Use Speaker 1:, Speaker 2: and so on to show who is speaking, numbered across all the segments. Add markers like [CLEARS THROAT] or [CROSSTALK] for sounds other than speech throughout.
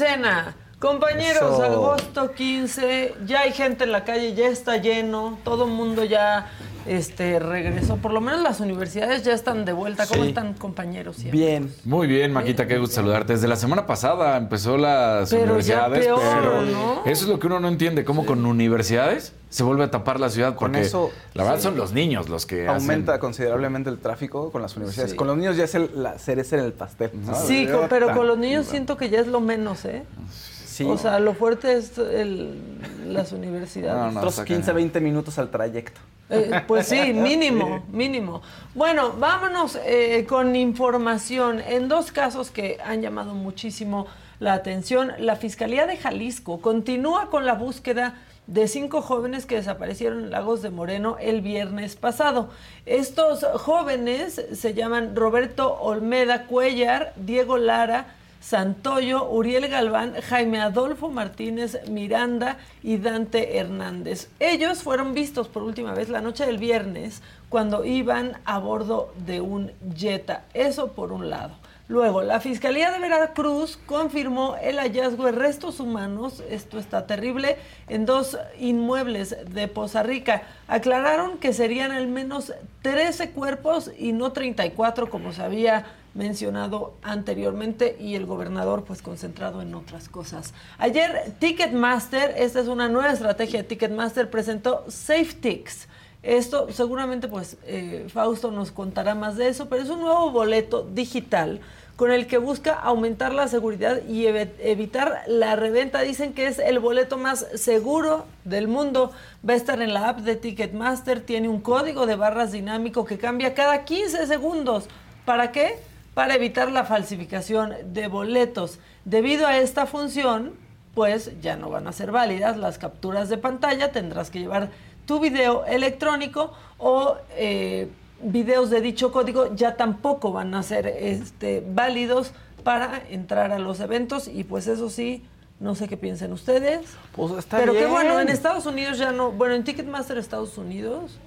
Speaker 1: Quincena. Compañeros,
Speaker 2: Eso.
Speaker 1: agosto 15, ya hay gente en la calle, ya está lleno, todo el mundo ya este, regresó, por lo menos las universidades ya están de vuelta. ¿Cómo
Speaker 3: Sí.
Speaker 1: están compañeros? siempre?
Speaker 2: Bien.
Speaker 3: Muy bien, Maquita, qué gusto saludarte. Desde la semana pasada empezó las
Speaker 1: Pero ya
Speaker 3: universidades,
Speaker 1: peor,
Speaker 3: pero
Speaker 1: ¿no?
Speaker 3: eso es lo que uno no entiende, cómo con universidades se vuelve a tapar la ciudad,
Speaker 2: Con
Speaker 3: porque
Speaker 2: eso,
Speaker 3: la verdad
Speaker 2: sí.
Speaker 3: son los niños los que
Speaker 2: Aumenta
Speaker 3: hacen...
Speaker 2: considerablemente el tráfico con las universidades.
Speaker 1: Sí.
Speaker 2: Con los niños ya es el- la cereza en el pastel. ¿no?
Speaker 1: Sí,
Speaker 2: Yo
Speaker 1: co- pero con los niños siento que ya es lo menos, ¿eh?
Speaker 2: Sí.
Speaker 1: O sea, lo fuerte es el- las universidades.
Speaker 3: No, no.
Speaker 2: otros
Speaker 3: está
Speaker 2: 15,
Speaker 3: cañón.
Speaker 2: 20 minutos al trayecto.
Speaker 1: Eh, pues sí, [LAUGHS] mínimo, mínimo. Bueno, vámonos eh, con información. En dos casos que han llamado muchísimo la atención, la Fiscalía de Jalisco continúa con la búsqueda de cinco jóvenes que desaparecieron en Lagos de Moreno el viernes pasado. Estos jóvenes se llaman Roberto Olmeda Cuellar, Diego Lara, Santoyo, Uriel Galván, Jaime Adolfo Martínez Miranda y Dante Hernández. Ellos fueron vistos por última vez la noche del viernes cuando iban a bordo de un Jetta. Eso por un lado. Luego, la Fiscalía de Veracruz confirmó el hallazgo de restos humanos, esto está terrible, en dos inmuebles de Poza Rica. Aclararon que serían al menos 13 cuerpos y no 34 como se había mencionado anteriormente y el gobernador pues concentrado en otras cosas. Ayer Ticketmaster, esta es una nueva estrategia de Ticketmaster, presentó SafeTix. Esto seguramente pues eh, Fausto nos contará más de eso, pero es un nuevo boleto digital con el que busca aumentar la seguridad y ev- evitar la reventa. Dicen que es el boleto más seguro del mundo. Va a estar en la app de Ticketmaster, tiene un código de barras dinámico que cambia cada 15 segundos. ¿Para qué? Para evitar la falsificación de boletos. Debido a esta función, pues ya no van a ser válidas las capturas de pantalla, tendrás que llevar tu video electrónico o eh, videos de dicho código ya tampoco van a ser este, válidos para entrar a los eventos y pues eso sí, no sé qué piensen ustedes.
Speaker 2: Pues está
Speaker 1: Pero qué
Speaker 2: bien.
Speaker 1: bueno, en Estados Unidos ya no, bueno, en Ticketmaster Estados Unidos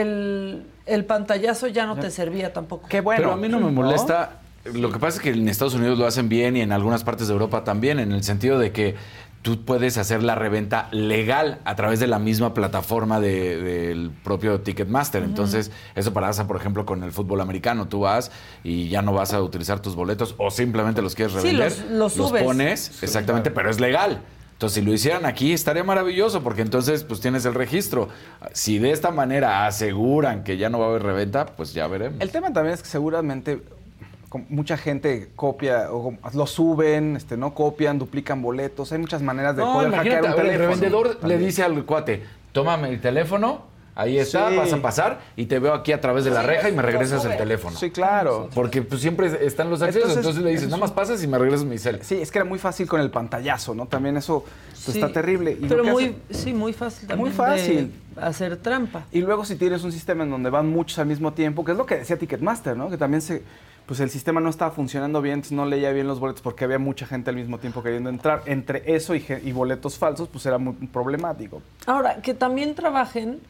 Speaker 1: el, el pantallazo ya no te servía tampoco.
Speaker 2: Qué bueno.
Speaker 3: Pero a mí no me molesta. Lo que pasa es que en Estados Unidos lo hacen bien y en algunas partes de Europa también, en el sentido de que tú puedes hacer la reventa legal a través de la misma plataforma de- del propio Ticketmaster. Entonces, eso pasa, por ejemplo, con el fútbol americano. Tú vas y ya no vas a utilizar tus boletos o simplemente los quieres
Speaker 1: Sí,
Speaker 3: revender.
Speaker 1: los- los subes.
Speaker 3: pones, exactamente, pero es legal. Entonces, si lo hicieran aquí, estaría maravilloso, porque entonces, pues tienes el registro. Si de esta manera aseguran que ya no va a haber reventa, pues ya veremos.
Speaker 2: El tema también es que seguramente mucha gente copia o lo suben, este, no copian, duplican boletos. Hay muchas maneras de
Speaker 3: No,
Speaker 2: poder hackear un
Speaker 3: ver, el
Speaker 2: teléfono.
Speaker 3: revendedor le dice al cuate, tómame el teléfono, ahí está,
Speaker 2: Sí.
Speaker 3: vas a pasar y te veo aquí a través de la reja y me regresas el teléfono.
Speaker 2: Sí, claro.
Speaker 3: Porque pues, siempre están los accesos, entonces,
Speaker 2: Entonces,
Speaker 3: le dices, nada más pasas y me regresas mi cel.
Speaker 2: Sí, es que era muy fácil con el pantallazo, ¿no? También eso pues,
Speaker 1: Sí,
Speaker 2: está terrible. Y
Speaker 1: Pero muy,
Speaker 2: hace-
Speaker 1: sí, muy fácil
Speaker 2: Muy
Speaker 1: también
Speaker 2: fácil.
Speaker 1: de hacer trampa.
Speaker 2: Y luego si tienes un sistema en donde van muchos al mismo tiempo, que es lo que decía Ticketmaster, ¿no? Que también se pues el sistema no estaba funcionando bien, entonces no leía bien los boletos porque había mucha gente al mismo tiempo queriendo entrar. Entre eso y boletos falsos, pues era muy problemático.
Speaker 1: Ahora, que también trabajen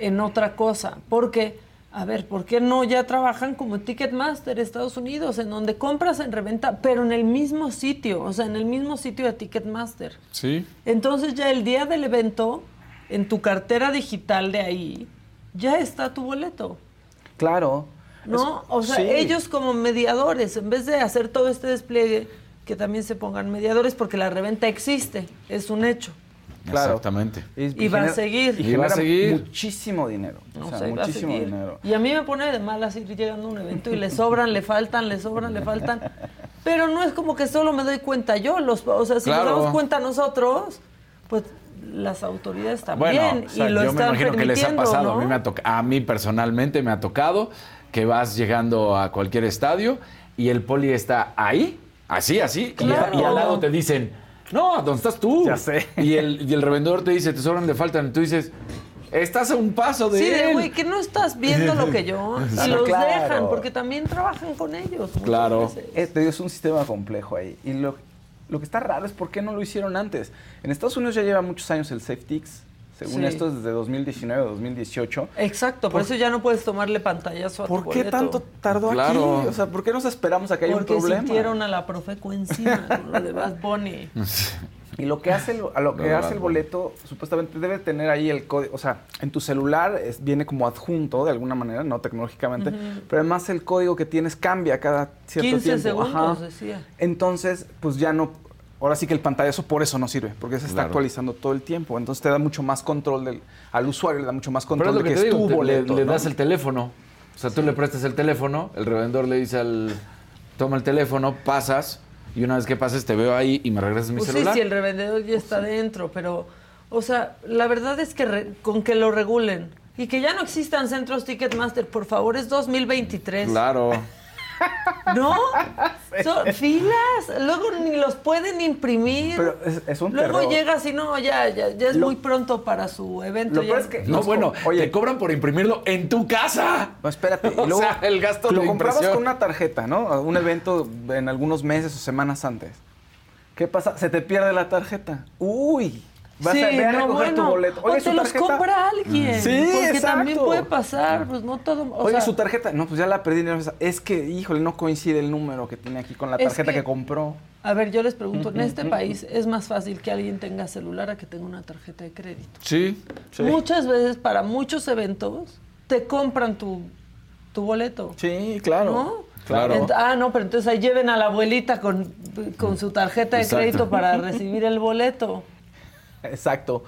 Speaker 1: en otra cosa, porque, a ver, ¿por qué no ya trabajan como Ticketmaster Estados Unidos, en donde compras en reventa, pero en el mismo sitio, o sea, en el mismo sitio de Ticketmaster?
Speaker 3: Sí.
Speaker 1: Entonces ya el día del evento, en tu cartera digital de ahí, ya está tu boleto.
Speaker 2: Claro.
Speaker 1: ¿No?
Speaker 2: Es-
Speaker 1: O sea,
Speaker 2: sí.
Speaker 1: ellos como mediadores, en vez de hacer todo este despliegue, que también se pongan mediadores, porque la reventa existe, es un hecho.
Speaker 2: Claro.
Speaker 3: Exactamente.
Speaker 1: Y va a seguir.
Speaker 2: Y,
Speaker 3: Y va a seguir.
Speaker 2: muchísimo dinero.
Speaker 1: No
Speaker 2: o sea, muchísimo dinero.
Speaker 1: Y a mí me pone de malas ir llegando a un evento y le sobran, le faltan, le sobran, le faltan. Pero no es como que solo me doy cuenta yo. Los, o sea, si
Speaker 3: Claro.
Speaker 1: nos damos cuenta nosotros, pues las autoridades también.
Speaker 3: Bueno,
Speaker 1: y
Speaker 3: o sea,
Speaker 1: lo
Speaker 3: yo me
Speaker 1: están
Speaker 3: imagino que les ha pasado.
Speaker 1: ¿no?
Speaker 3: A, mí me ha a mí personalmente me ha tocado que vas llegando a cualquier estadio y el poli está ahí, así, así, y- y, al lado te dicen, no, ¿dónde estás tú?
Speaker 2: Ya sé.
Speaker 3: Y el, y el revendedor te dice, te sobran, le faltan. Y tú dices, estás a un paso de
Speaker 1: Sí, de
Speaker 3: él.
Speaker 1: güey, que no estás viendo lo que yo. [LAUGHS] Y
Speaker 2: Sí,
Speaker 1: los
Speaker 2: claro.
Speaker 1: dejan, porque también trabajan con ellos. muchas
Speaker 3: Claro.
Speaker 1: veces.
Speaker 2: Te digo, es un sistema complejo ahí. Y lo, lo que está raro es por qué no lo hicieron antes. En Estados Unidos ya lleva muchos años el SafeTix. Según
Speaker 1: Sí.
Speaker 2: esto, desde 2019 o 2018.
Speaker 1: Exacto, por, eso ya no puedes tomarle pantallazo a tu
Speaker 2: ¿Por qué
Speaker 1: boleto.
Speaker 2: tanto tardó
Speaker 3: Claro.
Speaker 2: aquí? O sea, ¿por qué nos esperamos a que haya un
Speaker 1: Porque
Speaker 2: problema?
Speaker 1: sintieron a la Profeco encima con [LAUGHS] lo de Bad Bunny. [LAUGHS]
Speaker 2: Y lo que hace el, a lo que
Speaker 3: No,
Speaker 2: hace el boleto, supuestamente debe tener ahí el código, o sea, en tu celular es- viene como adjunto de alguna manera, no tecnológicamente, pero además el código que tienes cambia cada cierto
Speaker 1: 15
Speaker 2: tiempo.
Speaker 1: segundos,
Speaker 2: Ajá.
Speaker 1: decía.
Speaker 2: Entonces, pues ya no, ahora sí que el pantallazo por eso no sirve, porque se está
Speaker 3: Claro.
Speaker 2: actualizando todo el tiempo, entonces te da mucho más control del, al usuario le da mucho más
Speaker 3: Pero
Speaker 2: control
Speaker 3: es lo
Speaker 2: de
Speaker 3: que
Speaker 2: que,
Speaker 3: te
Speaker 2: es
Speaker 3: digo,
Speaker 2: tu
Speaker 3: te- le-
Speaker 2: boleto.
Speaker 3: le,
Speaker 2: ¿no?
Speaker 3: das el teléfono. O sea, tú le prestas el teléfono, el revendedor le dice al... Toma el teléfono, pasas, y una vez que pases te veo ahí y me regresas mi
Speaker 1: Pues sí,
Speaker 3: celular.
Speaker 1: si el revendedor ya está dentro, pero, o sea, la verdad es que re- con que lo regulen y que ya no existan centros Ticketmaster, por favor, es 2023.
Speaker 3: Claro. [LAUGHS]
Speaker 1: ¿No? [LAUGHS] Son filas, luego ni los pueden imprimir.
Speaker 2: Pero es, es un
Speaker 1: luego
Speaker 2: terror.
Speaker 1: llegas y no, ya, ya, ya es
Speaker 2: Lo-
Speaker 1: muy pronto para su evento.
Speaker 2: Lo
Speaker 1: ya-
Speaker 2: es que
Speaker 3: No, bueno,
Speaker 2: oye,
Speaker 3: te cobran por imprimirlo en tu casa.
Speaker 2: No, espérate. Y [LAUGHS]
Speaker 3: O
Speaker 2: luego
Speaker 3: sea, el gasto
Speaker 2: lo
Speaker 3: de
Speaker 2: comprabas
Speaker 3: impresión.
Speaker 2: con una tarjeta, ¿no? Un evento en algunos meses o semanas antes. ¿Qué pasa? Se te pierde la tarjeta. Uy. Vas
Speaker 1: Sí,
Speaker 2: a, ve a
Speaker 1: no,
Speaker 2: recoger tu
Speaker 1: bueno,
Speaker 2: boleto.
Speaker 1: o
Speaker 2: Oye,
Speaker 1: te
Speaker 2: su
Speaker 1: los compra alguien.
Speaker 2: Sí,
Speaker 1: porque también
Speaker 2: exacto.
Speaker 1: puede pasar, pues no todo. o
Speaker 2: Oye,
Speaker 1: sea,
Speaker 2: su tarjeta. No, pues ya la perdí. Es que, híjole, no coincide el número que tiene aquí con la tarjeta
Speaker 1: que-
Speaker 2: que, compró.
Speaker 1: A ver, yo les pregunto, en este país es más fácil que alguien tenga celular a que tenga una tarjeta de crédito.
Speaker 3: Sí.
Speaker 1: Muchas veces, para muchos eventos, te compran tu, tu boleto.
Speaker 2: Sí, claro.
Speaker 1: ¿No?
Speaker 3: Claro.
Speaker 1: Ah, no, pero entonces ahí lleven a la abuelita con, con su tarjeta de
Speaker 3: Exacto.
Speaker 1: crédito para [LAUGHS] recibir el boleto.
Speaker 2: Exacto.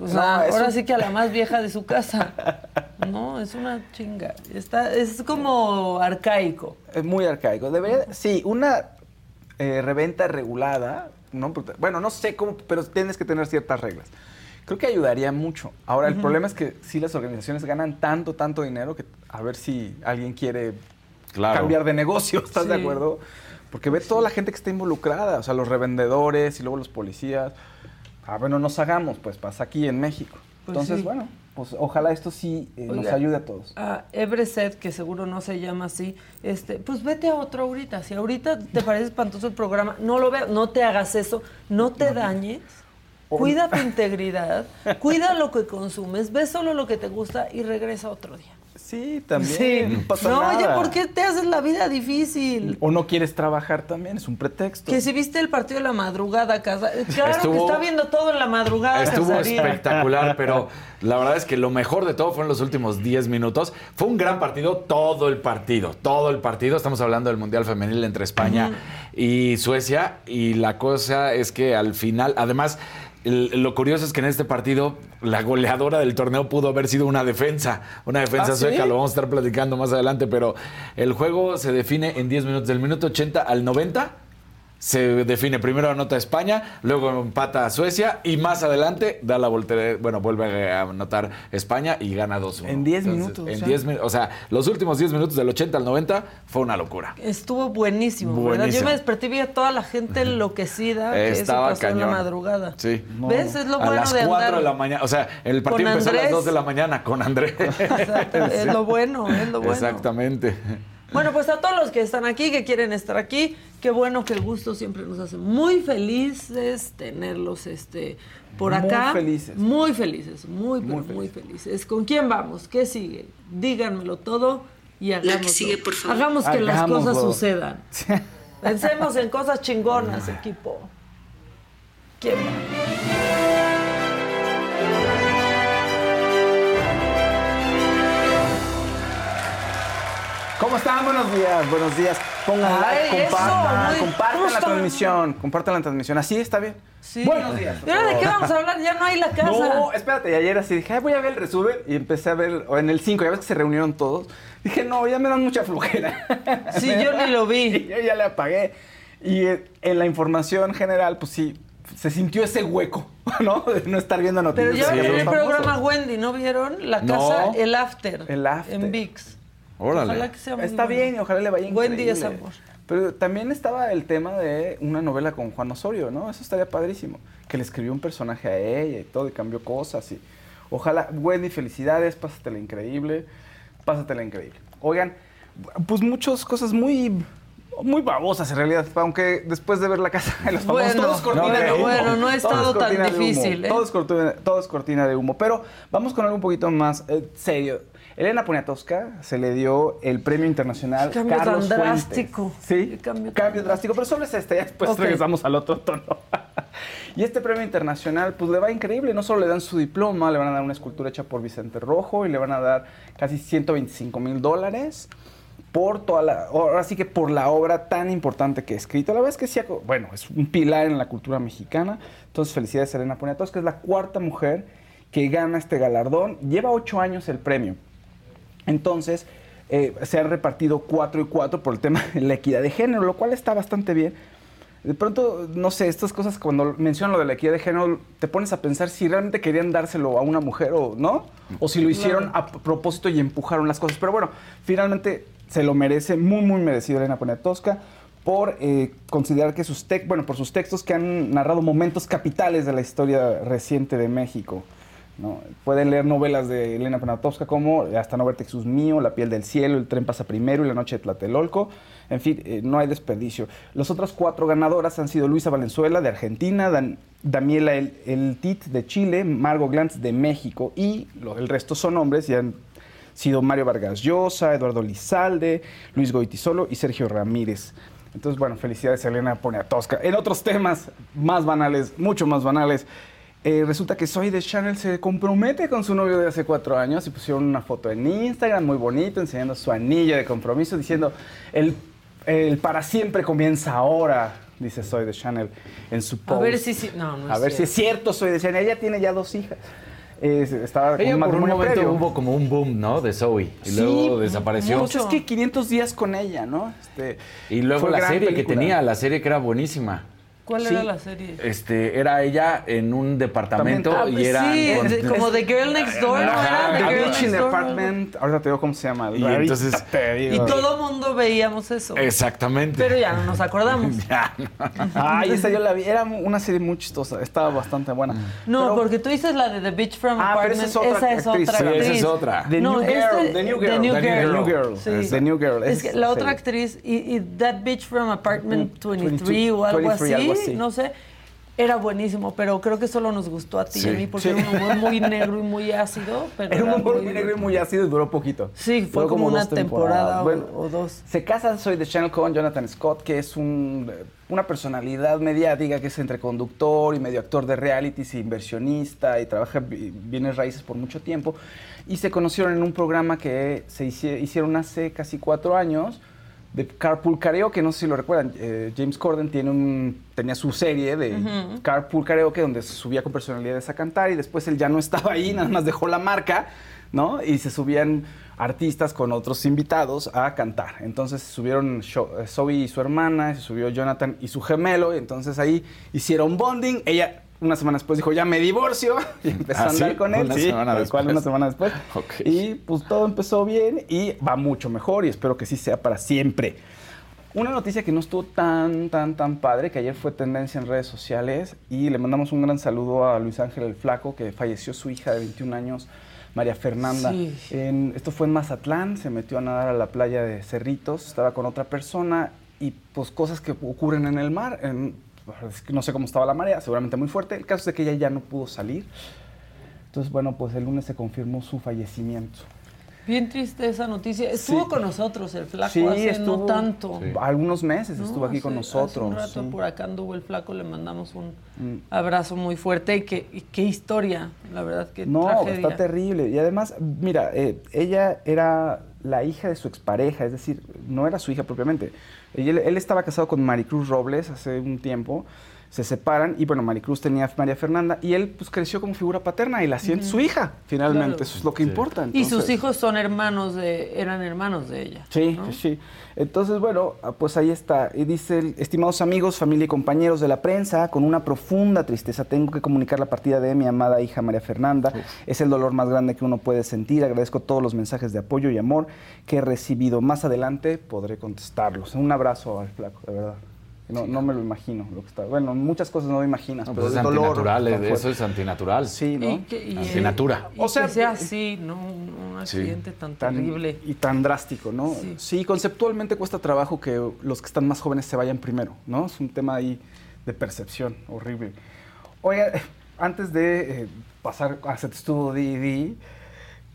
Speaker 1: O sea,
Speaker 2: No, es
Speaker 1: ahora
Speaker 2: un-
Speaker 1: sí que a la más vieja de su casa. [LAUGHS] No, es una chinga. Está, es como arcaico.
Speaker 2: Es muy arcaico. Debería, sí, una eh, reventa regulada, ¿no? Porque- Bueno, no sé cómo, pero tienes que tener ciertas reglas. Creo que ayudaría mucho. Ahora, el problema es que sí las organizaciones ganan tanto, tanto dinero que a ver si alguien quiere
Speaker 3: Claro.
Speaker 2: cambiar de negocio, [LAUGHS] ¿estás de acuerdo? Porque ve toda la gente que está involucrada, o sea, los revendedores y luego los policías. Ah, bueno, nos hagamos, pues pasa aquí en México.
Speaker 1: Pues
Speaker 2: Entonces,
Speaker 1: sí.
Speaker 2: bueno, pues ojalá esto sí eh, nos ayude a todos.
Speaker 1: A Everset, que seguro no se llama así, este, pues vete a otro ahorita. Si ahorita te parece espantoso el programa, no lo veas, no te hagas eso, no te dañes.
Speaker 2: O-
Speaker 1: Cuida tu [LAUGHS] integridad, cuida lo que consumes, ve solo lo que te gusta y regresa otro día.
Speaker 2: Sí, también.
Speaker 1: Sí.
Speaker 2: No pasa
Speaker 1: no,
Speaker 2: nada.
Speaker 1: oye, ¿por qué te haces la vida difícil?
Speaker 2: O no quieres trabajar también, es un pretexto.
Speaker 1: Que si viste el partido de la madrugada, casa. Claro
Speaker 3: Estuvo-
Speaker 1: que está viendo todo en la madrugada.
Speaker 3: Estuvo espectacular, [LAUGHS] pero la verdad es que lo mejor de todo fueron los últimos 10 minutos. Fue un gran partido, todo el partido, todo el partido. Estamos hablando del Mundial Femenil entre España y Suecia. Y la cosa es que al final, además, lo curioso es que en este partido la goleadora del torneo pudo haber sido una defensa, una defensa
Speaker 2: ¿Ah, sí?
Speaker 3: sueca, lo vamos a estar platicando más adelante, pero el juego se define en 10 minutos, del minuto 80 al 90 se define primero anota España, luego empata a Suecia y más adelante da la voltereta, bueno, vuelve a anotar España y gana 2-1.
Speaker 2: En 10
Speaker 3: Entonces,
Speaker 2: minutos,
Speaker 3: En
Speaker 2: o sea.
Speaker 3: 10 minutos, o sea, los últimos 10 minutos del 80 al 90 fue una locura.
Speaker 1: Estuvo buenísimo, ¿verdad? Yo
Speaker 3: Buenísimo.
Speaker 1: me desperté y vi a toda la gente enloquecida que eso
Speaker 3: Estaba
Speaker 1: pasó en
Speaker 3: cañón.
Speaker 1: la madrugada.
Speaker 3: Sí.
Speaker 1: ¿Ves? Es lo
Speaker 3: a
Speaker 1: bueno
Speaker 3: las
Speaker 1: de
Speaker 3: 4
Speaker 1: andar.
Speaker 3: de la mañana, o sea, el partido empezó a las
Speaker 1: Andrés.
Speaker 3: 2 de la mañana con Andrés. [LAUGHS]
Speaker 1: Exacto, es lo [LAUGHS] bueno, es lo bueno.
Speaker 3: Exactamente.
Speaker 1: Bueno, pues a todos los que están aquí, que quieren estar aquí, qué bueno que el gusto siempre nos hace muy felices tenerlos este por
Speaker 2: Muy
Speaker 1: acá.
Speaker 2: felices.
Speaker 1: Muy felices, muy,
Speaker 2: Muy
Speaker 1: pero muy felices. ¿Con quién vamos? ¿Qué sigue? Díganmelo todo y hagamos.
Speaker 4: sigue, por favor.
Speaker 1: Hagamos que las cosas sucedan. Pensemos en cosas chingonas, [LAUGHS] equipo. ¿Quién va?
Speaker 2: ¿Cómo están? Buenos días, buenos días. Pongan
Speaker 1: Ay,
Speaker 2: like, compartan, compartan
Speaker 1: ¿cómo
Speaker 2: la transmisión, compartan la transmisión. Así está bien.
Speaker 1: Sí.
Speaker 2: Buenos días.
Speaker 1: ¿Y ahora de qué vamos a hablar? Ya no hay la casa.
Speaker 2: No, espérate, y ayer así dije, "Ay, voy a ver el resumen y empecé a ver, o en el 5, ya ves que se reunieron todos. Dije, no, ya me dan mucha flojera.
Speaker 1: Sí, yo ni lo vi. [LAUGHS]
Speaker 2: Y yo ya le apagué. Y eh, en la información general, pues sí, se sintió ese hueco, [LAUGHS] ¿no? De no estar viendo
Speaker 1: Pero
Speaker 2: noticias.
Speaker 1: ya
Speaker 2: de
Speaker 1: ven
Speaker 2: los
Speaker 1: el
Speaker 2: famosos.
Speaker 1: programa Wendy, ¿no vieron? La
Speaker 3: No.
Speaker 1: casa, el after.
Speaker 2: El after.
Speaker 1: En VIX.
Speaker 3: Órale.
Speaker 1: Ojalá que sea muy
Speaker 2: Está
Speaker 1: bueno.
Speaker 2: bien y ojalá le vaya
Speaker 1: Wendy
Speaker 2: increíble.
Speaker 1: es amor.
Speaker 2: Pero también estaba el tema de una novela con Juan Osorio, ¿no? Eso estaría padrísimo. Que le escribió un personaje a ella y todo, y cambió cosas. Y ojalá, Wendy, felicidades, pásatela increíble. Pásatela increíble. Oigan, pues muchas cosas muy, muy babosas en realidad. Aunque después de ver la casa de los famosos,
Speaker 1: Bueno,
Speaker 2: todo es cortina
Speaker 1: no,
Speaker 2: de humo.
Speaker 1: bueno, no ha estado tan difícil, ¿eh?
Speaker 2: Todo es cortina, todo es cortina de humo. Pero vamos con algo un poquito más eh, serio. Elena Poniatowska se le dio el premio internacional
Speaker 1: cambio
Speaker 2: Carlos
Speaker 1: tan
Speaker 2: Fuentes.
Speaker 1: drástico.
Speaker 2: Sí,
Speaker 1: cambio
Speaker 2: drástico, pero solo es este, ya después regresamos al otro tono. [LAUGHS] y este premio internacional, pues le va increíble, no solo le dan su diploma, le van a dar una escultura hecha por Vicente Rojo y le van a dar casi 125 mil dólares por toda la, ahora sí que por la obra tan importante que ha escrito. La verdad es que sí, bueno, es un pilar en la cultura mexicana. Entonces, felicidades a Elena Poniatowska, es la cuarta mujer que gana este galardón. Lleva ocho años el premio. Entonces, eh, se han repartido cuatro y cuatro por el tema [LAUGHS] de la equidad de género, lo cual está bastante bien. De pronto, no sé, estas cosas cuando mencionan lo de la equidad de género, te pones a pensar si realmente querían dárselo a una mujer o no, o si lo hicieron a propósito y empujaron las cosas. Pero bueno, finalmente se lo merece, muy, muy merecido Elena Poniatowska por eh, considerar que sus textos, bueno, por sus textos que han narrado momentos capitales de la historia reciente de México. ¿No? Pueden leer novelas de Elena Poniatowska como Hasta no verte Jesús mío, La piel del cielo, El tren pasa primero y La noche de Tlatelolco. En fin, eh, no hay desperdicio. Las otras cuatro ganadoras han sido Luisa Valenzuela de Argentina, Dan- Daniela El, Tit de Chile, Margot Glantz de México y lo- el resto son hombres y han sido Mario Vargas Llosa, Eduardo Lizalde, Luis Goitisolo y Sergio Ramírez. Entonces, bueno, felicidades Elena Poniatowska. En otros temas más banales, mucho más banales, eh, resulta que Soy de Chanel se compromete con su novio de hace cuatro años y pusieron una foto en Instagram muy bonito, enseñando su anillo de compromiso, diciendo, el, el para siempre comienza ahora, dice Soy de Chanel en su post.
Speaker 1: A ver si. No, no
Speaker 2: A
Speaker 1: es
Speaker 2: ver si es
Speaker 1: cierto.
Speaker 2: cierto, Soy de Chanel. Ella tiene ya dos hijas. Eh, estaba con
Speaker 3: Ella
Speaker 2: un
Speaker 3: por un momento
Speaker 2: previo.
Speaker 3: hubo como un boom, ¿no? De Zoe. Y
Speaker 2: Sí,
Speaker 3: luego desapareció.
Speaker 2: mucho. Es que 500 días con ella, ¿no? Este,
Speaker 3: Y luego la serie que tenía, la serie que era buenísima.
Speaker 1: ¿Cuál
Speaker 2: Sí.
Speaker 1: era la serie?
Speaker 3: Este, era ella en un departamento
Speaker 1: Ah,
Speaker 3: y
Speaker 1: pues
Speaker 3: era
Speaker 1: sí, de- como The Girl Next Door, ¿no era? The Girl
Speaker 2: Beach
Speaker 1: Next
Speaker 2: in the
Speaker 1: Door.
Speaker 2: Apartment. Ahorita te digo cómo se llama.
Speaker 3: Y entonces-
Speaker 1: Y todo mundo veíamos eso.
Speaker 3: Exactamente.
Speaker 1: Pero ya no nos acordamos. [LAUGHS]
Speaker 3: Ya, no.
Speaker 2: Ay, esa yo la vi. Era una serie muy chistosa. Estaba bastante buena.
Speaker 1: No,
Speaker 2: Pero-
Speaker 1: porque tú dices la de The Beach from
Speaker 2: Ah, pero
Speaker 1: Apartment.
Speaker 2: esa es otra
Speaker 1: esa es
Speaker 2: actriz.
Speaker 1: otra
Speaker 2: Sí,
Speaker 1: actriz.
Speaker 3: esa es otra.
Speaker 2: The
Speaker 1: No,
Speaker 2: New Girl.
Speaker 1: este-
Speaker 2: The New
Speaker 1: The
Speaker 2: Girl.
Speaker 1: New
Speaker 2: The
Speaker 1: Girl.
Speaker 2: New Girl.
Speaker 1: Sí.
Speaker 2: The New Girl.
Speaker 1: Es que la
Speaker 2: sí.
Speaker 1: otra actriz, y, y That Bitch from Apartment 23 o algo
Speaker 2: 23,
Speaker 1: así, no sé, era buenísimo, pero creo que solo nos gustó a ti y a mí porque era un humor muy negro y muy ácido. Pero
Speaker 2: Era un humor
Speaker 1: muy
Speaker 2: negro y muy ácido y duró poquito.
Speaker 1: Sí, fue como una temporada o-
Speaker 2: Bueno,
Speaker 1: o dos.
Speaker 2: Se casa Soy de Channel con Jonathan Scott, que es un, una personalidad mediática que es entre conductor y medio actor de realities, e inversionista y trabaja bi- bienes raíces por mucho tiempo. Y se conocieron en un programa que se hici- hicieron hace casi cuatro años de Carpool Karaoke, no sé si lo recuerdan. eh, James Corden tiene un, tenía su serie de Carpool Karaoke donde se subía con personalidades a cantar y después él ya no estaba ahí, nada más dejó la marca, ¿no? Y se subían artistas con otros invitados a cantar. Entonces subieron eh, Zoe y su hermana, se subió Jonathan y su gemelo, y entonces ahí hicieron bonding. Ella una semana después dijo, ya me divorcio, [LAUGHS] y empezó
Speaker 3: ¿Ah,
Speaker 2: a andar
Speaker 3: sí?
Speaker 2: con él.
Speaker 3: Una
Speaker 2: sí,
Speaker 3: semana
Speaker 2: tal cual,
Speaker 3: después.
Speaker 2: una semana después. Y pues todo empezó bien y va mucho mejor y espero que sí sea para siempre. Una noticia que no estuvo tan, tan, tan padre, que ayer fue tendencia en redes sociales y le mandamos un gran saludo a Luis Ángel el Flaco, que falleció su hija de 21 años María Fernanda.
Speaker 1: Sí.
Speaker 2: En- esto fue en Mazatlán, se metió a nadar a la playa de Cerritos, estaba con otra persona y pues cosas que ocurren en el mar. en- no sé cómo estaba la marea, seguramente muy fuerte. El caso es de que ella ya no pudo salir. Entonces, bueno, pues el lunes se confirmó su fallecimiento.
Speaker 1: Bien triste esa noticia. Estuvo
Speaker 2: Sí.
Speaker 1: con nosotros el flaco
Speaker 2: Sí,
Speaker 1: hace
Speaker 2: estuvo
Speaker 1: no tanto.
Speaker 2: algunos meses,
Speaker 1: ¿no?
Speaker 2: estuvo aquí con
Speaker 1: Hace un
Speaker 2: nosotros.
Speaker 1: rato
Speaker 2: sí.
Speaker 1: por acá anduvo el flaco, le mandamos un
Speaker 2: Mm.
Speaker 1: abrazo muy fuerte y qué, y qué historia, la verdad, qué
Speaker 2: No,
Speaker 1: tragedia.
Speaker 2: está terrible. Y además, mira, eh, ella era la hija de su expareja, es decir, no era su hija propiamente. Ella- él, estaba casado con Maricruz Robles hace un tiempo, se separan y bueno, Maricruz tenía a María Fernanda y él pues creció como figura paterna y la siente su hija, finalmente.
Speaker 1: Claro.
Speaker 2: Eso es lo que importa.
Speaker 1: Y sus hijos son hermanos de, eran hermanos de ella.
Speaker 2: Sí,
Speaker 1: ¿no?
Speaker 2: sí. Entonces, bueno, ah, pues ahí está. Y dice, estimados amigos, familia y compañeros de la prensa, con una profunda tristeza tengo que comunicar la partida de mi amada hija María Fernanda. Es el dolor más grande que uno puede sentir. Agradezco todos los mensajes de apoyo y amor que he recibido. Más adelante podré contestarlos. Un abrazo al flaco, de verdad. No, no me lo imagino lo que está. Bueno, muchas cosas no me imaginas,
Speaker 3: No,
Speaker 2: pero
Speaker 3: pues es
Speaker 2: dolor
Speaker 3: antinatural, eh, eso es antinatural.
Speaker 2: Sí, ¿no?
Speaker 1: Y que, y,
Speaker 3: Antinatura.
Speaker 1: y
Speaker 2: O sea,
Speaker 1: que sea así, ¿no? Un,
Speaker 3: Sí.
Speaker 1: accidente tan,
Speaker 2: tan-
Speaker 1: terrible.
Speaker 2: y tan drástico, ¿no?
Speaker 1: Sí.
Speaker 2: Sí. conceptualmente cuesta trabajo que los que están más jóvenes se vayan primero, ¿no? Es un tema ahí de percepción horrible. Oiga, antes de eh, pasar a Set Estuvo D&D,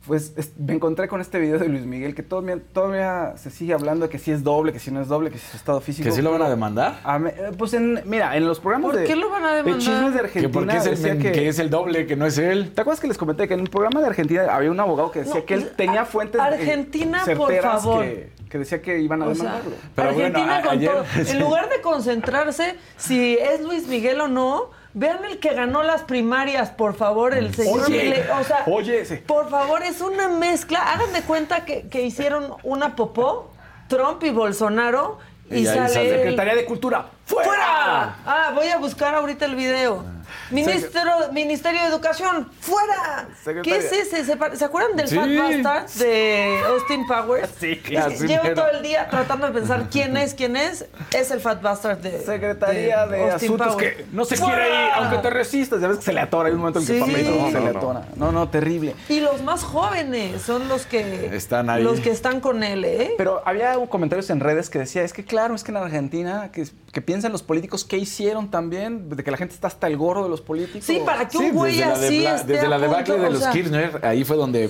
Speaker 2: pues es- me encontré con este video de Luis Miguel que todavía, todavía se sigue hablando de que si es doble, que si no es doble, que si es estado físico.
Speaker 3: ¿Que sí lo van a demandar?
Speaker 2: a me- eh, pues en, mira, en los programas
Speaker 1: ¿Por
Speaker 2: de,
Speaker 1: qué lo van a
Speaker 2: de
Speaker 1: demandar?
Speaker 2: chismes de
Speaker 3: Que
Speaker 2: Argentina
Speaker 3: porque es el,
Speaker 2: decía que,
Speaker 3: que es el doble, que no es él.
Speaker 2: ¿Te acuerdas que les comenté que en un programa de Argentina había un abogado que decía
Speaker 1: No,
Speaker 2: que él tenía
Speaker 1: a-
Speaker 2: fuentes eh,
Speaker 1: Argentina, por favor.
Speaker 2: Que, que decía que iban a
Speaker 1: O sea,
Speaker 2: demandarlo?
Speaker 3: Pero bueno,
Speaker 1: Argentina
Speaker 3: a-
Speaker 1: con
Speaker 3: ayer-
Speaker 1: todo. [LAUGHS] En lugar de concentrarse si es Luis Miguel o no, vean el que ganó las primarias, por favor, el señor
Speaker 2: Oye.
Speaker 1: O sea,
Speaker 2: oye,
Speaker 1: por favor, es una mezcla. Hagan de cuenta que, que hicieron una popó, Trump y Bolsonaro, y,
Speaker 3: Y
Speaker 1: sale.
Speaker 3: sale
Speaker 1: el-
Speaker 2: Secretaría de Cultura, ¡fuera!
Speaker 1: ¡Fuera! Ah, voy a buscar ahorita el video. Ministro, Ministerio de Educación, ¡fuera!
Speaker 2: Secretaria.
Speaker 1: ¿Qué es ese? ¿Se, pa- ¿se acuerdan del
Speaker 3: Sí.
Speaker 1: Fat Bastard de Austin Powers?
Speaker 2: Sí,
Speaker 1: Es que
Speaker 3: así
Speaker 1: Llevo
Speaker 3: mero.
Speaker 1: todo el día tratando de pensar quién es, quién es. Es el Fat Bastard de
Speaker 2: Secretaría de,
Speaker 1: Austin
Speaker 2: Asuntos
Speaker 1: Powers.
Speaker 2: que no se
Speaker 1: ¡Fuera!
Speaker 2: quiere ir, aunque te resistas. Ya ves que se le atora. Hay un momento en que
Speaker 1: Sí.
Speaker 2: papelito
Speaker 1: No,
Speaker 2: se
Speaker 3: no,
Speaker 2: le
Speaker 3: no.
Speaker 2: atora. No, no, terrible.
Speaker 1: Y los más jóvenes son los que
Speaker 3: Están ahí.
Speaker 1: los que están con él, ¿eh?
Speaker 2: Pero había comentarios en redes que decía, es que claro, es que en Argentina, que, que piensan los políticos qué hicieron también, de que la gente está hasta el gorro de los políticos.
Speaker 1: Sí, para que
Speaker 3: Sí,
Speaker 1: un güey
Speaker 3: desde la,
Speaker 1: así
Speaker 3: debla-
Speaker 1: esté
Speaker 3: desde
Speaker 1: a
Speaker 3: la debacle
Speaker 1: punto,
Speaker 3: de
Speaker 1: o
Speaker 3: los
Speaker 1: sea,
Speaker 3: Kirchner, ahí fue donde...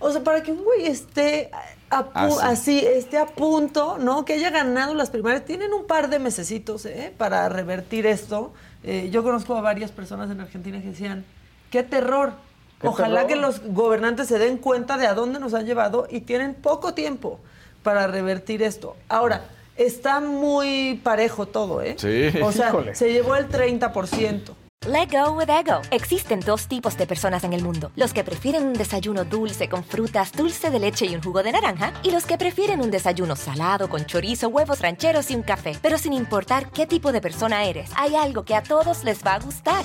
Speaker 1: O sea, para que un güey esté a pu-
Speaker 3: Así.
Speaker 1: así, esté a punto, ¿no? Que haya ganado las primarias. Tienen un par de mesecitos, ¿eh? Para revertir esto. Eh, yo conozco a varias personas en Argentina que decían, qué terror.
Speaker 2: Qué
Speaker 1: Ojalá
Speaker 2: terror.
Speaker 1: que los gobernantes se den cuenta de a dónde nos han llevado y tienen poco tiempo para revertir esto. Ahora, está muy parejo todo, ¿eh?
Speaker 3: Sí.
Speaker 1: O sea,
Speaker 2: Híjole.
Speaker 1: se llevó el 30%.
Speaker 5: Let go with ego. Existen dos tipos de personas en el mundo: los que prefieren un desayuno dulce con frutas, dulce de leche y un jugo de naranja, y los que prefieren un desayuno salado con chorizo, huevos rancheros y un café. Pero sin importar qué tipo de persona eres, hay algo que a todos les va a gustar.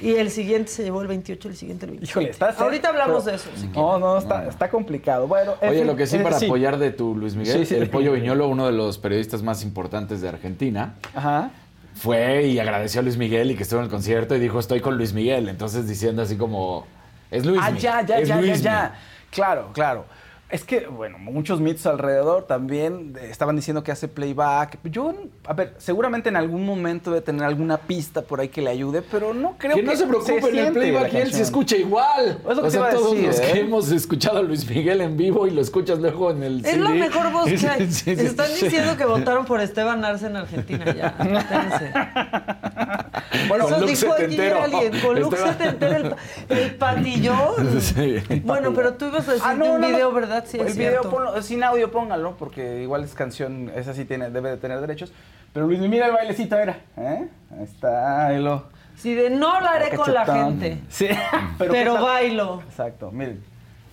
Speaker 1: Y el siguiente se llevó el 28, el siguiente el 27.
Speaker 2: Híjole, está
Speaker 1: Ahorita hablamos
Speaker 2: pero-
Speaker 1: de eso. si
Speaker 2: No, no, está, está complicado. Bueno, en
Speaker 3: Oye,
Speaker 2: fin,
Speaker 3: lo que sí,
Speaker 2: eh,
Speaker 3: para apoyar de tu Luis Miguel,
Speaker 2: Sí, sí.
Speaker 3: el Pollo Viñolo, uno de los periodistas más importantes de Argentina,
Speaker 2: Ajá.
Speaker 3: fue y agradeció a Luis Miguel y que estuvo en el concierto y dijo, estoy con Luis Miguel. Entonces diciendo así como, es Luis
Speaker 2: Ah, ya, ya,
Speaker 3: es
Speaker 2: ya, ya,
Speaker 3: Luismi".
Speaker 2: ya. Claro, claro. Es que, bueno, muchos mitos alrededor también eh, estaban diciendo que hace playback. Yo, a ver, seguramente en algún momento debe tener alguna pista por ahí que le ayude, pero no creo
Speaker 3: Que
Speaker 2: que
Speaker 3: no se preocupe, en el playback
Speaker 2: la
Speaker 3: él se escucha igual.
Speaker 2: Es lo que
Speaker 3: o sea, todos
Speaker 2: decir,
Speaker 3: los
Speaker 2: ¿eh?
Speaker 3: que hemos escuchado a Luis Miguel en vivo y lo escuchas luego en el
Speaker 1: Es la
Speaker 3: CD.
Speaker 1: mejor voz que [LAUGHS] hay.
Speaker 3: Sí, sí, sí.
Speaker 1: Están diciendo que votaron por Esteban Arce en Argentina ya. [LAUGHS] Bueno,
Speaker 3: Con
Speaker 1: eso dijo ayer
Speaker 3: setentero.
Speaker 1: alguien. Con look setentero, el, el patillón. [LAUGHS]
Speaker 3: Sí.
Speaker 1: Bueno, pero tú ibas a decir
Speaker 2: Ah, no,
Speaker 1: un
Speaker 2: no,
Speaker 1: video, ¿verdad? Sí,
Speaker 2: el
Speaker 1: es
Speaker 2: video ponlo- sin audio póngalo, porque igual es canción, esa sí tiene, debe de tener derechos. Pero Luis, mira el bailecito, era. ¿eh? Ahí está, ahí lo.
Speaker 1: Sí, de no hablaré con la gente,
Speaker 2: Sí, [LAUGHS]
Speaker 1: pero,
Speaker 2: ¿qué tal?
Speaker 1: bailo.
Speaker 2: Exacto, miren.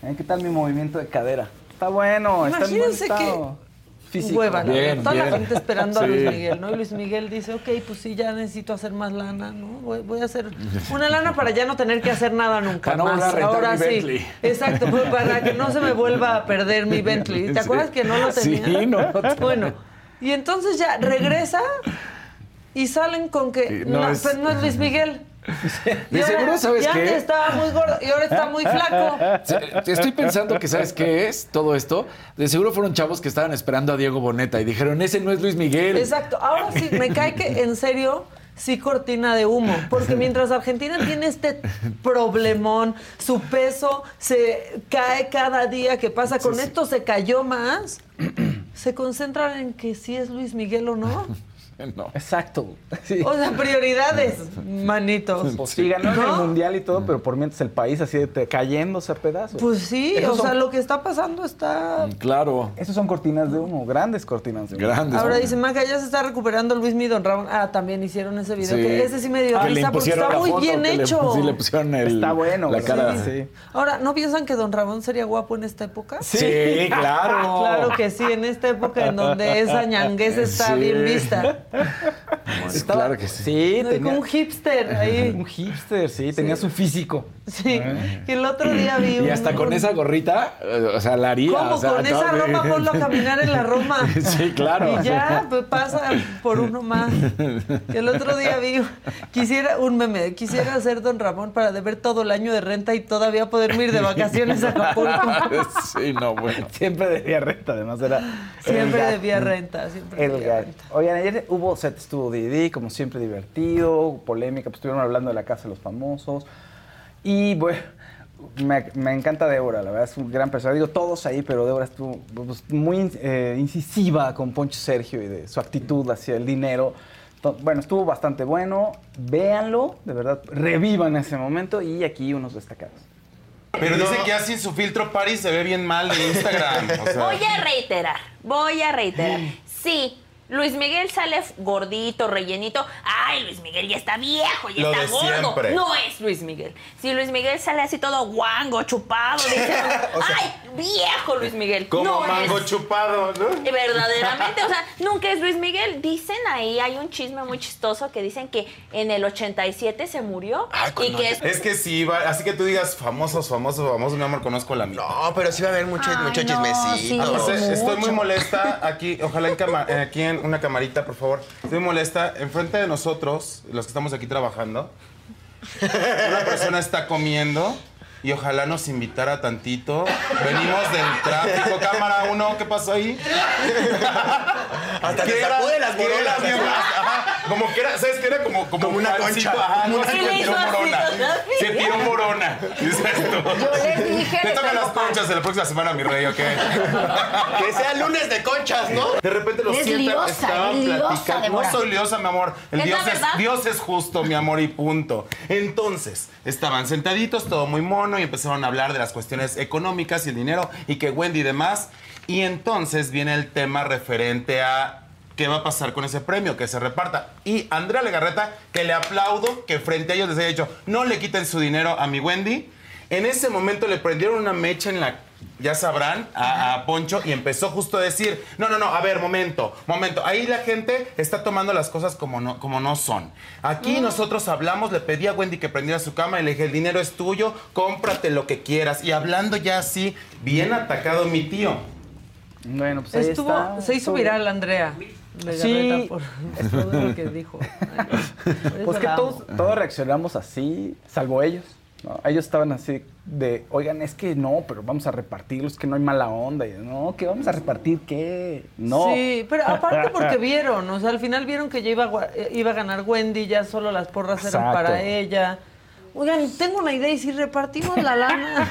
Speaker 2: ¿eh? ¿Qué tal mi movimiento de cadera? Está bueno, está en buen
Speaker 1: Imagínense que-
Speaker 2: estado físico.
Speaker 1: Hueva,
Speaker 3: Bien.
Speaker 1: Toda la gente esperando a
Speaker 3: Sí.
Speaker 1: Luis Miguel, ¿no? Y Luis Miguel dice, ok, pues sí, ya necesito hacer más lana, ¿no? Voy, voy a hacer una lana para ya no tener que hacer nada nunca
Speaker 3: Para no volver
Speaker 1: más.
Speaker 3: a rentar
Speaker 1: Ahora
Speaker 3: mi
Speaker 1: sí.
Speaker 3: Bentley.
Speaker 1: Exacto, pues, para que no se me vuelva a perder mi Bentley. ¿Te
Speaker 3: Sí.
Speaker 1: acuerdas que no lo
Speaker 3: Sí,
Speaker 1: tenía?
Speaker 3: no lo [LAUGHS] tenía.
Speaker 1: Bueno, y entonces ya regresa y salen con que
Speaker 3: Sí,
Speaker 1: no,
Speaker 3: no es-
Speaker 1: pero no es Luis Miguel. Y
Speaker 3: De
Speaker 1: ahora-
Speaker 3: seguro, ¿sabes
Speaker 1: y antes estaba muy gordo y ahora está muy flaco.
Speaker 3: Estoy pensando que, ¿sabes qué es todo esto? De seguro fueron chavos que estaban esperando a Diego Boneta y dijeron, ese no es Luis Miguel.
Speaker 1: Exacto. Ahora sí, me cae que en serio sí cortina de humo, porque mientras Argentina tiene este problemón, su peso se cae cada día que pasa, con esto se cayó más, se concentran en que si es Luis Miguel o no. [LAUGHS]
Speaker 3: No.
Speaker 2: Exacto. [LAUGHS] Sí.
Speaker 1: O sea, prioridades, [LAUGHS] manitos.
Speaker 2: Pues sí, ganó
Speaker 1: ¿No?
Speaker 2: el mundial y todo, pero por mientras el país así de cayéndose a pedazos.
Speaker 1: Pues sí,
Speaker 2: Esos
Speaker 1: o sea, lo que está pasando está...
Speaker 3: Claro.
Speaker 2: Esos son cortinas de humo, grandes cortinas de humo.
Speaker 3: Grandes.
Speaker 1: Ahora dice Maca, ya se está recuperando Luis Mi Don Ramón. Ah, también hicieron ese video.
Speaker 3: Sí.
Speaker 1: Que ese sí me dio risa porque está muy bien
Speaker 3: que le-
Speaker 1: hecho.
Speaker 3: sí, le pusieron el,
Speaker 2: Está bueno,
Speaker 3: la cara.
Speaker 2: Sí.
Speaker 1: Ahora, ¿no piensan que Don Ramón sería guapo en esta época?
Speaker 3: Sí, claro.
Speaker 1: Claro que sí, en esta época en donde esa ñanguez está
Speaker 3: Sí.
Speaker 1: bien vista.
Speaker 2: Estaba-
Speaker 3: Claro que sí.
Speaker 2: Sí,
Speaker 1: No,
Speaker 2: tenía
Speaker 1: como un hipster ahí. [LAUGHS]
Speaker 2: un hipster, sí, tenía su físico.
Speaker 1: Sí, que el otro día vi un...
Speaker 3: Y hasta con
Speaker 1: un-
Speaker 3: esa gorrita, o sea, la haría.
Speaker 1: ¿Cómo?
Speaker 3: o sea,
Speaker 1: con esa
Speaker 3: bien.
Speaker 1: Roma ponlo a caminar en la Roma. [LAUGHS]
Speaker 3: Sí, claro.
Speaker 1: Y ya pues, pasa por uno más. Que el otro día vi, quisiera un meme, quisiera ser Don Ramón para deber todo el año de renta y todavía poderme ir de vacaciones a Acapulco. [LAUGHS]
Speaker 3: sí, no, bueno.
Speaker 2: Siempre debía renta, además era.
Speaker 1: Siempre
Speaker 2: el gato.
Speaker 1: debía renta, siempre
Speaker 2: El
Speaker 1: debía
Speaker 2: gato.
Speaker 1: renta.
Speaker 2: Oigan, ayer hubo set, estuvo Didi, como siempre divertido, polémica, pues estuvieron hablando de la Casa de los Famosos. Y bueno, me, me encanta Débora, la verdad es un gran personaje. Digo, todos ahí, pero Débora estuvo pues, muy eh, incisiva con Poncho Sergio y de su actitud hacia el dinero. Bueno, estuvo bastante bueno. Véanlo, de verdad, revivan ese momento y aquí unos destacados.
Speaker 4: Pero dice que ya sin su filtro Paris se ve bien mal de Instagram. [LAUGHS] O sea,
Speaker 6: Voy a reiterar, voy a reiterar. Sí, Luis Miguel sale gordito, rellenito. Ay, Luis Miguel ya está viejo, ya
Speaker 4: Lo
Speaker 6: está
Speaker 4: de
Speaker 6: gordo.
Speaker 4: siempre.
Speaker 6: No es Luis Miguel. Si Luis Miguel sale así todo guango, chupado, dice, [LAUGHS] ay, viejo Luis Miguel.
Speaker 4: como
Speaker 6: no
Speaker 4: mango
Speaker 6: es.
Speaker 4: chupado, ¿no?
Speaker 6: Y Verdaderamente, o sea, nunca es Luis Miguel. Dicen ahí, hay un chisme muy chistoso que dicen que en el 87 se murió y que es
Speaker 4: Es que sí, va- así que tú digas famosos, famosos, famosos, mi amor, conozco la mía.
Speaker 7: No, pero sí va a haber mucho,
Speaker 6: Ay,
Speaker 7: mucho
Speaker 6: no,
Speaker 7: chismecito.
Speaker 6: sí,
Speaker 4: estoy muy molesta aquí, ojalá en cama- eh, aquí en una camarita, por favor. Estoy molesta enfrente de nosotros, los que estamos aquí trabajando. Una persona está comiendo y ojalá nos invitara tantito. Venimos del tráfico, cámara uno, ¿qué pasó ahí?
Speaker 7: Hasta sacude las
Speaker 4: ¿Qué Como que era, ¿sabes qué era? Como, como,
Speaker 7: Como una concha.
Speaker 4: Ajá,
Speaker 7: Como
Speaker 4: no, se tiró morona. Se tiró morona. Tú.
Speaker 6: Yo les dije,
Speaker 4: Te tocan las conchas de la próxima semana, mi rey, ¿ok? [LAUGHS]
Speaker 7: Que sea lunes de conchas, ¿no?
Speaker 4: De repente los
Speaker 6: Es liosa,
Speaker 4: estaban
Speaker 6: es liosa,
Speaker 4: platicando. No soy liosa, mi amor. El
Speaker 6: ¿Es
Speaker 4: Dios,
Speaker 6: la
Speaker 4: es,
Speaker 6: verdad?
Speaker 4: Dios es justo, mi amor, y punto. Entonces, estaban sentaditos, todo muy mono, y empezaron a hablar de las cuestiones económicas y el dinero, y que Wendy y demás. Y entonces viene el tema referente a qué va a pasar con ese premio, que se reparta. Y Andrea Legarreta, que le aplaudo, que frente a ellos les haya dicho, no le quiten su dinero a mi Wendy. En ese momento le prendieron una mecha en la, ya sabrán, a, a Poncho y empezó justo a decir, no, no, no, a ver, momento, momento. Ahí la gente está tomando las cosas como no, como no son. Aquí nosotros hablamos, le pedí a Wendy que prendiera su cama y le dije, el dinero es tuyo, cómprate lo que quieras. Y hablando ya así, bien atacado mi tío.
Speaker 2: Bueno, pues ahí
Speaker 1: Estuvo,
Speaker 2: está.
Speaker 1: se hizo viral Andrea Legarreta
Speaker 2: Sí.
Speaker 1: por [LAUGHS] todo lo que dijo. Ay, [LAUGHS]
Speaker 2: Pues que todos,
Speaker 1: amo.
Speaker 2: todos reaccionamos así, salvo ellos. ¿no? Ellos estaban así de, oigan, es que no, pero vamos a repartirlos, que no hay mala onda. Y, no, que vamos a repartir qué. No.
Speaker 1: Sí, pero aparte [LAUGHS] porque vieron, o sea, al final vieron que ya iba, a eh, iba a ganar Wendy, ya solo las porras eran para ella. Oigan, tengo una idea y si repartimos la lana.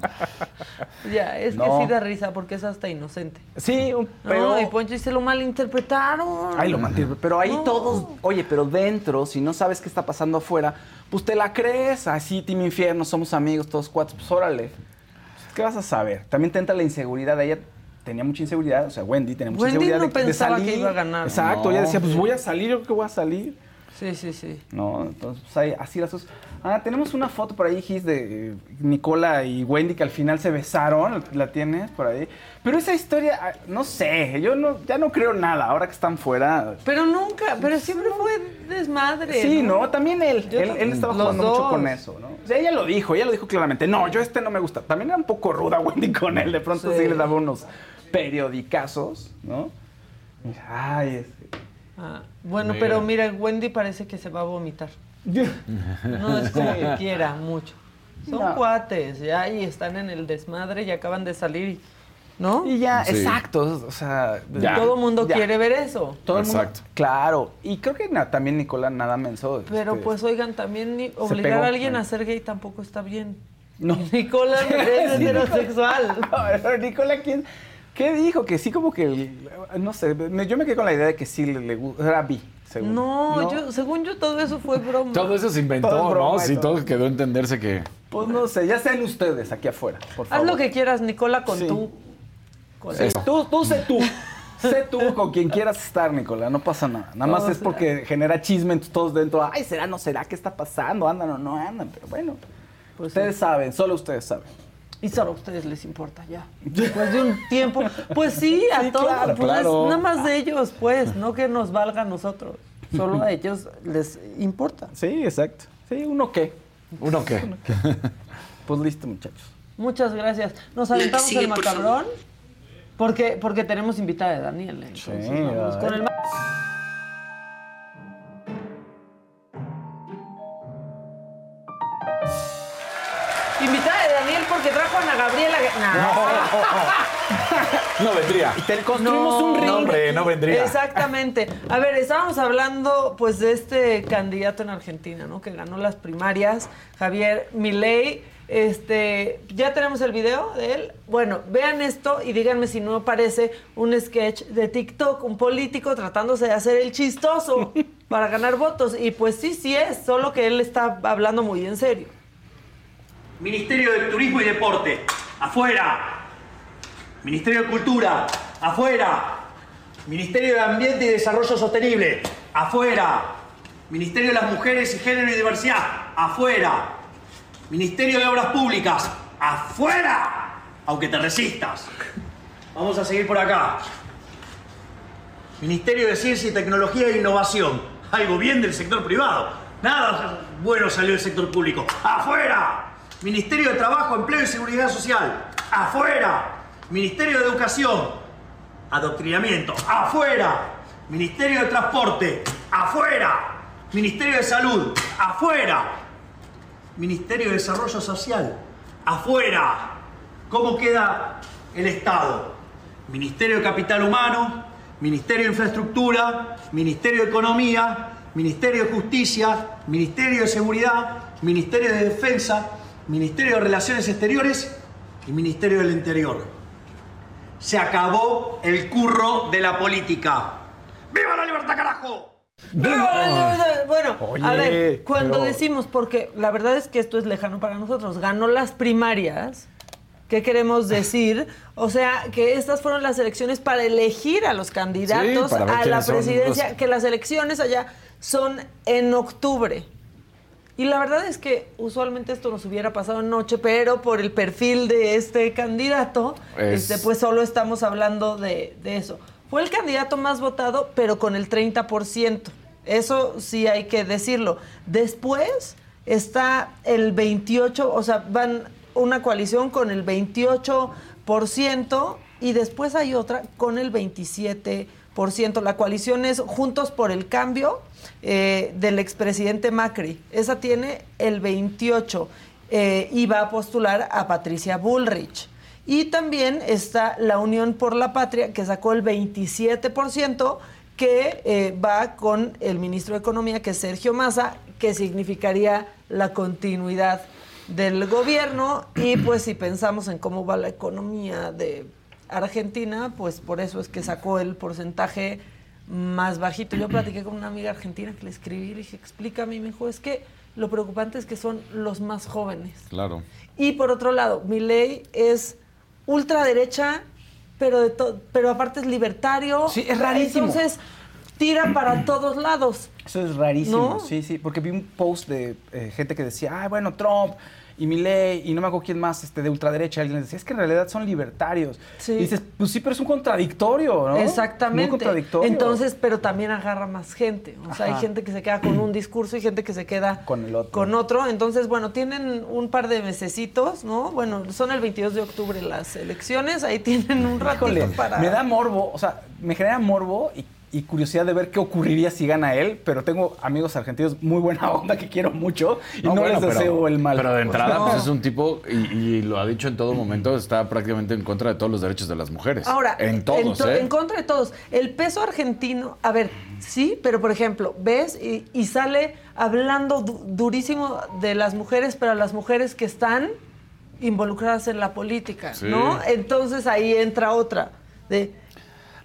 Speaker 1: [LAUGHS] Ya, es
Speaker 2: No.
Speaker 1: que sí da risa porque es hasta inocente.
Speaker 2: Sí, un- pero...
Speaker 1: No, y Poncho dice lo malinterpretaron.
Speaker 2: Ay, lo mantiene. Pero ahí
Speaker 1: No.
Speaker 2: todos, oye, pero dentro, si no sabes qué está pasando afuera, pues te la crees. Así, Team Infierno, somos amigos, todos cuatro. Pues órale. Pues, ¿Qué vas a saber? También te entra la inseguridad. Ella tenía mucha inseguridad, o sea, Wendy tenía mucha
Speaker 1: Wendy
Speaker 2: inseguridad
Speaker 1: no
Speaker 2: de, de
Speaker 1: pensaba que
Speaker 2: salir.
Speaker 1: iba a ganar.
Speaker 2: Exacto, ella decía, pues voy a salir, yo creo que voy a salir.
Speaker 1: Sí, sí, sí.
Speaker 2: No, entonces, pues ahí, así las cosas. Ah, tenemos una foto por ahí, Gis, de eh, Nicola y Wendy que al final se besaron. ¿La tienes por ahí? Pero esa historia, ah, no sé, yo no, ya no creo nada ahora que están fuera.
Speaker 1: Pero nunca, pero siempre fue desmadre.
Speaker 2: Sí, ¿no? También él.
Speaker 1: Yo
Speaker 2: Él, él estaba jugando mucho
Speaker 1: dos.
Speaker 2: con eso, ¿no? O sea, ella lo dijo, ella lo dijo claramente. No, yo este no me gusta. También era un poco ruda Wendy con él. De pronto sí,
Speaker 1: Sí.
Speaker 2: le daba unos periodicazos, ¿no? Y, Ay, es-
Speaker 1: Ah, bueno,
Speaker 3: Mira.
Speaker 1: pero mira, Wendy parece que se va a vomitar. [LAUGHS] No es como que quiera mucho. Son
Speaker 2: No.
Speaker 1: cuates, ya, y están en el desmadre y acaban de salir, ¿no?
Speaker 2: Y ya,
Speaker 3: Sí.
Speaker 2: exacto. O sea,
Speaker 3: Ya.
Speaker 1: Todo el mundo
Speaker 2: Ya.
Speaker 1: quiere ver eso.
Speaker 2: Todo el mundo-
Speaker 3: Exacto.
Speaker 2: claro. Y creo que na- también Nicola nada menso.
Speaker 1: Pero
Speaker 2: este,
Speaker 1: pues oigan, también ni- obligar
Speaker 2: pegó.
Speaker 1: a alguien a ser gay tampoco está bien.
Speaker 2: No. [LAUGHS]
Speaker 1: Nicolás [LAUGHS] es heterosexual.
Speaker 2: No, pero Nicola, ¿quién? ¿Qué dijo? Que sí, como que. No sé, me- yo me quedé con la idea de que sí le, le gu- Era bi, según.
Speaker 1: No, yo, según yo todo eso fue broma.
Speaker 3: Todo eso se inventó,
Speaker 2: Todo es broma
Speaker 3: ¿no? Sí,
Speaker 2: todo.
Speaker 3: todo quedó a entenderse que...
Speaker 2: Pues no sé, ya sean ustedes aquí afuera, por
Speaker 1: Haz
Speaker 2: favor.
Speaker 1: lo que quieras, Nicola, con
Speaker 2: Sí.
Speaker 1: tú. Con
Speaker 2: Sí, Tú, tú sé tú. sé tú con quien quieras estar, Nicola. No pasa nada. Nada más es
Speaker 1: será.
Speaker 2: porque genera chisme todos dentro. Ay, ¿será, no será? ¿Qué está pasando? ¿Andan o no andan? Pero bueno,
Speaker 1: Pues
Speaker 2: ustedes saben, solo ustedes saben.
Speaker 1: Y solo a ustedes les importa ya. Después de un tiempo. Pues sí, a
Speaker 2: Sí,
Speaker 1: todos.
Speaker 2: claro,
Speaker 1: pues
Speaker 2: claro.
Speaker 1: nada más de ellos, pues. No que nos valga a nosotros. Solo a ellos les importa.
Speaker 2: Sí, exacto. Sí, ¿uno qué?
Speaker 3: ¿Uno qué?
Speaker 2: Pues listo, muchachos.
Speaker 1: Muchas gracias. Nos aventamos
Speaker 7: sigue,
Speaker 1: el
Speaker 7: por
Speaker 1: macabrón. Porque, porque tenemos invitada de Daniel. Entonces,
Speaker 2: Sí,
Speaker 1: vamos con el Invitada de Daniel porque trajo a Ana Gabriela. No. [LAUGHS]
Speaker 3: No vendría.
Speaker 2: Te construimos un ring.
Speaker 3: No, hombre, no vendría.
Speaker 1: Exactamente. A ver, estábamos hablando pues de este candidato en Argentina, ¿no? Que ganó las primarias, Javier Milei. Este, ya tenemos el video de él. Bueno, vean esto y díganme si no parece un sketch de TikTok, un político tratándose de hacer el chistoso [LAUGHS] para ganar votos. Y pues sí, sí es, solo que él está hablando muy en serio.
Speaker 8: Ministerio de Turismo y Deporte, afuera. Ministerio de Cultura, afuera. Ministerio de Ambiente y Desarrollo Sostenible, afuera. Ministerio de las Mujeres y Género y Diversidad, afuera. Ministerio de Obras Públicas, afuera. Aunque te resistas. Vamos a seguir por acá. Ministerio de Ciencia y Tecnología e Innovación. Algo bien del sector privado. Nada bueno salió del sector público. ¡Afuera! Ministerio de Trabajo, Empleo y Seguridad Social. ¡Afuera! Ministerio de Educación. Adoctrinamiento. ¡Afuera! Ministerio de Transporte. ¡Afuera! Ministerio de Salud. ¡Afuera! Ministerio de Desarrollo Social. ¡Afuera! ¿Cómo queda el Estado? Ministerio de Capital Humano, Ministerio de Infraestructura, Ministerio de Economía, Ministerio de Justicia, Ministerio de Seguridad, Ministerio de Defensa, Ministerio de Relaciones Exteriores y Ministerio del Interior. Se acabó el curro de la política. ¡Viva la libertad, carajo!
Speaker 1: Bueno, a ver, cuando
Speaker 2: pero-
Speaker 1: decimos, porque la verdad es que esto es lejano para nosotros, ganó las primarias, ¿qué queremos decir? O sea, que estas fueron las elecciones para elegir a los candidatos
Speaker 3: Sí,
Speaker 1: a la presidencia,
Speaker 3: los-
Speaker 1: que las elecciones allá son en octubre. Y la verdad es que usualmente esto nos hubiera pasado noche, pero por el perfil de este candidato,
Speaker 3: Es-
Speaker 1: este, pues solo estamos hablando de, de eso. Fue el candidato más votado, pero con el 30%. Eso sí hay que decirlo. Después está el 28, o sea, van una coalición con el 28% y después hay otra con el 27%. La coalición es Juntos por el Cambio eh, del expresidente Macri. Esa tiene el 28 eh, y va a postular a Patricia Bullrich. Y también está la Unión por la Patria, que sacó el 27%, que eh, va con el ministro de Economía, que es Sergio Massa, que significaría la continuidad del gobierno y pues si pensamos en cómo va la economía de Argentina, pues por eso es que sacó el porcentaje más bajito. Yo platiqué con una amiga argentina que le escribí y le dije, explícame, y me dijo, es que lo preocupante es que son los más jóvenes.
Speaker 3: Claro.
Speaker 1: Y por otro lado, mi ley es ultraderecha, pero, de pero aparte es libertario.
Speaker 2: Sí, es rarísimo.
Speaker 1: Entonces, tira para todos lados.
Speaker 2: Eso es rarísimo,
Speaker 1: ¿No?
Speaker 2: sí, sí, porque vi un post de eh, gente que decía, ah, bueno, Trump y Milley y no me acuerdo quién más este, de ultraderecha. Alguien les decía, es que en realidad son libertarios.
Speaker 1: Sí.
Speaker 2: Y dices, pues sí, pero es un contradictorio, ¿no?
Speaker 1: Exactamente.
Speaker 2: Muy contradictorio.
Speaker 1: Entonces, pero también agarra más gente. O sea, hay gente que se queda con un discurso y gente que se queda
Speaker 2: Con el otro.
Speaker 1: con otro. Entonces, bueno, tienen un par de mesecitos, ¿no? Bueno, son el 22 de octubre las elecciones. Ahí tienen un ratito
Speaker 2: Híjole,
Speaker 1: para...
Speaker 2: me da morbo, o sea, me genera morbo y, y curiosidad de ver qué ocurriría si gana él, pero tengo amigos argentinos muy buena onda que quiero mucho y no,
Speaker 3: bueno,
Speaker 2: les
Speaker 3: pero-
Speaker 2: deseo el mal.
Speaker 3: Pero de entrada,
Speaker 1: No.
Speaker 3: pues es un tipo, y, y lo ha dicho en todo momento, está prácticamente en contra de todos los derechos de las mujeres.
Speaker 1: Ahora,
Speaker 3: en todos,
Speaker 1: to-
Speaker 3: ¿eh?
Speaker 1: en contra de todos. El peso argentino, a ver, sí, pero por ejemplo, ves y, y sale hablando du- durísimo de las mujeres, pero las mujeres que están involucradas en la política,
Speaker 3: Sí.
Speaker 1: ¿no? Entonces ahí entra otra de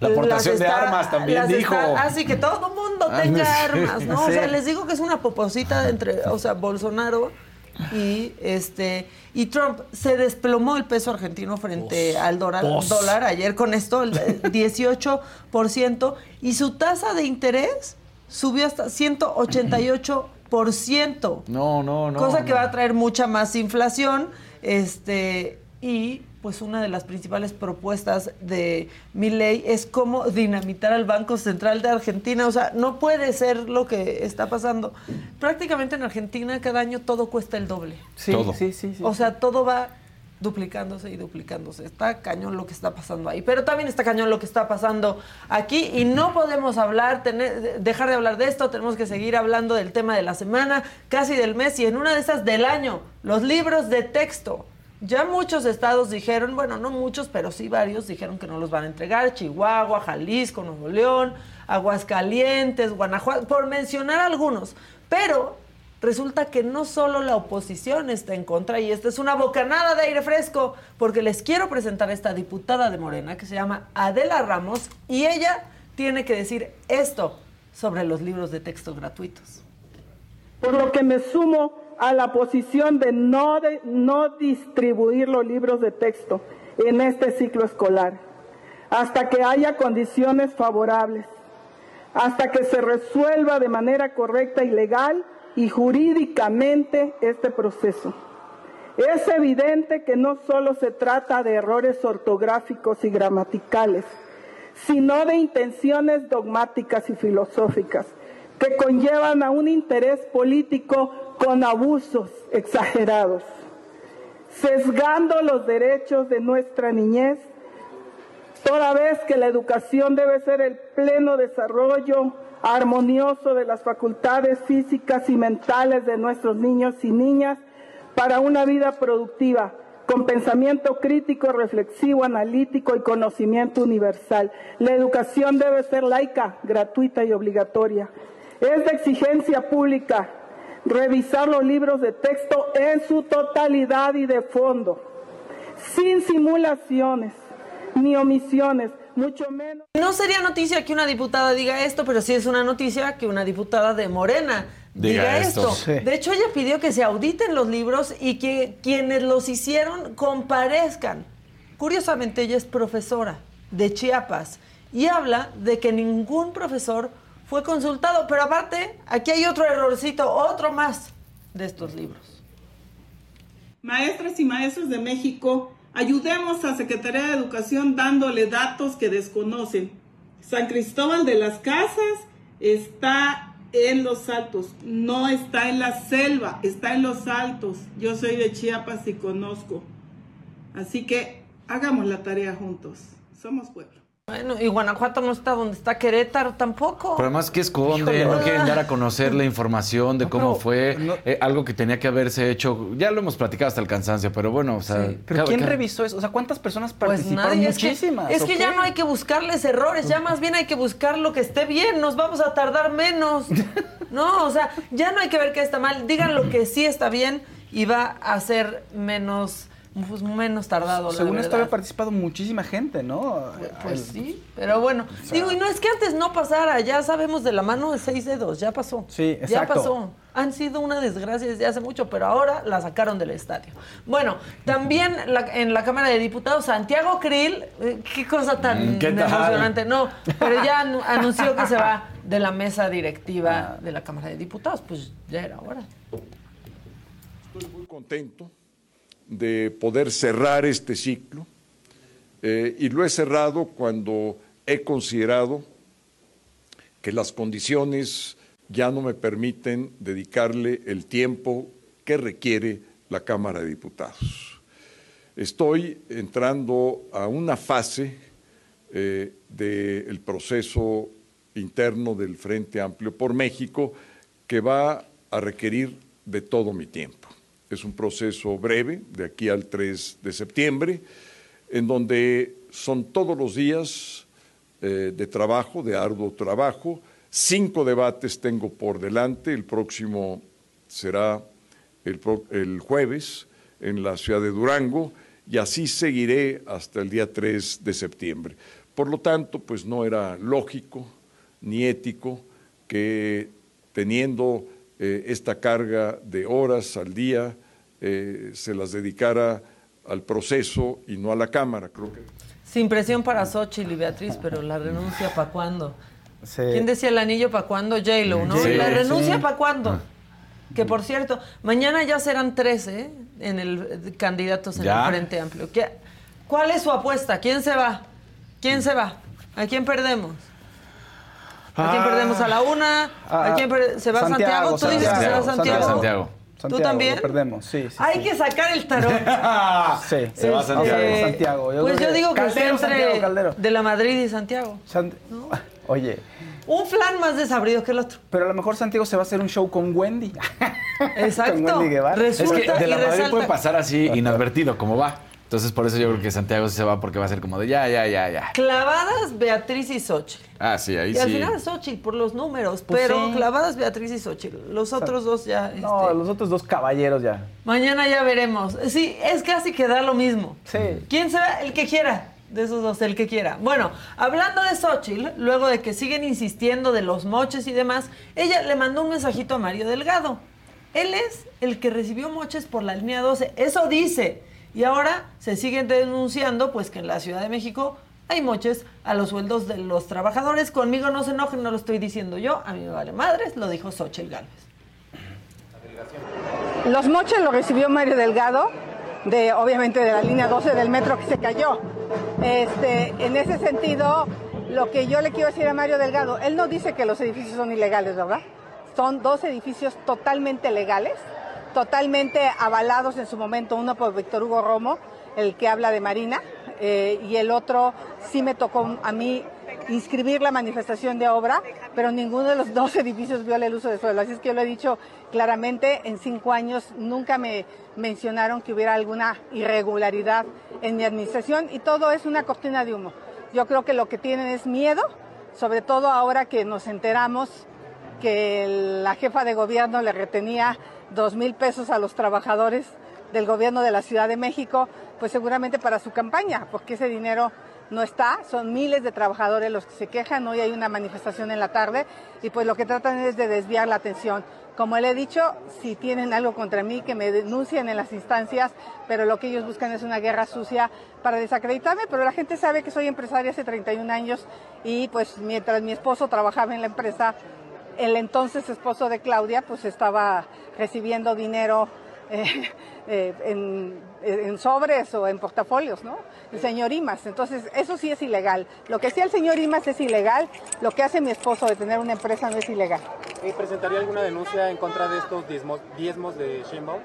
Speaker 3: La aportación de armas también dijo.
Speaker 1: está- así que todo el mundo
Speaker 3: Ah,
Speaker 1: tenga
Speaker 3: sí.
Speaker 1: armas, ¿no? O sea, les digo que es una poposita entre, o sea, Bolsonaro y este y Trump se desplomó el peso argentino frente al dólar, dólar ayer con esto el 18% y su tasa de interés subió hasta 188%.
Speaker 3: No, no, no.
Speaker 1: cosa que
Speaker 3: no.
Speaker 1: va a traer mucha más inflación, este y pues una de las principales propuestas de mi ley es cómo dinamitar al Banco Central de Argentina. O sea, no puede ser lo que está pasando. Prácticamente en Argentina cada año todo cuesta el doble.
Speaker 2: Sí,
Speaker 3: Todo.
Speaker 2: sí, sí, sí.
Speaker 1: O sea, todo va duplicándose y duplicándose. Está cañón lo que está pasando ahí. Pero también está cañón lo que está pasando aquí. Y no podemos hablar, tener- dejar de hablar de esto. Tenemos que seguir hablando del tema de la semana, casi del mes y en una de esas del año. Los libros de texto. Ya muchos estados dijeron, bueno, no muchos, pero sí varios dijeron que no los van a entregar. Chihuahua, Jalisco, Nuevo León, Aguascalientes, Guanajuato, por mencionar algunos. Pero resulta que no solo la oposición está en contra, y esta es una bocanada de aire fresco, porque les quiero presentar a esta diputada de Morena que se llama Adela Ramos, y ella tiene que decir esto sobre los libros de texto gratuitos.
Speaker 9: por lo que me sumo a la posición de no, no distribuir los libros de texto en este ciclo escolar, hasta que haya condiciones favorables, hasta que se resuelva de manera correcta y legal y jurídicamente este proceso. Es evidente que no solo se trata de errores ortográficos y gramaticales, sino de intenciones dogmáticas y filosóficas que conllevan a un interés político con abusos exagerados, sesgando los derechos de nuestra niñez, toda vez que la educación debe ser el pleno desarrollo armonioso de las facultades físicas y mentales de nuestros niños y niñas para una vida productiva, con pensamiento crítico, reflexivo, analítico y conocimiento universal. La educación debe ser laica, gratuita y obligatoria. Es de exigencia pública revisar los libros de texto en su totalidad y de fondo, sin simulaciones ni omisiones, mucho menos.
Speaker 1: No sería noticia que una diputada diga esto, pero sí es una noticia que una diputada de Morena diga,
Speaker 3: Diga
Speaker 1: esto.
Speaker 3: esto.
Speaker 2: Sí.
Speaker 1: De hecho, ella pidió que se auditen los libros y que quienes los hicieron comparezcan. Curiosamente, ella es profesora de Chiapas y habla de que ningún profesor fue consultado. Pero aparte, aquí hay otro errorcito, otro más de estos libros.
Speaker 9: Maestras y maestros de México, ayudemos a Secretaría de Educación dándole datos que desconocen. San Cristóbal de las Casas está en los altos, no está en la selva, está en los altos. Yo soy de Chiapas y conozco. Así que hagamos la tarea juntos. Somos pueblo.
Speaker 1: Bueno, y Guanajuato no está donde está Querétaro tampoco.
Speaker 3: Pero además que esconden,
Speaker 1: Híjole.
Speaker 3: no quieren dar a conocer la información de
Speaker 2: No,
Speaker 3: cómo
Speaker 2: pero
Speaker 3: fue,
Speaker 2: no-
Speaker 3: eh, algo que tenía que haberse hecho. Ya lo hemos platicado hasta el cansancio, pero bueno, o sea.
Speaker 2: Sí, Pero
Speaker 3: cada-
Speaker 2: ¿quién
Speaker 3: cada-
Speaker 2: revisó eso? O sea, ¿cuántas personas
Speaker 1: Pues
Speaker 2: participaron?
Speaker 1: nadie, es que,
Speaker 2: Muchísimas.
Speaker 1: es
Speaker 2: ¿o
Speaker 1: que ya no hay que buscarles errores, ya más bien hay que buscar lo que esté bien, nos vamos a tardar menos. [LAUGHS] No, o sea, ya no hay que ver qué está mal, digan lo que sí está bien iba a ser menos, pues, menos tardado. la
Speaker 2: Según esto había participado muchísima gente, ¿no?
Speaker 1: Pues
Speaker 2: El-
Speaker 1: sí, pero bueno. Digo, y no es que antes no pasara, ya sabemos de la mano de seis dedos, ya pasó.
Speaker 2: Sí,
Speaker 1: Ya
Speaker 2: exacto.
Speaker 1: pasó. Han sido una desgracia desde hace mucho, pero ahora la sacaron del estadio. Bueno, también la- en la Cámara de Diputados, Santiago Krill, eh, qué cosa tan
Speaker 3: Mm, ¿qué
Speaker 1: emocionante. No, pero ya anu- [LAUGHS] anunció que se va de la mesa directiva de la Cámara de Diputados, pues ya era hora.
Speaker 10: Estoy muy contento de poder cerrar este ciclo eh, y lo he cerrado cuando he considerado que las condiciones ya no me permiten dedicarle el tiempo que requiere la Cámara de Diputados. Estoy entrando a una fase eh, del proceso interno del Frente Amplio por México que va a requerir de todo mi tiempo. Es un proceso breve, de aquí al 3 de septiembre, en donde son todos los días eh, de trabajo, de arduo trabajo. Cinco debates tengo por delante. El próximo será el, jueves en la ciudad de Durango y así seguiré hasta el día 3 de septiembre. Por lo tanto, pues no era lógico ni ético que teniendo eh, esta carga de horas al día eh, se las dedicara al proceso y no a la Cámara. Creo que
Speaker 1: Sin presión para Xochitl y Beatriz, pero la renuncia para cuándo.
Speaker 2: Sí.
Speaker 1: ¿Quién decía el anillo para cuándo? J-Lo, ¿no?
Speaker 3: Sí,
Speaker 1: la renuncia
Speaker 2: sí.
Speaker 1: para cuándo. Que por cierto, mañana ya serán 13 en el eh, candidatos en
Speaker 3: Ya.
Speaker 1: el Frente Amplio. ¿Qué- ¿Cuál es su apuesta? ¿Quién se va? ¿Quién se va? ¿A quién perdemos? ¿A quién perdemos? ¿A la una? ¿A
Speaker 2: Ah,
Speaker 1: quién per- se va Santiago? ¿Tú dices que se va Santiago?
Speaker 3: Santiago.
Speaker 1: ¿Tú también?
Speaker 2: Lo perdemos, sí, sí.
Speaker 1: Hay
Speaker 2: sí.
Speaker 1: que sacar el tarot. [LAUGHS]
Speaker 2: Sí,
Speaker 3: Se va
Speaker 1: Este,
Speaker 3: Santiago.
Speaker 2: Santiago. Yo
Speaker 1: pues yo digo que
Speaker 2: Caldero,
Speaker 1: entre
Speaker 2: Santiago, Caldero.
Speaker 1: de la Madrid y Santiago.
Speaker 2: Sant- [LAUGHS] Oye,
Speaker 1: Un flan más desabrido que el otro.
Speaker 2: pero a lo mejor Santiago se va a hacer un show con Wendy. [LAUGHS]
Speaker 1: Exacto.
Speaker 2: Con Wendy Guevara.
Speaker 3: Es que
Speaker 1: Resulta
Speaker 3: de la
Speaker 1: y
Speaker 3: Madrid
Speaker 1: resalta.
Speaker 3: puede pasar así inadvertido, como va. Entonces, por eso yo creo que Santiago sí se va porque va a ser como de ya, ya, ya, ya.
Speaker 1: Clavadas Beatriz y Xochitl.
Speaker 3: Ah, sí, ahí
Speaker 1: Y al
Speaker 3: sí.
Speaker 1: final Xochitl por los números,
Speaker 2: Pues
Speaker 1: pero
Speaker 2: sí.
Speaker 1: clavadas Beatriz y Xochitl. Los otros dos ya.
Speaker 2: No,
Speaker 1: este,
Speaker 2: los otros dos caballeros ya.
Speaker 1: Mañana ya veremos. Sí, es casi que da lo mismo.
Speaker 2: Sí.
Speaker 1: ¿Quién será? El que quiera. De esos dos, el que quiera. Bueno, hablando de Xochitl, luego de que siguen insistiendo de los moches y demás, ella le mandó un mensajito a Mario Delgado. Él es el que recibió moches por la línea 12. Eso dice. Y ahora se siguen denunciando, pues que en la Ciudad de México hay moches a los sueldos de los trabajadores. Conmigo no se enojen, no lo estoy diciendo yo. A mí me vale madres, lo dijo Xochitl Gálvez.
Speaker 11: Los moches los recibió Mario Delgado, de obviamente de la línea 12 del metro que se cayó. Este, en ese sentido, lo que yo le quiero decir a Mario Delgado, él no dice que los edificios son ilegales, ¿verdad? Son dos edificios totalmente legales, totalmente avalados en su momento, uno por Víctor Hugo Romo, el que habla de Marina, eh, y el otro sí me tocó a mí inscribir la manifestación de obra, pero ninguno de los dos [LAUGHS] edificios viola el uso de suelo. Así es que yo lo he dicho claramente, en cinco años nunca me mencionaron que hubiera alguna irregularidad en mi administración y todo es una cortina de humo. Yo creo que lo que tienen es miedo, sobre todo ahora que nos enteramos que la jefa de gobierno le retenía dos mil pesos a los trabajadores del gobierno de la Ciudad de México, pues seguramente para su campaña, porque ese dinero no está, son miles de trabajadores los que se quejan, hoy hay una manifestación en la tarde y pues lo que tratan es de desviar la atención. Como le he dicho, si tienen algo contra mí, que me denuncien en las instancias, pero lo que ellos buscan es una guerra sucia para desacreditarme, pero la gente sabe que soy empresaria hace 31 años y pues mientras mi esposo trabajaba en la empresa, el entonces esposo de Claudia pues estaba recibiendo dinero eh, [LAUGHS] eh, en, sobres o en portafolios, ¿no? El señor Imas. Entonces, eso sí es ilegal. Lo que hacía el señor Imas es ilegal, lo que hace mi esposo de tener una empresa no es ilegal.
Speaker 12: ¿Y presentaría alguna denuncia en contra de estos diezmos, diezmos de Sheinbaum?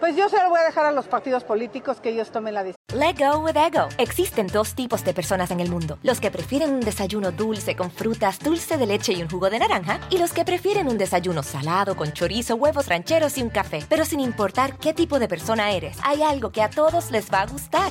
Speaker 11: Pues yo se lo voy a dejar a los partidos políticos que ellos tomen la decisión.
Speaker 5: Let go with ego. Existen dos tipos de personas en el mundo: los que prefieren un desayuno dulce con frutas, dulce de leche y un jugo de naranja, y los que prefieren un desayuno salado con chorizo, huevos rancheros y un café. Pero sin importar qué tipo de persona eres, hay algo que a todos les va a gustar.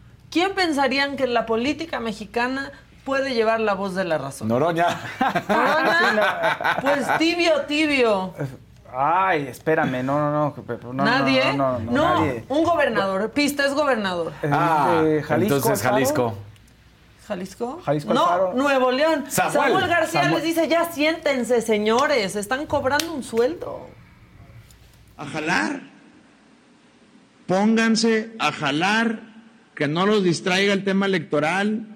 Speaker 1: ¿Quién pensarían que en la política mexicana puede llevar la voz de la razón?
Speaker 3: Noroña.
Speaker 1: ¿Noroña? Pues tibio, tibio.
Speaker 2: Ay, espérame, no, no, no. no, no,
Speaker 1: ¿Nadie?
Speaker 2: No, no, no, nadie.
Speaker 1: un gobernador. Pista es gobernador.
Speaker 2: Eh,
Speaker 3: Ah,
Speaker 2: eh, Jalisco,
Speaker 3: entonces
Speaker 2: Alfaro.
Speaker 3: Jalisco.
Speaker 1: ¿Jalisco?
Speaker 2: Jalisco
Speaker 1: no,
Speaker 2: Alfaro.
Speaker 1: Nuevo León.
Speaker 3: Samuel.
Speaker 1: Samuel, García
Speaker 2: Samuel.
Speaker 1: les dice, ya siéntense, señores, están cobrando un sueldo.
Speaker 13: a jalar. Pónganse a jalar, que no los distraiga el tema electoral.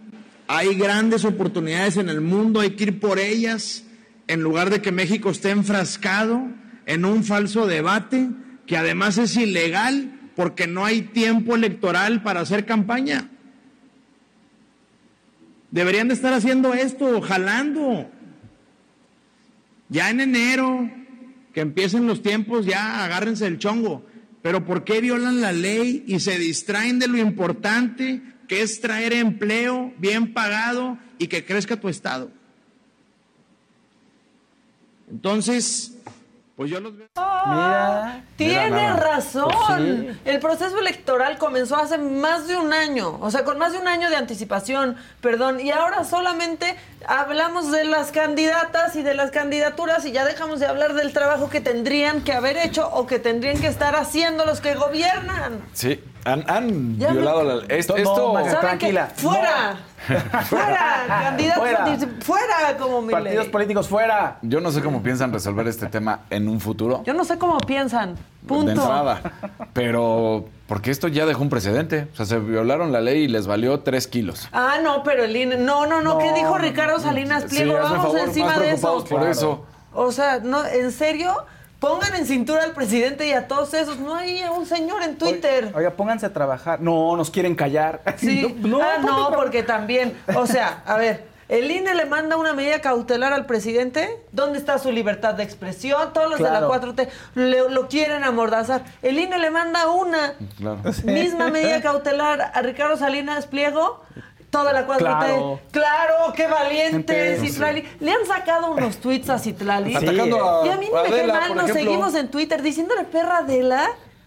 Speaker 13: Hay grandes oportunidades en el mundo, hay que ir por ellas, en lugar de que México esté enfrascado en un falso debate, que además es ilegal porque no hay tiempo electoral para hacer campaña. Deberían de estar haciendo esto, jalando. Ya en enero, que empiecen los tiempos, ya agárrense el chongo. Pero ¿por qué violan la ley y se distraen de lo importante que es traer empleo bien pagado y que crezca tu estado? Entonces, pues yo los veo.
Speaker 2: Mira.
Speaker 1: Tiene
Speaker 2: Mira,
Speaker 1: razón.
Speaker 2: Pues sí.
Speaker 1: El proceso electoral comenzó hace más de un año, o sea, con más de un año de anticipación, perdón, y ahora solamente hablamos de las candidatas y de las candidaturas y ya dejamos de hablar del trabajo que tendrían que haber hecho o que tendrían que estar haciendo los que gobiernan.
Speaker 3: Sí, han, han
Speaker 1: Ya me-
Speaker 3: violado la es-
Speaker 2: No,
Speaker 3: esto.
Speaker 2: Maga, tranquila.
Speaker 1: ¡Fuera! [LAUGHS] ¡Fuera! Candidatos,
Speaker 2: Fuera.
Speaker 1: fuera como mi
Speaker 2: Partidos políticos fuera.
Speaker 3: Yo no sé cómo piensan resolver este tema en un futuro.
Speaker 1: Yo no sé cómo piensan. Punto.
Speaker 3: De entrada. Pero, porque esto ya dejó un precedente. O sea, se violaron la ley y les valió tres kilos.
Speaker 1: Ah, no, pero el INE. No, no, no. ¿Qué
Speaker 2: No,
Speaker 1: dijo Ricardo Salinas Pliego? Vamos
Speaker 3: favor,
Speaker 1: encima
Speaker 3: más
Speaker 1: de
Speaker 3: preocupados
Speaker 1: eso.
Speaker 3: por
Speaker 2: Claro.
Speaker 3: eso.
Speaker 1: O sea, no, ¿en serio? Pongan en cintura al presidente y a todos esos. No hay un señor en Twitter.
Speaker 2: Oiga, pónganse a trabajar. No, nos quieren callar. [LAUGHS]
Speaker 1: Sí.
Speaker 2: No, no,
Speaker 1: ah, no, porque también, o sea, a ver, el INE le manda una medida cautelar al presidente. ¿Dónde está su libertad de expresión? Todos los de la 4T le- lo quieren amordazar. El INE le manda una
Speaker 3: Claro.
Speaker 1: misma medida [LAUGHS] cautelar a Ricardo Salinas Pliego. Toda la 4T.
Speaker 2: Claro.
Speaker 1: Claro, qué valiente, Citlali. Le han sacado unos tweets a Citlali.
Speaker 2: Sí.
Speaker 3: Atacando a,
Speaker 1: Y a mí ni me cae mal, nos
Speaker 3: ejemplo.
Speaker 1: seguimos en Twitter diciéndole perra Adela.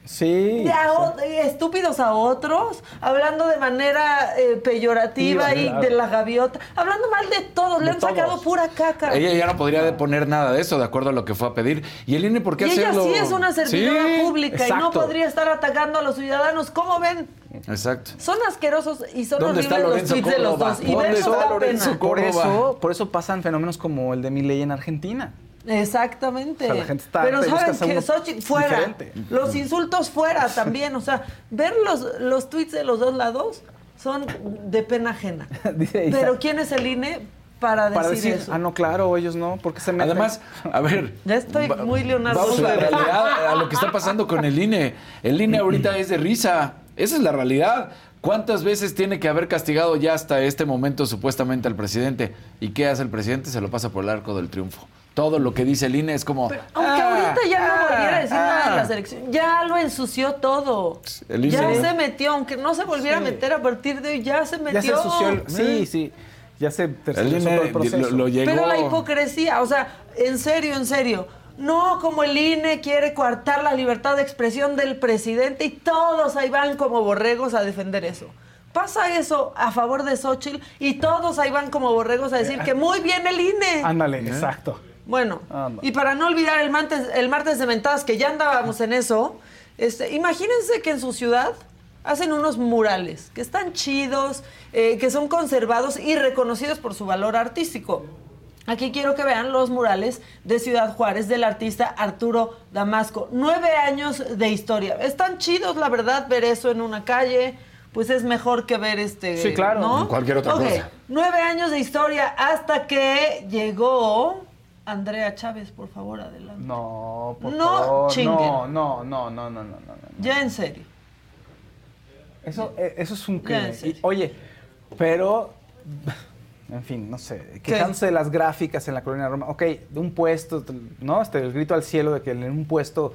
Speaker 2: Sí.
Speaker 1: De a o- de estúpidos a otros, hablando de manera eh, peyorativa
Speaker 2: Sí,
Speaker 1: y
Speaker 2: claro.
Speaker 1: de la gaviota, hablando mal de todos, le han sacado pura caca.
Speaker 3: Ella ya no podría poner nada de eso, de acuerdo a lo que fue a pedir. ¿Y el INE por qué
Speaker 1: y ella
Speaker 3: hacerlo?
Speaker 1: sí es una servidora
Speaker 3: Sí,
Speaker 1: pública y no podría estar atacando a los ciudadanos. ¿Cómo ven?
Speaker 3: Exacto.
Speaker 1: Son asquerosos y son
Speaker 3: ¿Dónde está
Speaker 1: horribles los tweets de los dos. Y
Speaker 3: ¿Dónde
Speaker 1: ven,
Speaker 3: está Lorenzo.
Speaker 2: Por eso, por eso pasan fenómenos como el de Milei en Argentina.
Speaker 1: Exactamente.
Speaker 2: O sea, la gente está
Speaker 1: Pero saben que Xochitl fuera.
Speaker 2: diferente.
Speaker 1: Los insultos fuera [LAUGHS] también. O sea, ver los, los tweets de los dos lados son de pena ajena. [LAUGHS]
Speaker 2: Dice.
Speaker 1: Pero ¿quién es el INE para decir,
Speaker 2: Para decir,
Speaker 1: eso?
Speaker 2: ah, no, claro, ellos no, porque se meten.
Speaker 3: Además, a ver.
Speaker 1: Ya estoy
Speaker 3: va-
Speaker 1: muy Leonardo.
Speaker 3: Vamos a la realidad, a lo que está pasando con el INE. El INE ahorita es de risa. Esa es la realidad. ¿Cuántas veces tiene que haber castigado ya hasta este momento supuestamente al presidente? ¿Y qué hace el presidente? Se lo pasa por el arco del triunfo. Todo lo que dice el INE es como...
Speaker 1: Aunque
Speaker 3: "Ah,
Speaker 1: ahorita ya no
Speaker 3: ah,
Speaker 1: volviera a decir nada de
Speaker 3: ah".
Speaker 1: la selección, ya lo ensució todo.
Speaker 3: El INE.
Speaker 1: Ya se metió, aunque no se volviera
Speaker 2: Sí.
Speaker 1: a meter a partir de hoy, ya se metió.
Speaker 2: Ya se ensució el... Sí, sí. Ya se
Speaker 3: El
Speaker 2: tercerizó todo
Speaker 3: INE
Speaker 2: el proceso.
Speaker 3: lo, lo llegó...
Speaker 1: Pero la hipocresía, o sea, en serio, en serio. No, como el INE quiere coartar la libertad de expresión del presidente y todos ahí van como borregos a defender eso. Pasa eso a favor de Xochitl y todos ahí van como borregos a decir que muy bien el INE.
Speaker 2: Ándale, exacto.
Speaker 1: Bueno,
Speaker 2: Anda.
Speaker 1: y para no olvidar el martes, el martes de mentadas, que ya andábamos en eso, este, imagínense que en su ciudad hacen unos murales que están chidos, eh, que son conservados y reconocidos por su valor artístico. Aquí quiero que vean los murales de Ciudad Juárez del artista Arturo Damasco. Nueve años de historia. Están chidos, la verdad, ver eso en una calle. Pues es mejor que ver este.
Speaker 2: Sí, claro.
Speaker 1: ¿no?
Speaker 3: Cualquier otra cosa.
Speaker 1: Nueve años de historia hasta que llegó Andrea Chávez, por favor, adelante.
Speaker 2: No, por
Speaker 1: No
Speaker 2: favor.
Speaker 1: chinguen.
Speaker 2: No, no, no, no, no, no, no.
Speaker 1: Ya en serio.
Speaker 2: Eso, eh, eso es un crimen. Y, oye, pero, en fin, no sé, quejándose de las gráficas en la colonia Roma. Ok, de un puesto, ¿no? Este, el grito al cielo de que en un puesto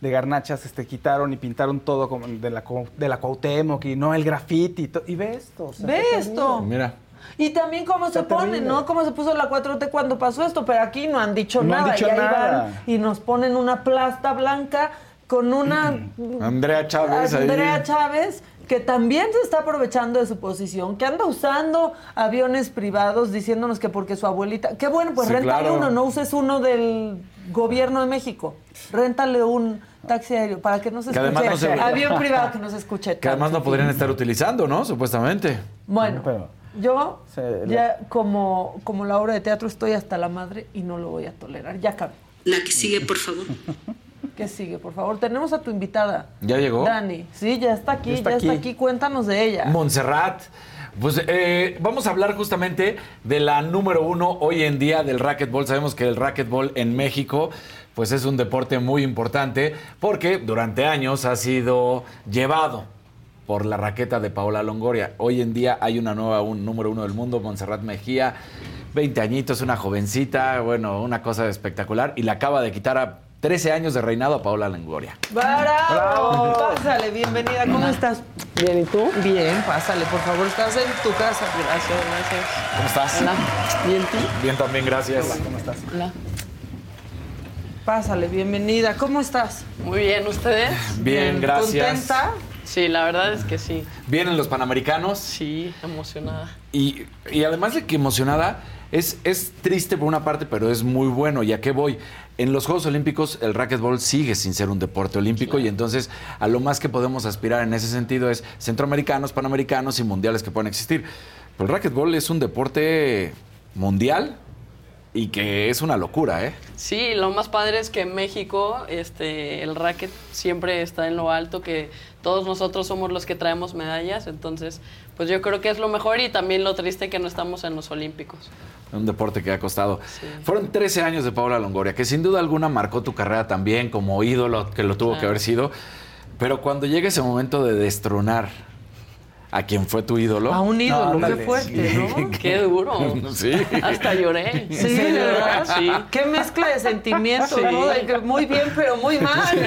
Speaker 2: de garnachas este, quitaron y pintaron todo como de la, de la Cuauhtémoc y no el grafiti. y Y ve esto. o sea,
Speaker 1: Ve esto.
Speaker 3: Mira.
Speaker 1: Y también cómo se
Speaker 2: Está terrible.
Speaker 1: ¿no? Cómo se puso la 4T cuando pasó esto, pero aquí no han dicho
Speaker 2: No han
Speaker 1: nada.
Speaker 2: dicho
Speaker 1: y ahí
Speaker 2: nada.
Speaker 1: van y nos ponen una plasta blanca con una [CLEARS THROAT]
Speaker 3: Andrea Chávez ahí.
Speaker 1: Andrea Chávez que también se está aprovechando de su posición, que anda usando aviones privados diciéndonos que porque su abuelita, qué bueno, pues
Speaker 3: Sí,
Speaker 1: réntale
Speaker 3: claro.
Speaker 1: uno, no uses uno del gobierno de México. Réntale un taxi aéreo para que no se
Speaker 3: Que
Speaker 1: escuche.
Speaker 3: no se-
Speaker 1: Avión privado que no se escuche.
Speaker 3: Que además no podrían estar utilizando, ¿no? Supuestamente.
Speaker 1: Bueno,
Speaker 2: Pero-
Speaker 1: yo
Speaker 2: Se-
Speaker 1: ya como, como la obra de teatro estoy hasta la madre y no lo voy a tolerar. Ya acabé.
Speaker 14: La que sigue, por favor. [LAUGHS]
Speaker 1: ¿Qué sigue, por favor? Tenemos a tu invitada.
Speaker 3: ¿Ya llegó?
Speaker 1: Dani. Sí, ya está aquí,
Speaker 2: Ya
Speaker 1: ya
Speaker 2: está aquí.
Speaker 1: Cuéntanos de ella.
Speaker 3: Montserrat. Pues eh, vamos a hablar justamente de la número uno hoy en día del racquetball. Sabemos que el racquetball en México pues es un deporte muy importante porque durante años ha sido llevado por la raqueta de Paola Longoria. Hoy en día hay una nueva un, número uno del mundo, Montserrat Mejía, 20 añitos, una jovencita, bueno, una cosa espectacular y le acaba de quitar a 13 años de reinado a Paola Longoria.
Speaker 1: ¡Bravo! Pásale, bienvenida. ¿Cómo estás?
Speaker 15: Bien, ¿y tú?
Speaker 1: Bien, pásale, por favor. Estás en tu casa.
Speaker 15: Gracias, gracias.
Speaker 3: ¿Cómo estás?
Speaker 15: Hola. Bien, ¿tú?
Speaker 3: Bien también, gracias.
Speaker 2: ¿Cómo estás?
Speaker 15: Hola.
Speaker 1: Pásale, bienvenida. ¿Cómo estás?
Speaker 15: Muy bien, ¿ustedes?
Speaker 3: Bien, gracias.
Speaker 1: ¿Contenta?
Speaker 15: Sí, la verdad es que sí.
Speaker 3: Vienen los Panamericanos
Speaker 15: Sí, emocionada.
Speaker 3: y, y además de que emocionada, es, es triste por una parte, pero es muy bueno. ¿Y a qué voy? En los Juegos Olímpicos el racquetball sigue sin ser un deporte olímpico y entonces a lo más que podemos aspirar en ese sentido es centroamericanos, panamericanos y mundiales que puedan existir. Pero el racquetball es un deporte mundial y que es una locura, ¿eh?
Speaker 15: Sí, lo más padre es que en México este, el racket siempre está en lo alto, que todos nosotros somos los que traemos medallas, entonces pues yo creo que es lo mejor y también lo triste que no estamos en los Olímpicos.
Speaker 3: Un deporte que ha costado. Fueron 13 años de Paula Longoria, que sin duda alguna marcó tu carrera también como ídolo, que lo tuvo que haber sido. Pero cuando llega ese momento de destronar a quien fue tu ídolo.
Speaker 1: A un ídolo, qué fuerte, ¿no?
Speaker 15: Qué duro. [LAUGHS]
Speaker 3: Sí.
Speaker 15: Hasta lloré.
Speaker 1: Sí, de verdad.
Speaker 15: Sí.
Speaker 1: Qué mezcla de sentimientos,
Speaker 15: Sí.
Speaker 1: ¿no? De que muy bien, pero muy mal. ¿Por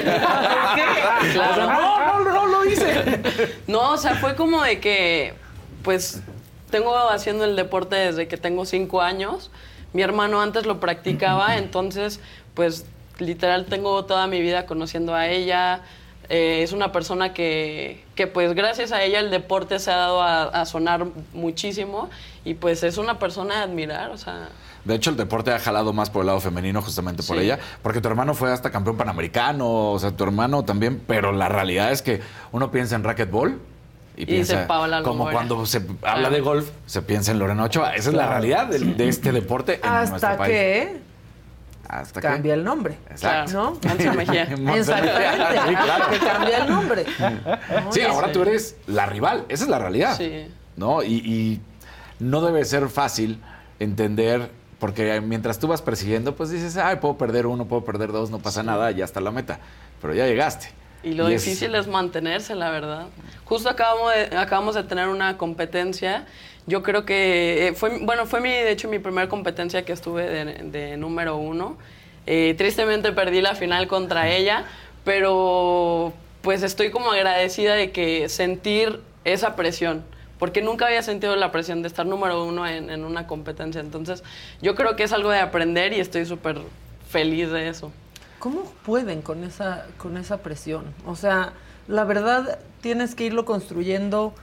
Speaker 1: qué?
Speaker 15: Claro.
Speaker 1: no, no, no lo hice.
Speaker 15: No, o sea, fue como de que, pues, tengo haciendo el deporte desde que tengo cinco años. Mi hermano antes lo practicaba, entonces, pues, literal tengo toda mi vida conociendo a ella. Eh, es una persona que, que, pues, gracias a ella el deporte se ha dado a, a sonar muchísimo y, pues, es una persona a admirar, o sea...
Speaker 3: De hecho, el deporte ha jalado más por el lado femenino justamente por
Speaker 15: Sí.
Speaker 3: ella, porque tu hermano fue hasta campeón panamericano, o sea, tu hermano también, pero la realidad es que uno piensa en racquetball y,
Speaker 15: Y
Speaker 3: piensa como cuando se habla de golf, se piensa en Lorena Ochoa. Esa es la realidad de, de este deporte en nuestro
Speaker 1: Hasta
Speaker 3: país.
Speaker 1: que
Speaker 3: Hasta que
Speaker 1: cambia el nombre.
Speaker 3: Exacto.
Speaker 1: ¿No? [LAUGHS]
Speaker 15: Mejía.
Speaker 1: Exactamente.
Speaker 3: Sí, claro.
Speaker 1: Que cambia el nombre. ¿no?
Speaker 3: Sí, ahora
Speaker 1: sí.
Speaker 3: tú eres la rival, esa es la realidad.
Speaker 15: Sí.
Speaker 3: ¿No? Y, y no debe ser fácil entender, porque mientras tú vas persiguiendo, pues dices, ay, puedo perder uno, puedo perder dos, no pasa nada, ya está la meta. Pero ya llegaste.
Speaker 15: Y lo
Speaker 3: Y es-
Speaker 15: difícil es mantenerse, la verdad. Justo acabamos de, acabamos de tener una competencia. Yo creo que eh, fue, bueno, fue mi, de hecho mi primera competencia que estuve de, de número uno. Eh, tristemente perdí la final contra ella, pero pues estoy como agradecida de que sentir esa presión, porque nunca había sentido la presión de estar número uno en, en una competencia. Entonces, yo creo que es algo de aprender y estoy súper feliz de eso.
Speaker 1: ¿Cómo pueden con esa, con esa presión? O sea, la verdad tienes que irlo construyendo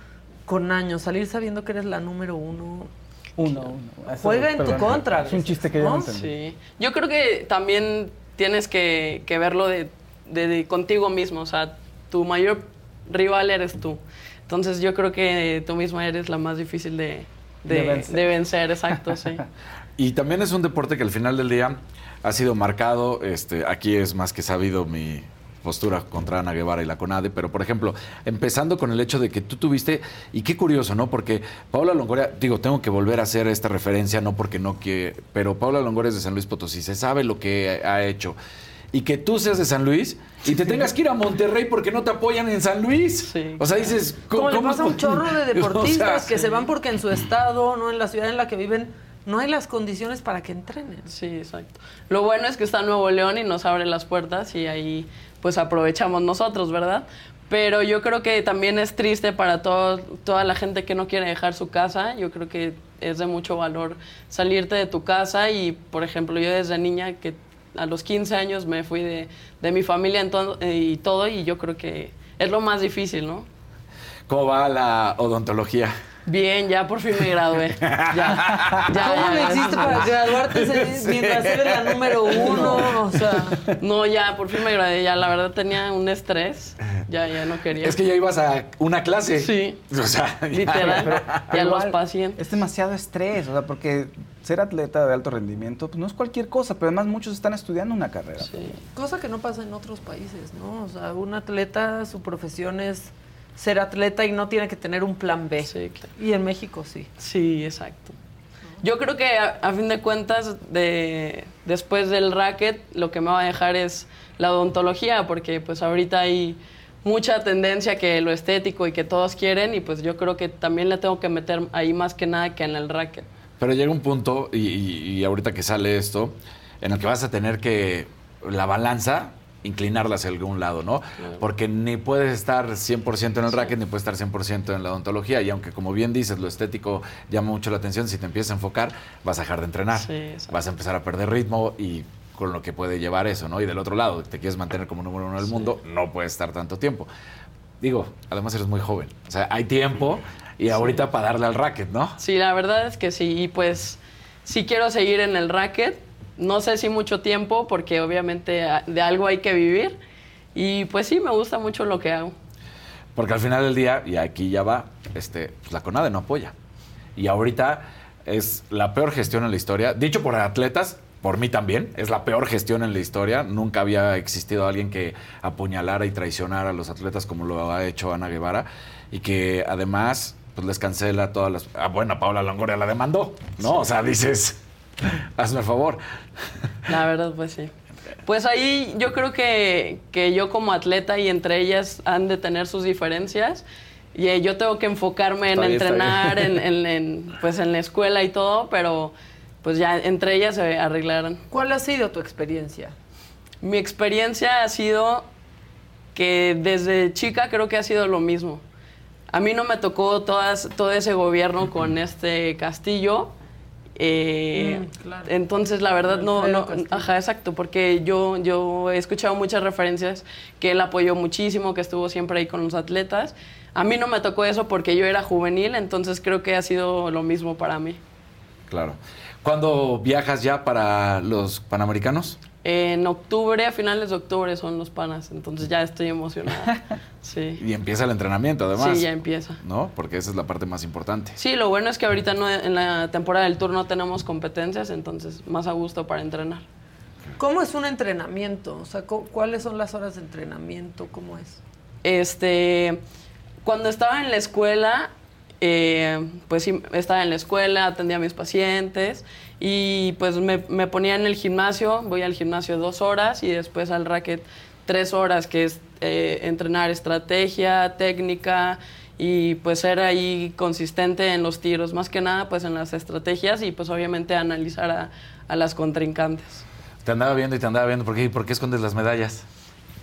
Speaker 1: con años, salir sabiendo que eres la número uno.
Speaker 2: Uno, uno. Eso,
Speaker 1: Juega en tu contra,
Speaker 2: Es un chiste que yo
Speaker 1: ¿No?
Speaker 15: Sí. Yo creo que también tienes que, que verlo de, de- de contigo mismo. O sea, tu mayor rival eres tú. Entonces yo creo que tú misma eres la más difícil de, de,
Speaker 2: De vencer.
Speaker 15: de vencer, exacto, sí. [LAUGHS]
Speaker 3: Y también es un deporte que al final del día ha sido marcado, este, aquí es más que sabido mi postura contra Ana Guevara y la CONADE, pero por ejemplo, empezando con el hecho de que tú tuviste, y qué curioso, ¿no? Porque Paula Longoria, digo, tengo que volver a hacer esta referencia, no porque no quiere, pero Paula Longoria es de San Luis Potosí, se sabe lo que ha hecho. Y que tú seas de San Luis y te tengas que ir a Monterrey porque no te apoyan en San Luis. O sea, dices,
Speaker 1: Como le pasa a un chorro de deportistas [LAUGHS]
Speaker 3: O sea,
Speaker 1: que se van porque en su estado, no en la ciudad en la que viven, no hay las condiciones para que entrenen.
Speaker 15: Sí, exacto. Lo bueno es que está Nuevo León y nos abre las puertas y ahí pues aprovechamos nosotros, ¿verdad? Pero yo creo que también es triste para toda la gente que no quiere dejar su casa. Yo creo que es de mucho valor salirte de tu casa y, por ejemplo, yo desde niña que a los 15 años me fui de, mi familia en todo- eh, y todo y yo creo que es lo más difícil, ¿no?
Speaker 3: ¿Cómo va la odontología?
Speaker 15: Bien, ya por fin me gradué. Ya, ya,
Speaker 1: ¿Cómo
Speaker 15: ya,
Speaker 1: hiciste
Speaker 15: a
Speaker 1: para graduarte [LAUGHS] se- mientras eres la número uno? O sea,
Speaker 15: No, ya, por fin me gradué. Ya, la verdad tenía un estrés. Ya, ya no quería.
Speaker 3: Es que ya ibas a una clase.
Speaker 15: Sí. [LAUGHS]
Speaker 3: O sea, ya.
Speaker 15: Literal. y a los pacientes.
Speaker 2: Es demasiado estrés, o sea, porque ser atleta de alto rendimiento pues, no es cualquier cosa, pero además muchos están estudiando una carrera.
Speaker 1: cosa que no pasa en otros países, ¿no? O sea, un atleta, su profesión es ser atleta y no tiene que tener un plan B.
Speaker 15: Sí, claro.
Speaker 1: Y en México sí.
Speaker 15: Sí, exacto. Yo creo que a, a fin de cuentas, de, después del racket, lo que me va a dejar es la odontología, porque pues ahorita hay mucha tendencia que lo estético y que todos quieren, y pues yo creo que también le tengo que meter ahí más que nada que en el racket.
Speaker 3: Pero llega un punto, y, y- y ahorita que sale esto, en el que vas a tener que la balanza inclinarla hacia algún lado, ¿no? Porque ni puedes estar 100% en el racket, ni puedes estar 100% en la odontología. Y aunque, como bien dices, lo estético llama mucho la atención, si te empiezas a enfocar, vas a dejar de entrenar.
Speaker 15: Sí,
Speaker 3: vas a empezar a perder ritmo y con lo que puede llevar eso, ¿no? Y del otro lado, te quieres mantener como número uno del mundo, no puedes estar tanto tiempo. Digo, además eres muy joven. O sea, hay tiempo y ahorita para darle al racket, ¿no?
Speaker 15: Sí, la verdad es que sí. Y pues sí quiero seguir en el racket. No sé si mucho tiempo, porque obviamente a- de algo hay que vivir. Y pues sí, me gusta mucho lo que hago.
Speaker 3: Porque al final del día, y aquí ya va, este, pues la CONADE no apoya. Y ahorita es la peor gestión en la historia. Dicho por atletas, por mí también, es la peor gestión en la historia. Nunca había existido alguien que apuñalara y traicionara a los atletas como lo ha hecho Ana Guevara. Y que además, pues les cancela todas las... Ah, bueno, Paula Longoria la demandó, ¿no? O sea, dices, hazme el favor.
Speaker 15: La verdad, pues sí. Pues ahí yo creo que, que yo como atleta y entre ellas han de tener sus diferencias. Y eh, yo tengo que enfocarme en entrenar,
Speaker 3: bien.
Speaker 15: en, en- en, pues en la escuela y todo, pero pues ya entre ellas se arreglarán.
Speaker 1: ¿Cuál ha sido tu experiencia?
Speaker 15: Mi experiencia ha sido que desde chica creo que ha sido lo mismo. A mí no me tocó todas, todo ese gobierno con este Castillo. Eh,
Speaker 1: Mm, claro.
Speaker 15: Entonces, la verdad, no, ajá, exacto, porque yo, yo he escuchado muchas referencias que él apoyó muchísimo, que estuvo siempre ahí con los atletas. A mí no me tocó eso porque yo era juvenil, entonces creo que ha sido lo mismo para mí.
Speaker 3: Claro. ¿Cuándo viajas ya para los Panamericanos?
Speaker 15: En octubre, a finales de octubre son los panas, entonces ya estoy emocionada. [LAUGHS] Sí.
Speaker 3: Y empieza el entrenamiento, además.
Speaker 15: Sí, ya empieza.
Speaker 3: ¿No? Porque esa es la parte más importante.
Speaker 15: Sí, lo bueno es que ahorita no, en la temporada del tour no tenemos competencias, entonces más a gusto para entrenar.
Speaker 1: ¿Cómo es un entrenamiento? O sea, cu- ¿cuáles son las horas de entrenamiento? ¿Cómo es?
Speaker 15: Este, cuando estaba en la escuela, eh, pues sí, estaba en la escuela, atendía a mis pacientes y pues me, me ponía en el gimnasio, voy al gimnasio dos horas y después al racket tres horas, que es eh, entrenar estrategia, técnica y pues ser ahí consistente en los tiros, más que nada pues en las estrategias y pues obviamente analizar a, a las contrincantes.
Speaker 3: Te andaba viendo y te andaba viendo. ¿Por qué, ¿Por qué escondes las medallas?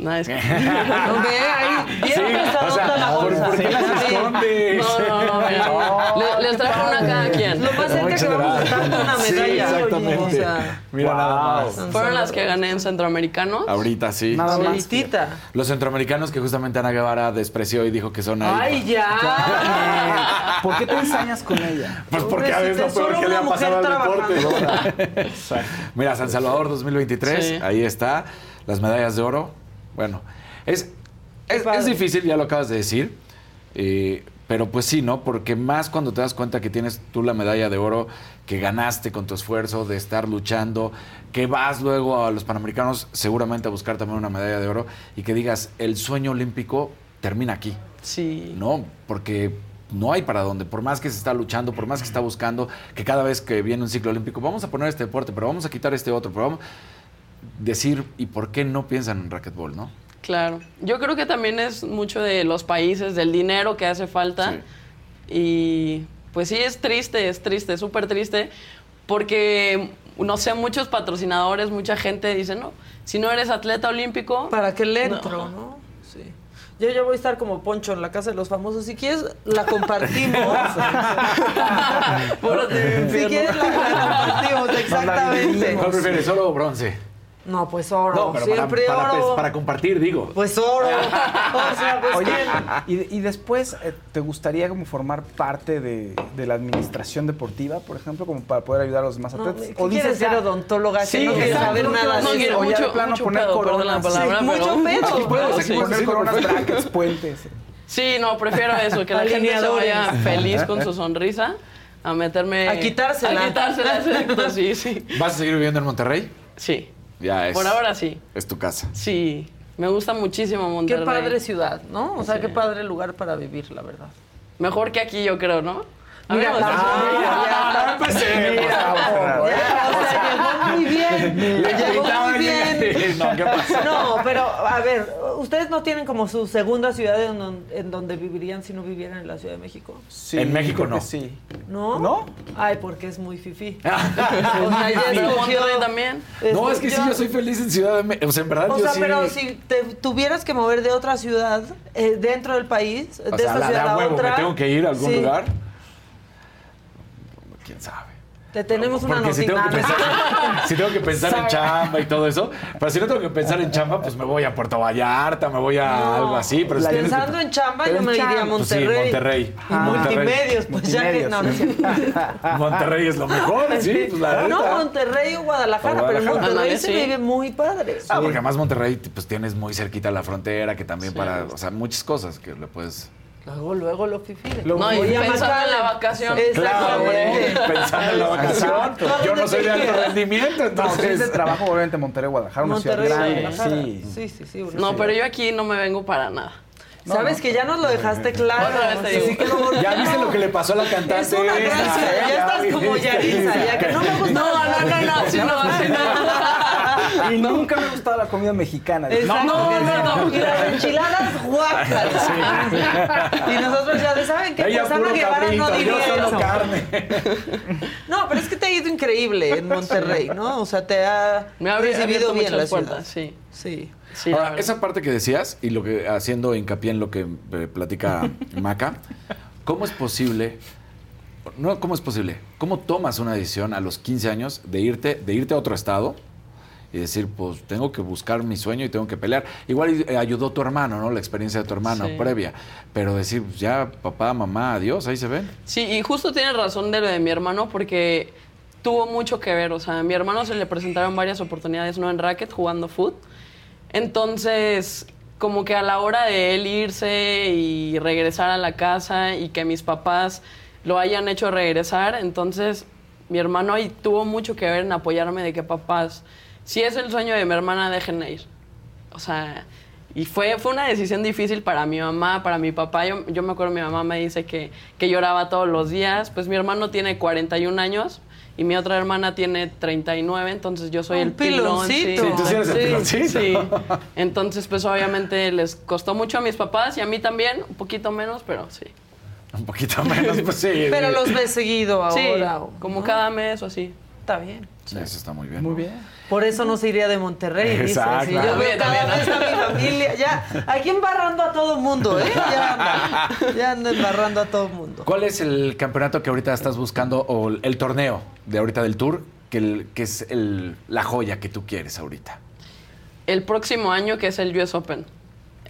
Speaker 15: Nada, es que...
Speaker 1: No, ve, ahí, ¿vieron que está
Speaker 3: o sea,
Speaker 1: rota la
Speaker 3: ¿por-
Speaker 1: bolsa?
Speaker 3: por qué las
Speaker 1: Sí.
Speaker 3: escondes?
Speaker 15: No, no, no, mira. Le- les traje una a cada quien.
Speaker 1: Lo más cerca que vamos a estar una
Speaker 3: Sí,
Speaker 1: medalla.
Speaker 3: exactamente.
Speaker 1: O sea,
Speaker 3: Mira nada más.
Speaker 15: Fueron las que gané en Centroamericanos.
Speaker 3: Ahorita sí.
Speaker 1: Nada
Speaker 3: Sí.
Speaker 1: más.
Speaker 3: Los centroamericanos que justamente Ana Guevara despreció y dijo que son ahí.
Speaker 1: ¡Ay, ya!
Speaker 2: ¿Por qué te ensañas con ella?
Speaker 3: Pues porque a veces no
Speaker 1: Pobrecita,
Speaker 3: peor que le ha pasado al deporte. [LAUGHS] Mira, San Salvador 2023,
Speaker 15: Sí.
Speaker 3: ahí está, las medallas de oro. Bueno, es, es, difícil, ya lo acabas de decir, eh, Pero pues sí, ¿no? Porque más cuando te das cuenta que tienes tú la medalla de oro que ganaste con tu esfuerzo de estar luchando, que vas luego a los Panamericanos seguramente a buscar también una medalla de oro y que digas, el sueño olímpico termina aquí.
Speaker 15: Sí.
Speaker 3: No, porque no hay para dónde. Por más que se está luchando, por más que se está buscando, que cada vez que viene un ciclo olímpico, vamos a poner este deporte, pero vamos a quitar este otro, pero vamos decir, ¿y por qué no piensan en racquetball, no?
Speaker 15: Claro. Yo creo que también es mucho de los países, del dinero que hace falta. Y pues sí, es triste, es triste, súper triste, porque, no sé, muchos patrocinadores, mucha gente dice, no, si no eres atleta olímpico...
Speaker 1: ¿Para qué le entro, no? Sí. Yo ya voy a estar como Poncho en la casa de los famosos. Si quieres, la compartimos. [LAUGHS] [LAUGHS] si quieres, la, la compartimos, exactamente.
Speaker 3: ¿Cuál prefieres, oro o bronce?
Speaker 1: No, pues oro.
Speaker 3: No, pero para,
Speaker 1: Siempre
Speaker 3: para-
Speaker 1: oro.
Speaker 3: para compartir, digo.
Speaker 1: Pues oro. [LAUGHS] O sea, pues
Speaker 2: Oye, y, y después, eh, ¿te gustaría como formar parte de, de la administración deportiva, por ejemplo, como para poder ayudar a los demás
Speaker 1: No,
Speaker 2: atletas?
Speaker 1: ¿qué quieres ser odontóloga? Que
Speaker 2: Sí,
Speaker 1: no saber
Speaker 2: no
Speaker 1: nada
Speaker 2: quiero-
Speaker 1: de eso.
Speaker 2: o ya de
Speaker 15: mucho-
Speaker 2: plano
Speaker 15: mucho
Speaker 2: poner
Speaker 15: pedo, perdón la
Speaker 2: coronas.
Speaker 15: palabra,
Speaker 1: Sí, mucho pedo.
Speaker 2: Aquí puedes, aquí
Speaker 15: Sí,
Speaker 2: poner
Speaker 15: sí,
Speaker 2: coronas,
Speaker 15: sí.
Speaker 2: brackets, puentes.
Speaker 15: Sí, no, prefiero eso, que la gente se vaya feliz con su sonrisa a meterme...
Speaker 1: A quitársela.
Speaker 15: A quitársela, exacto, sí, sí.
Speaker 3: ¿Vas a seguir viviendo en Monterrey?
Speaker 15: Sí,
Speaker 3: Ya es.
Speaker 15: por ahora sí.
Speaker 3: Es tu casa.
Speaker 15: Sí, me gusta muchísimo
Speaker 1: Qué
Speaker 15: Monterrey.
Speaker 1: padre ciudad, ¿no? O sea,
Speaker 15: Sí.
Speaker 1: qué padre lugar para vivir, la verdad.
Speaker 15: Mejor que aquí, yo creo, ¿no?
Speaker 1: Mira, ya Ya, muy bien. [LAUGHS]
Speaker 3: Le
Speaker 1: Llegó muy bien.
Speaker 3: No, ¿qué pasa?
Speaker 1: No, pero a ver, ¿ustedes no tienen como su segunda ciudad en, don- en donde vivirían si no vivieran en la Ciudad de México?
Speaker 2: Sí,
Speaker 3: En México no.
Speaker 2: Sí.
Speaker 1: ¿No?
Speaker 2: ¿No?
Speaker 1: Ay, porque es muy fifí. [LAUGHS]
Speaker 15: también.
Speaker 3: No, es que sí, yo soy feliz en Ciudad de México. O sea, en verdad
Speaker 1: O
Speaker 3: yo
Speaker 1: sea,
Speaker 3: sí.
Speaker 1: pero si te tuvieras que mover de otra ciudad eh, dentro del país, de esta ciudad
Speaker 3: a
Speaker 1: otra.
Speaker 3: ¿me tengo que ir a algún
Speaker 1: sí,
Speaker 3: lugar? ¿Quién sabe?
Speaker 1: Te tenemos una
Speaker 3: Porque si tengo, que
Speaker 1: noticia.
Speaker 3: pensar, [LAUGHS] si tengo que pensar en chamba y todo eso, pero si no tengo que pensar en chamba, pues me voy a Puerto Vallarta, me voy a
Speaker 1: No,
Speaker 3: algo así. Pero si que-
Speaker 1: Pensando en chamba, yo me iría a
Speaker 3: chamba, pues sí,
Speaker 1: Monterrey.
Speaker 3: Monterrey. Ah.
Speaker 1: multimedios, pues ya que no. [LAUGHS]
Speaker 3: Monterrey es lo mejor, sí, pues la
Speaker 1: No. Monterrey o Guadalajara,
Speaker 3: O
Speaker 1: pero. Monterrey se
Speaker 15: sí.
Speaker 1: vive muy padre.
Speaker 3: Ah, porque además Monterrey pues tienes muy cerquita la frontera, que también para, o sea, muchas cosas que le puedes...
Speaker 1: Luego, luego lo fifí.
Speaker 15: No, y pensando en la vacación.
Speaker 1: Exactamente.
Speaker 3: Pensando en la vacación, yo no soy de alto rendimiento,
Speaker 2: No,
Speaker 3: entonces...
Speaker 2: de trabajo, obviamente, Monterrey, Guadalajara, una ciudad grande. Sí.
Speaker 1: Sí, sí, sí.
Speaker 15: No, pero yo aquí no me vengo para nada.
Speaker 1: Sabes que ya nos lo dejaste claro. Así que lo-
Speaker 3: Ya viste lo que le pasó a la cantante
Speaker 1: Es una.
Speaker 3: ¿eh?
Speaker 1: Ya estás como. Yarisa, ya que no me gusta.
Speaker 15: No, no, no, no, sí, no, sí, no.
Speaker 2: Y nunca me ha gustado la comida mexicana.
Speaker 1: Exacto.
Speaker 15: No, no, no. [LAUGHS]
Speaker 1: Y las enchiladas guácalas. [LAUGHS] Y nosotros ya ¿saben qué?
Speaker 3: Ella
Speaker 1: Pues Ana
Speaker 3: puro
Speaker 1: Guevara no diría
Speaker 3: yo solo
Speaker 1: eso.
Speaker 3: carne.
Speaker 1: No, pero es que te ha ido increíble en Monterrey, ¿no? O sea, te ha
Speaker 15: Me ha
Speaker 1: recibido bien la ciudad.
Speaker 15: puertas, sí.
Speaker 1: Sí.
Speaker 15: Sí,
Speaker 3: Ahora, esa parte que decías, y lo que haciendo hincapié en lo que eh, platica [LAUGHS] Maca, ¿cómo es posible? No, ¿cómo es posible? ¿Cómo tomas una decisión a los 15 años de irte, de irte a otro estado y decir, pues tengo que buscar mi sueño y tengo que pelear? Igual eh, ayudó tu hermano, ¿no? La experiencia de tu hermano
Speaker 15: Sí.
Speaker 3: previa. Pero decir, pues, ya, papá, mamá, adiós, ahí se ven.
Speaker 15: Sí, y justo tienes razón de lo de mi hermano porque tuvo mucho que ver. O sea, a mi hermano se le presentaron varias oportunidades, no en racket, jugando foot. Entonces, como que a la hora de él irse y regresar a la casa y que mis papás lo hayan hecho regresar, entonces mi hermano ahí tuvo mucho que ver en apoyarme de que papás, si es el sueño de mi hermana, déjenla ir. O sea, y fue, fue una decisión difícil para mi mamá, para mi papá. Yo, yo me acuerdo, mi mamá me dice que, que lloraba todos los días. Pues mi hermano tiene 41 años y mi otra hermana tiene 39, entonces yo soy
Speaker 1: Un
Speaker 15: el pilón.
Speaker 1: piloncito.
Speaker 3: Sí, tú sí eres el piloncito.
Speaker 15: sí. Entonces, pues obviamente les costó mucho a mis papás y a mí también, un poquito menos, pero sí.
Speaker 3: Un poquito menos, pues sí.
Speaker 1: Pero
Speaker 3: sí.
Speaker 1: los ves seguido
Speaker 15: Sí,
Speaker 1: ahora. ¿o
Speaker 15: como
Speaker 1: no?
Speaker 15: cada mes o así.
Speaker 1: Está bien.
Speaker 3: Sí, Eso está muy bien.
Speaker 2: Muy bien.
Speaker 1: Por eso no se iría de Monterrey, dice.
Speaker 3: Exacto.
Speaker 1: Sí, yo veo cada vez a mi familia. Ya, aquí embarrando a todo mundo, ¿eh? Ya anda, ya anda embarrando a todo mundo.
Speaker 3: ¿Cuál es el campeonato que ahorita estás buscando o el torneo de ahorita del Tour que, el- que es el- la joya que tú quieres ahorita?
Speaker 15: El próximo año, que es el US Open.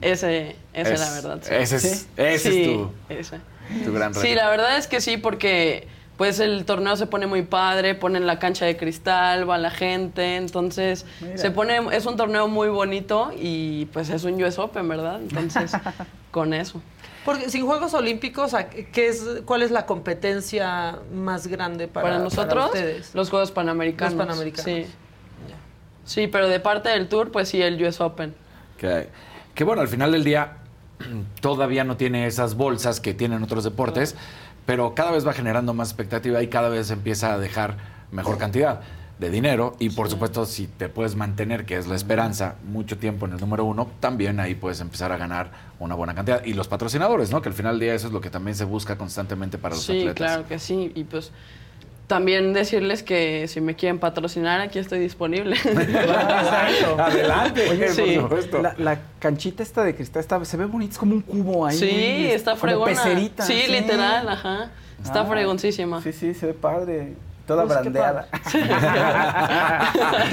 Speaker 15: Ese, ese
Speaker 3: Es-
Speaker 15: la verdad. sí.
Speaker 3: Ese es, ese
Speaker 15: Sí,
Speaker 3: es tu,
Speaker 15: ese.
Speaker 3: tu gran reto.
Speaker 15: Sí, la verdad es que sí, porque pues el torneo se pone muy padre, ponen la cancha de cristal, va la gente, entonces
Speaker 1: Mira.
Speaker 15: se pone, es un torneo muy bonito y pues es un US Open, ¿verdad? Entonces, [LAUGHS] con eso.
Speaker 1: Porque sin Juegos Olímpicos, ¿a ¿qué es, ¿cuál es la competencia más grande para,
Speaker 15: Para, nosotros,
Speaker 1: ustedes?
Speaker 15: los Juegos Panamericanos.
Speaker 1: Los Panamericanos.
Speaker 15: Sí. Sí, pero de parte del Tour, pues sí, el US Open.
Speaker 3: Que, que bueno, al final del día [CLEARS THROAT] todavía no tiene esas bolsas que tienen otros deportes, pero cada vez va generando más expectativa y cada vez empieza a dejar mejor cantidad de dinero y por supuesto si te puedes mantener, que es la esperanza, mucho tiempo en el número uno, también ahí puedes empezar a ganar una buena cantidad. Y los patrocinadores, ¿no? Que al final del día eso es lo que también se busca constantemente para los
Speaker 15: Sí,
Speaker 3: atletas.
Speaker 15: claro que sí. Y pues también decirles que si me quieren patrocinar, aquí estoy disponible. [LAUGHS]
Speaker 2: Adelante. Oye,
Speaker 15: Sí.
Speaker 2: por supuesto. La, la canchita esta de cristal está, se ve bonita, es como un cubo ahí.
Speaker 15: Sí, está
Speaker 2: como
Speaker 15: fregona.
Speaker 2: pecerita.
Speaker 15: Sí, literal, ajá. Está
Speaker 2: Ah.
Speaker 15: fregoncísima.
Speaker 2: Sí, sí, se ve padre. Toda
Speaker 1: Pues,
Speaker 2: brandeada. [LAUGHS]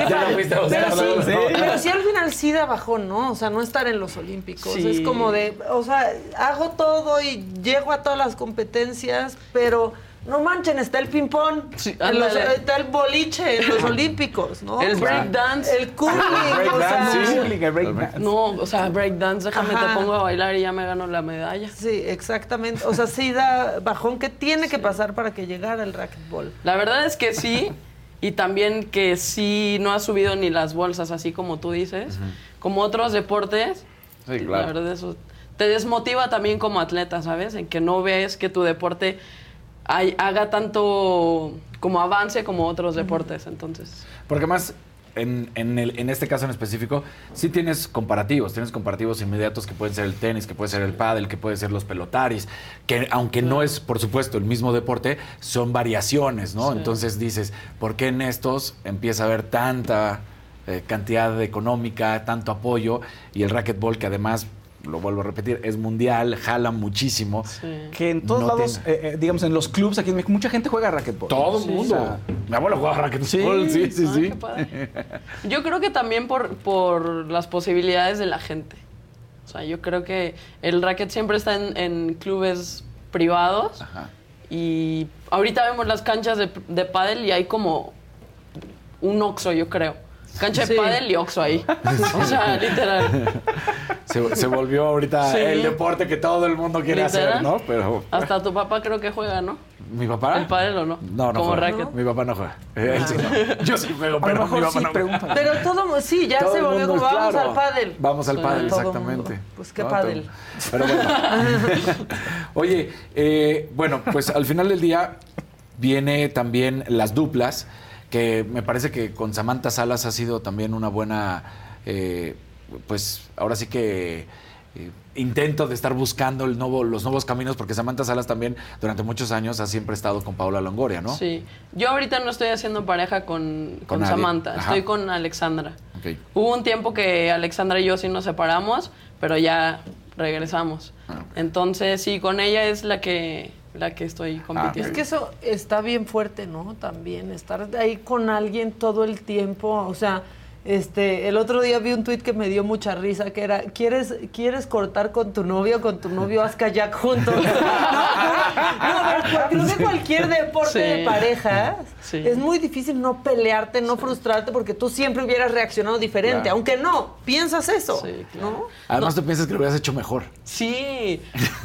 Speaker 3: Ya la fuiste a buscar,
Speaker 1: Pero sí, pero sí al final sí da bajón, ¿no? O sea, no estar en los Olímpicos.
Speaker 15: Sí.
Speaker 1: Es como de, o sea, hago todo y llego a todas las competencias, pero no manchen, está el ping-pong,
Speaker 15: ándale.
Speaker 1: está el boliche en los [LAUGHS] Olímpicos, ¿no?
Speaker 15: El breakdance.
Speaker 1: El curling, o sea,
Speaker 15: No, o sea, breakdance, déjame
Speaker 1: Ajá.
Speaker 15: te pongo a bailar y ya me gano la medalla.
Speaker 1: Sí, exactamente. O sea, sí da bajón. ¿Qué tiene que pasar para que llegara el racquetball?
Speaker 15: La verdad es que sí, y también que sí no ha subido ni las bolsas, así como tú dices, como otros deportes.
Speaker 3: Sí,
Speaker 15: La
Speaker 3: claro.
Speaker 15: verdad eso te desmotiva también como atleta, ¿sabes? En que no ves que tu deporte hay- haga tanto como avance como otros deportes, entonces.
Speaker 3: Porque más, en, en, el- en este caso en específico, sí tienes comparativos. Tienes comparativos inmediatos que pueden ser el tenis, que puede ser el pádel, que puede ser los pelotaris, que aunque no es, por supuesto, el mismo deporte, son variaciones, ¿no?
Speaker 15: Sí.
Speaker 3: Entonces dices, ¿por qué en estos empieza a haber tanta eh, cantidad económica, tanto apoyo? Y el racquetball, que además, lo vuelvo a repetir, es mundial, jala muchísimo.
Speaker 2: Que en todos
Speaker 3: No
Speaker 2: lados, eh, eh, digamos, en los clubs aquí en México, mucha gente juega racquetball.
Speaker 3: Todo el
Speaker 2: Sí,
Speaker 3: mundo.
Speaker 2: o sea,
Speaker 3: Mi abuelo jugaba racquetball, sí, sí,
Speaker 15: Ah,
Speaker 3: sí.
Speaker 15: qué padre. Yo creo que también por, por las posibilidades de la gente. O sea, yo creo que el racket siempre está en, en clubes privados. Y ahorita vemos las canchas de, de pádel y hay como un oxo, yo creo. Cancha de
Speaker 1: Sí.
Speaker 15: pádel y oxo ahí. [LAUGHS] O sea, literal.
Speaker 3: Se, se volvió ahorita
Speaker 15: Sí.
Speaker 3: el deporte que todo el mundo quiere
Speaker 15: Literal.
Speaker 3: hacer, ¿no? Pero
Speaker 15: Hasta tu papá creo que juega, ¿no?
Speaker 3: mi papá.
Speaker 15: ¿El pádel o no?
Speaker 3: No, no
Speaker 15: Como
Speaker 3: juega.
Speaker 15: racket.
Speaker 3: Mi papá no juega. Él sí no. [LAUGHS] Yo sí juego, pero
Speaker 2: mejor
Speaker 3: mi papá
Speaker 2: sí,
Speaker 3: no.
Speaker 1: Pero todo, sí, ya
Speaker 3: Todo
Speaker 1: se volvió
Speaker 3: mundo,
Speaker 1: como vamos
Speaker 3: claro.
Speaker 1: al pádel.
Speaker 3: Vamos al pádel, exactamente.
Speaker 1: Pues qué
Speaker 3: No,
Speaker 1: pádel.
Speaker 3: Pero bueno. [LAUGHS] Oye, eh, bueno, pues al final del día viene también las duplas, que me parece que con Samantha Salas ha sido también una buena, eh, pues ahora sí que eh, intento de estar buscando el nuevo, los nuevos caminos, porque Samantha Salas también durante muchos años ha siempre estado con Paula Longoria, ¿no?
Speaker 15: Sí. Yo ahorita no estoy haciendo pareja con,
Speaker 3: Con.
Speaker 15: Samantha,
Speaker 3: Ajá.
Speaker 15: estoy con Alexandra.
Speaker 3: Ok.
Speaker 15: Hubo un tiempo que Alexandra y yo sí nos separamos, pero ya regresamos.
Speaker 3: Ah,
Speaker 15: Entonces, sí, con ella es la que, la que estoy compitiendo.
Speaker 1: Es que eso está bien fuerte, ¿no? También estar ahí con alguien todo el tiempo, o sea, este, el otro día vi un tuit que me dio mucha risa, que era, ¿quieres, ¿quieres cortar con tu novio, con tu novio, haz kayak juntos? [LAUGHS] no, pero creo que cualquier deporte
Speaker 15: Sí.
Speaker 1: de pareja
Speaker 15: Sí.
Speaker 1: es muy difícil no pelearte, no frustrarte, porque tú siempre hubieras reaccionado diferente,
Speaker 3: Claro.
Speaker 1: aunque no, piensas eso, ¿no?
Speaker 3: Además tú piensas que lo hubieras hecho mejor.
Speaker 15: Sí,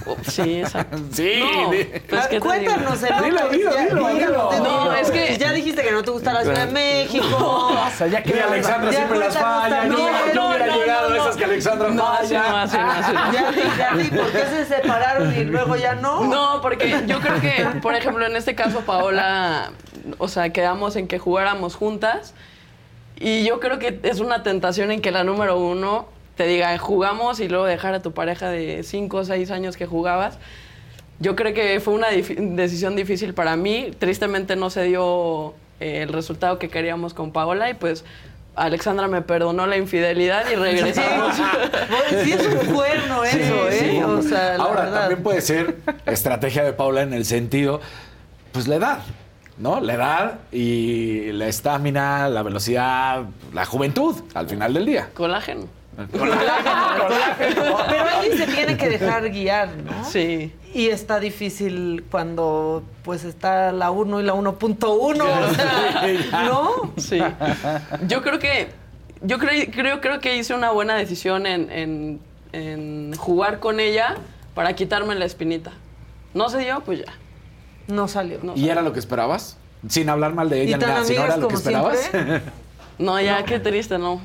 Speaker 15: Oh, sí, exacto. [LAUGHS]
Speaker 3: Sí,
Speaker 15: No, pues, ¿qué te
Speaker 1: Cuéntanos, el
Speaker 3: Dilo, dilo,
Speaker 1: no,
Speaker 15: No, es que-
Speaker 1: ya dijiste que no te gusta la Ciudad de México.
Speaker 2: O sea, ya que
Speaker 3: Y Alexandra
Speaker 1: Ya
Speaker 3: siempre las falla. Hubiera
Speaker 1: No, no,
Speaker 3: llegado
Speaker 1: no,
Speaker 3: a
Speaker 1: no.
Speaker 3: esas que Alexandra
Speaker 15: No, así no,
Speaker 3: falla.
Speaker 15: no, así no.
Speaker 1: Ya di, ¿por qué se separaron y luego ya no?
Speaker 15: No, porque yo creo que, por ejemplo, en este caso, Paola, o sea, quedamos en que jugáramos juntas. Y yo creo que es una tentación en que la número uno te diga, jugamos y luego dejar a tu pareja de 5 o 6 años que jugabas. Yo creo que fue una dif- decisión difícil para mí. Tristemente no se dio eh, el resultado que queríamos con Paola y pues Alexandra me perdonó la infidelidad y regresamos.
Speaker 1: Sí es un cuerno eso,
Speaker 3: Sí,
Speaker 1: ¿eh?
Speaker 3: sí.
Speaker 1: O sea, la
Speaker 3: Ahora,
Speaker 1: verdad.
Speaker 3: también puede ser estrategia de Paula en el sentido, pues la edad, ¿no? La edad y la estamina, la velocidad, la juventud, al final del día.
Speaker 15: Colágeno.
Speaker 1: Pero alguien se tiene que dejar guiar, ¿no?
Speaker 15: Sí.
Speaker 1: Y está difícil cuando pues está la 1 y la 1.1, o sea, [LAUGHS] ¿no?
Speaker 15: Sí. Yo creo que yo creo, creo, creo que hice una buena decisión en, en- en jugar con ella para quitarme la espinita. No se dio, pues ya.
Speaker 1: No salió.
Speaker 3: ¿Y era lo que esperabas? Sin hablar mal de ella,
Speaker 1: ¿Y tan
Speaker 3: nada, no era lo que
Speaker 1: como
Speaker 3: esperabas.
Speaker 1: siempre? [LAUGHS]
Speaker 15: No, ya, qué triste, no.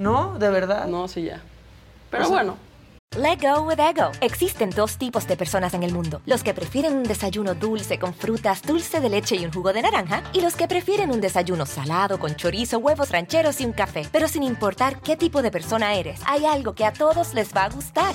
Speaker 1: ¿No? ¿De verdad?
Speaker 15: No, sí, ya. Pero
Speaker 1: O sea,
Speaker 15: bueno.
Speaker 5: Let go with ego. Existen dos tipos de personas en el mundo: los que prefieren un desayuno dulce con frutas, dulce de leche y un jugo de naranja, y los que prefieren un desayuno salado con chorizo, huevos rancheros y un café. Pero sin importar qué tipo de persona eres, hay algo que a todos les va a gustar.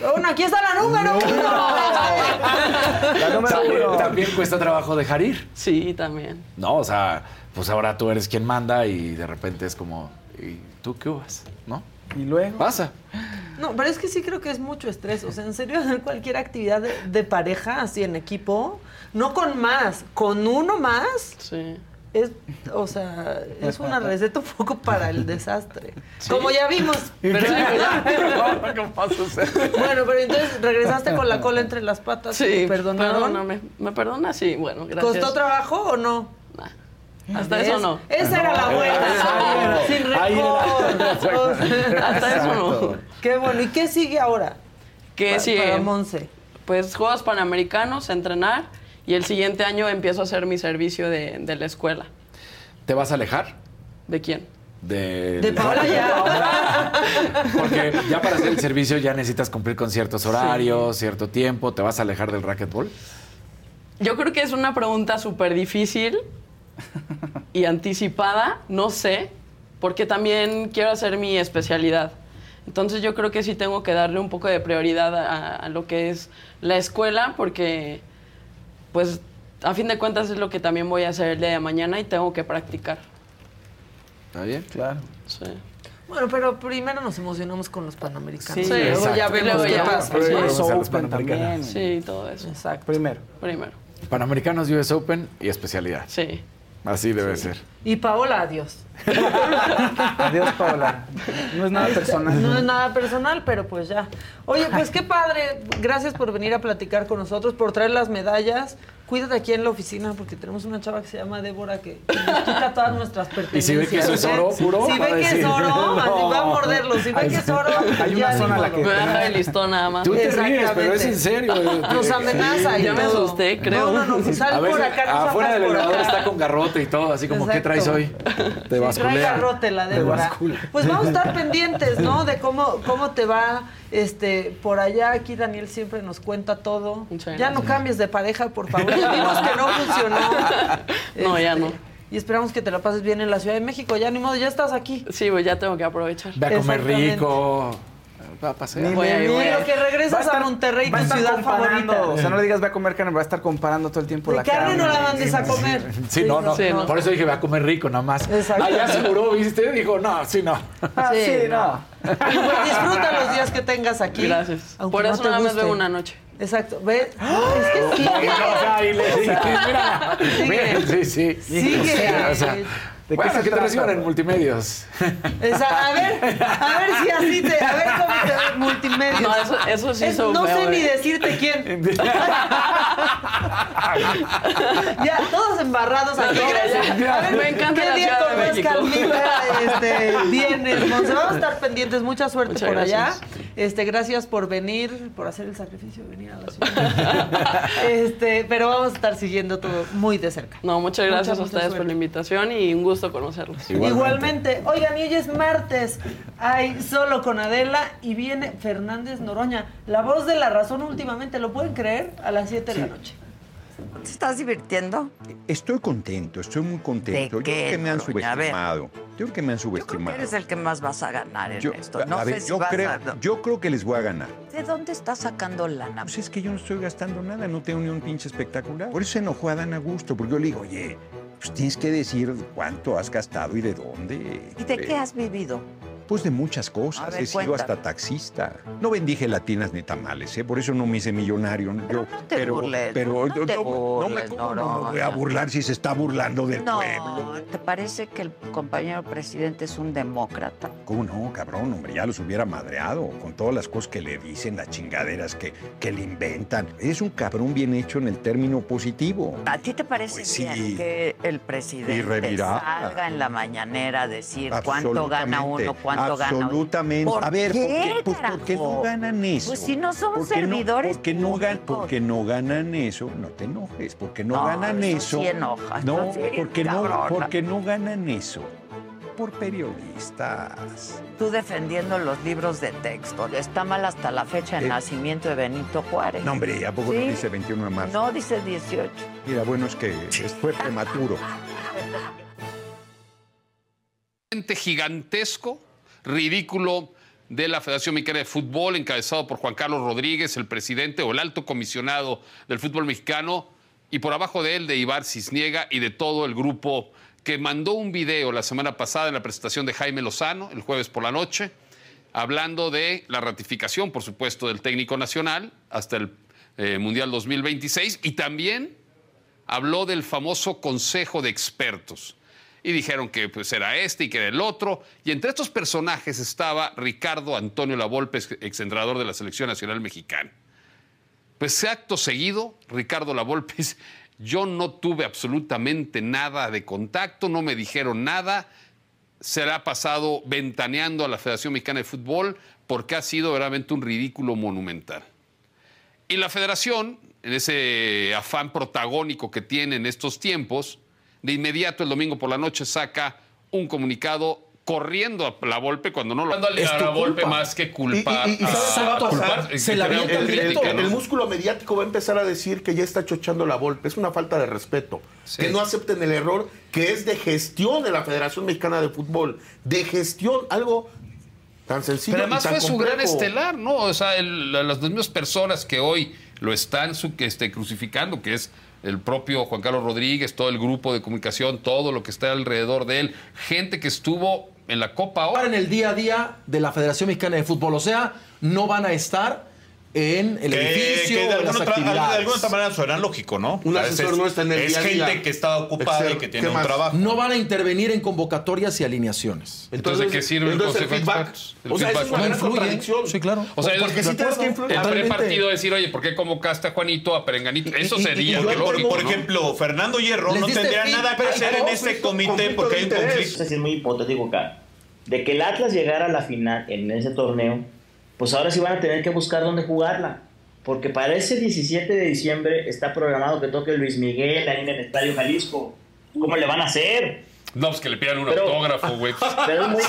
Speaker 1: Bueno, aquí está la número uno.
Speaker 3: La número uno. También cuesta trabajo dejar ir.
Speaker 15: Sí, también.
Speaker 3: No, o sea, pues ahora tú eres quien manda y de repente es como, ¿y tú qué vas? ¿No?
Speaker 2: Y luego.
Speaker 3: Pasa.
Speaker 1: No, pero es que sí creo que es mucho estrés. O sea, en serio, hacer [LAUGHS] cualquier actividad de, de pareja, así en equipo, no con más, con uno más,
Speaker 15: Sí.
Speaker 1: Es, o sea, es una receta un poco para el [LAUGHS] desastre. Como ya vimos. [LAUGHS]
Speaker 15: Pero sí,
Speaker 3: ¿Cómo [LAUGHS] vas a hacer?
Speaker 1: Bueno, pero entonces regresaste con la cola entre las patas.
Speaker 15: Sí,
Speaker 1: ¿Perdonaron?
Speaker 15: perdóname. ¿Me perdona? Sí, bueno, gracias.
Speaker 1: ¿Costó trabajo o no?
Speaker 15: Hasta
Speaker 1: ¿Ves?
Speaker 15: eso no.
Speaker 1: Esa era la buena.
Speaker 15: Ahí
Speaker 1: Sin rencor.
Speaker 15: Hasta eso no.
Speaker 1: Qué bueno. ¿Y qué sigue ahora?
Speaker 15: ¿Qué
Speaker 1: Pa-
Speaker 15: sigue?
Speaker 1: para Monse.
Speaker 15: Pues Juegos Panamericanos, entrenar. Y el siguiente año empiezo a hacer mi servicio de, de la escuela.
Speaker 3: ¿Te vas a alejar?
Speaker 15: ¿De quién?
Speaker 3: De,
Speaker 1: De Paola ya. [LAUGHS]
Speaker 3: Porque ya para hacer el servicio ya necesitas cumplir con ciertos horarios, cierto tiempo. ¿Te vas a alejar del racquetball?
Speaker 15: Yo creo que es una pregunta súper difícil y anticipada, no sé, porque también quiero hacer mi especialidad. Entonces yo creo que sí tengo que darle un poco de prioridad a, a lo que es la escuela, porque pues a fin de cuentas es lo que también voy a hacer el día de mañana y tengo que practicar.
Speaker 3: ¿Está bien?
Speaker 2: Claro.
Speaker 15: Sí.
Speaker 1: Bueno, pero primero nos emocionamos con los panamericanos.
Speaker 15: Sí,
Speaker 1: luego
Speaker 15: exacto.
Speaker 1: ya vemos qué pasa.
Speaker 15: Sí.
Speaker 2: US Open también.
Speaker 15: Sí, todo eso.
Speaker 1: Exacto.
Speaker 2: Primero.
Speaker 15: Primero.
Speaker 3: Panamericanos, US Open y especialidad.
Speaker 15: Sí.
Speaker 3: Así debe ser.
Speaker 1: Y Paola, adiós.
Speaker 2: Adiós, Paola. No es nada personal.
Speaker 1: No es nada personal, pero pues ya. Oye, pues qué padre. Gracias por venir a platicar con nosotros, por traer las medallas. Cuídate aquí en la oficina porque tenemos una chava que se llama Débora que, que nos quita todas nuestras
Speaker 3: Y
Speaker 1: pertenencias.
Speaker 3: si ve que eso es
Speaker 1: ¿eh?
Speaker 3: oro puro,
Speaker 1: Si
Speaker 3: va a
Speaker 1: ve que es oro,
Speaker 3: no.
Speaker 1: así va a morderlo. Si ve que es oro,
Speaker 2: Hay una
Speaker 1: ya
Speaker 2: zona a la que-
Speaker 15: Me voy a dejar el listón nada más.
Speaker 3: Tú te ríes, pero es
Speaker 1: Exactamente.
Speaker 3: en serio.
Speaker 1: Nos amenaza y
Speaker 15: Ya me
Speaker 1: todo.
Speaker 15: asusté, creo.
Speaker 1: No, no, no, sal
Speaker 3: A
Speaker 1: por
Speaker 3: veces,
Speaker 1: acá, no
Speaker 3: afuera del elevador está con garrote y todo, así como, ¿qué
Speaker 1: Exacto.
Speaker 3: Traes hoy? [LAUGHS] Te
Speaker 1: Trae
Speaker 3: basculea.
Speaker 1: garrote la Débora. Pues vamos a estar pendientes, ¿no? De cómo, cómo te va este, por allá. Aquí Daniel siempre nos cuenta todo. Ya no cambies de pareja, por favor. Ya vimos que no funcionó. [LAUGHS]
Speaker 15: No, ya
Speaker 1: Este,
Speaker 15: no.
Speaker 1: Y esperamos que te la pases bien en la Ciudad de México. Ya ni modo, ya estás aquí.
Speaker 15: Sí, pues ya tengo que aprovechar.
Speaker 3: Ve a comer rico. Va a pasear.
Speaker 2: Ni
Speaker 15: Voy
Speaker 1: Pero que
Speaker 2: Va a
Speaker 1: regresas a, Monterrey,
Speaker 2: va
Speaker 1: tu ciudad favorita.
Speaker 2: O sea, no le digas ve a comer carne, va a estar comparando todo el tiempo
Speaker 1: De
Speaker 2: la
Speaker 1: carne no la mandes a
Speaker 2: Sí,
Speaker 1: comer.
Speaker 3: Sí, no, no.
Speaker 15: Sí, no.
Speaker 3: Por eso dije, ve a comer rico nada más.
Speaker 1: Exacto.
Speaker 3: Ah, ya aseguró, ¿viste? Dijo, no, sí, no.
Speaker 2: Ah,
Speaker 1: Sí,
Speaker 2: sí,
Speaker 1: no.
Speaker 2: no. [LAUGHS]
Speaker 1: Pues disfruta los días que tengas aquí.
Speaker 15: Gracias.
Speaker 1: aunque
Speaker 15: Por eso nada más veo una noche.
Speaker 1: Exacto. Ve. Es que [LAUGHS] sigue.
Speaker 3: O sea, y le dije, mira,
Speaker 1: Sigue.
Speaker 3: mira, sí, sí.
Speaker 1: Sigue.
Speaker 3: O sea,
Speaker 2: ¿De qué
Speaker 3: bueno,
Speaker 2: se
Speaker 3: que te
Speaker 2: trata?
Speaker 3: reciban en multimedios.
Speaker 1: Esa- a ver, a ver si así te, a ver cómo te ve multimedia.
Speaker 15: No, eso, eso sí
Speaker 1: Es- no
Speaker 15: feo,
Speaker 1: sé ni
Speaker 15: eh.
Speaker 1: decirte quién. [LAUGHS] ya, todos embarrados aquí.
Speaker 15: No, ya.
Speaker 1: A ver,
Speaker 15: Me encanta
Speaker 1: ¿qué
Speaker 15: la
Speaker 1: día
Speaker 15: Ciudad de México.
Speaker 1: este, vienes, Monse? Vamos a estar pendientes. Mucha suerte
Speaker 15: Muchas
Speaker 1: por allá.
Speaker 15: gracias.
Speaker 1: Este, gracias por venir, por hacer el sacrificio de venir a la ciudad. [LAUGHS] este, pero vamos a estar siguiendo todo muy de cerca.
Speaker 15: No, muchas gracias a ustedes por la invitación y un gusto conocerlos.
Speaker 1: Igualmente. Oigan, y hoy es martes. Hay solo con Adela y viene Fernández Noroña. La voz de la razón últimamente, ¿lo pueden creer? A las 7 de la noche.
Speaker 14: ¿Te estás divirtiendo?
Speaker 16: Estoy contento, estoy muy contento.
Speaker 14: ¿De qué,
Speaker 16: Yo creo que me han subestimado. Yo creo que me han subestimado.
Speaker 14: Eres el que más vas a ganar en
Speaker 16: Yo-
Speaker 14: esto.
Speaker 16: a
Speaker 14: No
Speaker 16: ver,
Speaker 14: sé si
Speaker 16: yo,
Speaker 14: vas
Speaker 16: creo,
Speaker 14: a...
Speaker 16: yo creo que les voy a ganar.
Speaker 14: ¿De dónde estás sacando lana?
Speaker 16: Pues es que yo no estoy gastando nada, no tengo ni un pinche espectacular. Por eso se enojó a Dan Augusto, porque yo le digo, oye, pues tienes que decir cuánto has gastado y de dónde.
Speaker 14: ¿Y de qué has vivido?
Speaker 16: Pues de muchas cosas.
Speaker 14: Ver,
Speaker 16: He sido
Speaker 14: cuéntame.
Speaker 16: hasta taxista. No vendí gelatinas ni tamales, ¿eh? Por eso no me hice millonario. Yo,
Speaker 14: te
Speaker 16: pero,
Speaker 14: burles,
Speaker 16: pero
Speaker 14: no te
Speaker 16: no, no me,
Speaker 14: burles,
Speaker 16: ¿cómo no me voy a burlar si se está burlando del
Speaker 14: No,
Speaker 16: pueblo.
Speaker 14: ¿te parece que el compañero presidente es un demócrata?
Speaker 16: ¿Cómo no, cabrón? Hombre, ya los hubiera madreado con todas las cosas que le dicen, las chingaderas que, que le inventan. Es un cabrón bien hecho en el término positivo.
Speaker 14: ¿A ti te parece
Speaker 16: Pues sí.
Speaker 14: bien que el presidente salga en la mañanera a decir cuánto gana uno, cuánto gana otro?
Speaker 16: Absolutamente.
Speaker 14: ¿Por
Speaker 16: a ver,
Speaker 14: qué,
Speaker 16: ¿por qué, pues,
Speaker 14: carajo?
Speaker 16: ¿por qué no ganan eso?
Speaker 14: Pues si no son
Speaker 16: ¿Por qué no-
Speaker 14: servidores
Speaker 16: por qué no, gan- porque no ganan eso, no te enojes. Porque no,
Speaker 14: No,
Speaker 16: ganan
Speaker 14: eso
Speaker 16: eso.
Speaker 14: sí enoja,
Speaker 16: no,
Speaker 14: sí,
Speaker 16: porque no, porque no ganan eso. Por periodistas.
Speaker 14: Tú defendiendo los libros de texto. Está mal hasta la fecha de
Speaker 16: Eh.
Speaker 14: nacimiento de Benito Juárez.
Speaker 16: No, hombre, ¿a poco
Speaker 14: Sí.
Speaker 16: no dice 21 de marzo?
Speaker 14: No, dice 18.
Speaker 16: Mira, bueno, es que es- fue prematuro.
Speaker 17: gigantesco, ridículo de la Federación Mexicana de Fútbol, encabezado por Juan Carlos Rodríguez, el presidente o el alto comisionado del fútbol mexicano, y por abajo de él de Ibar Cisniega y de todo el grupo que mandó un video la semana pasada en la presentación de Jaime Lozano, el jueves por la noche, hablando de la ratificación, por supuesto, del técnico nacional hasta el eh, Mundial 2026 y también habló del famoso Consejo de Expertos. Y dijeron que pues, era este y que era el otro. Y entre estos personajes estaba Ricardo Antonio Lavolpe, ex- exentrenador de la Selección Nacional Mexicana. Pues acto seguido, Ricardo Lavolpe [LAUGHS] yo no tuve absolutamente nada de contacto, no me dijeron nada, será pasado ventaneando a la Federación Mexicana de Fútbol porque ha sido verdaderamente un ridículo monumental. Y la federación, en ese afán protagónico que tiene en estos tiempos, de inmediato el domingo por la noche saca un comunicado corriendo a la Volpe cuando no lo a
Speaker 7: Es tu
Speaker 17: la Volpe
Speaker 7: culpa.
Speaker 17: más que culpar.
Speaker 7: Y, y- y ¿sabes qué va a pasar?
Speaker 17: culpar-
Speaker 7: Se la el, el-
Speaker 17: ¿no?
Speaker 7: el músculo mediático va a empezar a decir que ya está chochando la golpe. Es una falta de respeto. Que no acepten el error que es de gestión de la Federación Mexicana de Fútbol. De gestión, algo tan sencillo.
Speaker 17: Pero además
Speaker 7: y tan
Speaker 17: fue su gran estelar, ¿no? O sea, las mismas personas que hoy lo están su- este, crucificando, que es el propio Juan Carlos Rodríguez, todo el grupo de comunicación, todo lo que está alrededor de él, gente que estuvo en la Copa ahora.
Speaker 18: en el día a día de la Federación Mexicana de Fútbol. O sea, no van a estar en el
Speaker 19: Que-
Speaker 18: edificio
Speaker 19: que de
Speaker 18: o en
Speaker 19: alguna
Speaker 18: las
Speaker 19: otra-
Speaker 18: actividades.
Speaker 19: de alguna otra manera suena lógico, ¿no?
Speaker 18: Un asesor no está en el
Speaker 19: Es
Speaker 18: día
Speaker 19: gente
Speaker 18: día.
Speaker 19: que está ocupada y que tiene un trabajo.
Speaker 18: No van a intervenir en convocatorias y alineaciones.
Speaker 17: Entonces, ¿de qué sirve el
Speaker 18: entonces
Speaker 17: Consejo de
Speaker 18: feedback.
Speaker 17: Expertos? El
Speaker 18: O sea,
Speaker 17: feedback.
Speaker 18: es una
Speaker 17: influye.
Speaker 18: contradicción. Sí, claro.
Speaker 17: O sea,
Speaker 18: porque
Speaker 17: es-
Speaker 18: sí tienes que influir.
Speaker 17: El prepartido decir, oye, ¿por qué convocaste a Juanito, a Perenganito? Eso
Speaker 19: Y- y-
Speaker 17: sería
Speaker 19: por-
Speaker 17: lógico,
Speaker 19: por
Speaker 17: ¿no?
Speaker 19: ejemplo, Fernando Hierro no tendría nada que hacer en ese comité porque hay un conflicto.
Speaker 20: Es muy hipotético acá. De que el Atlas llegara a la final en ese torneo, pues ahora sí van a tener que buscar dónde jugarla. Porque para ese 17 de diciembre está programado que toque Luis Miguel ahí en el Estadio Jalisco. ¿Cómo le van a hacer?
Speaker 17: No, pues que le pidan un
Speaker 20: Pero-
Speaker 17: autógrafo, güey. [LAUGHS]
Speaker 20: Pero es muy-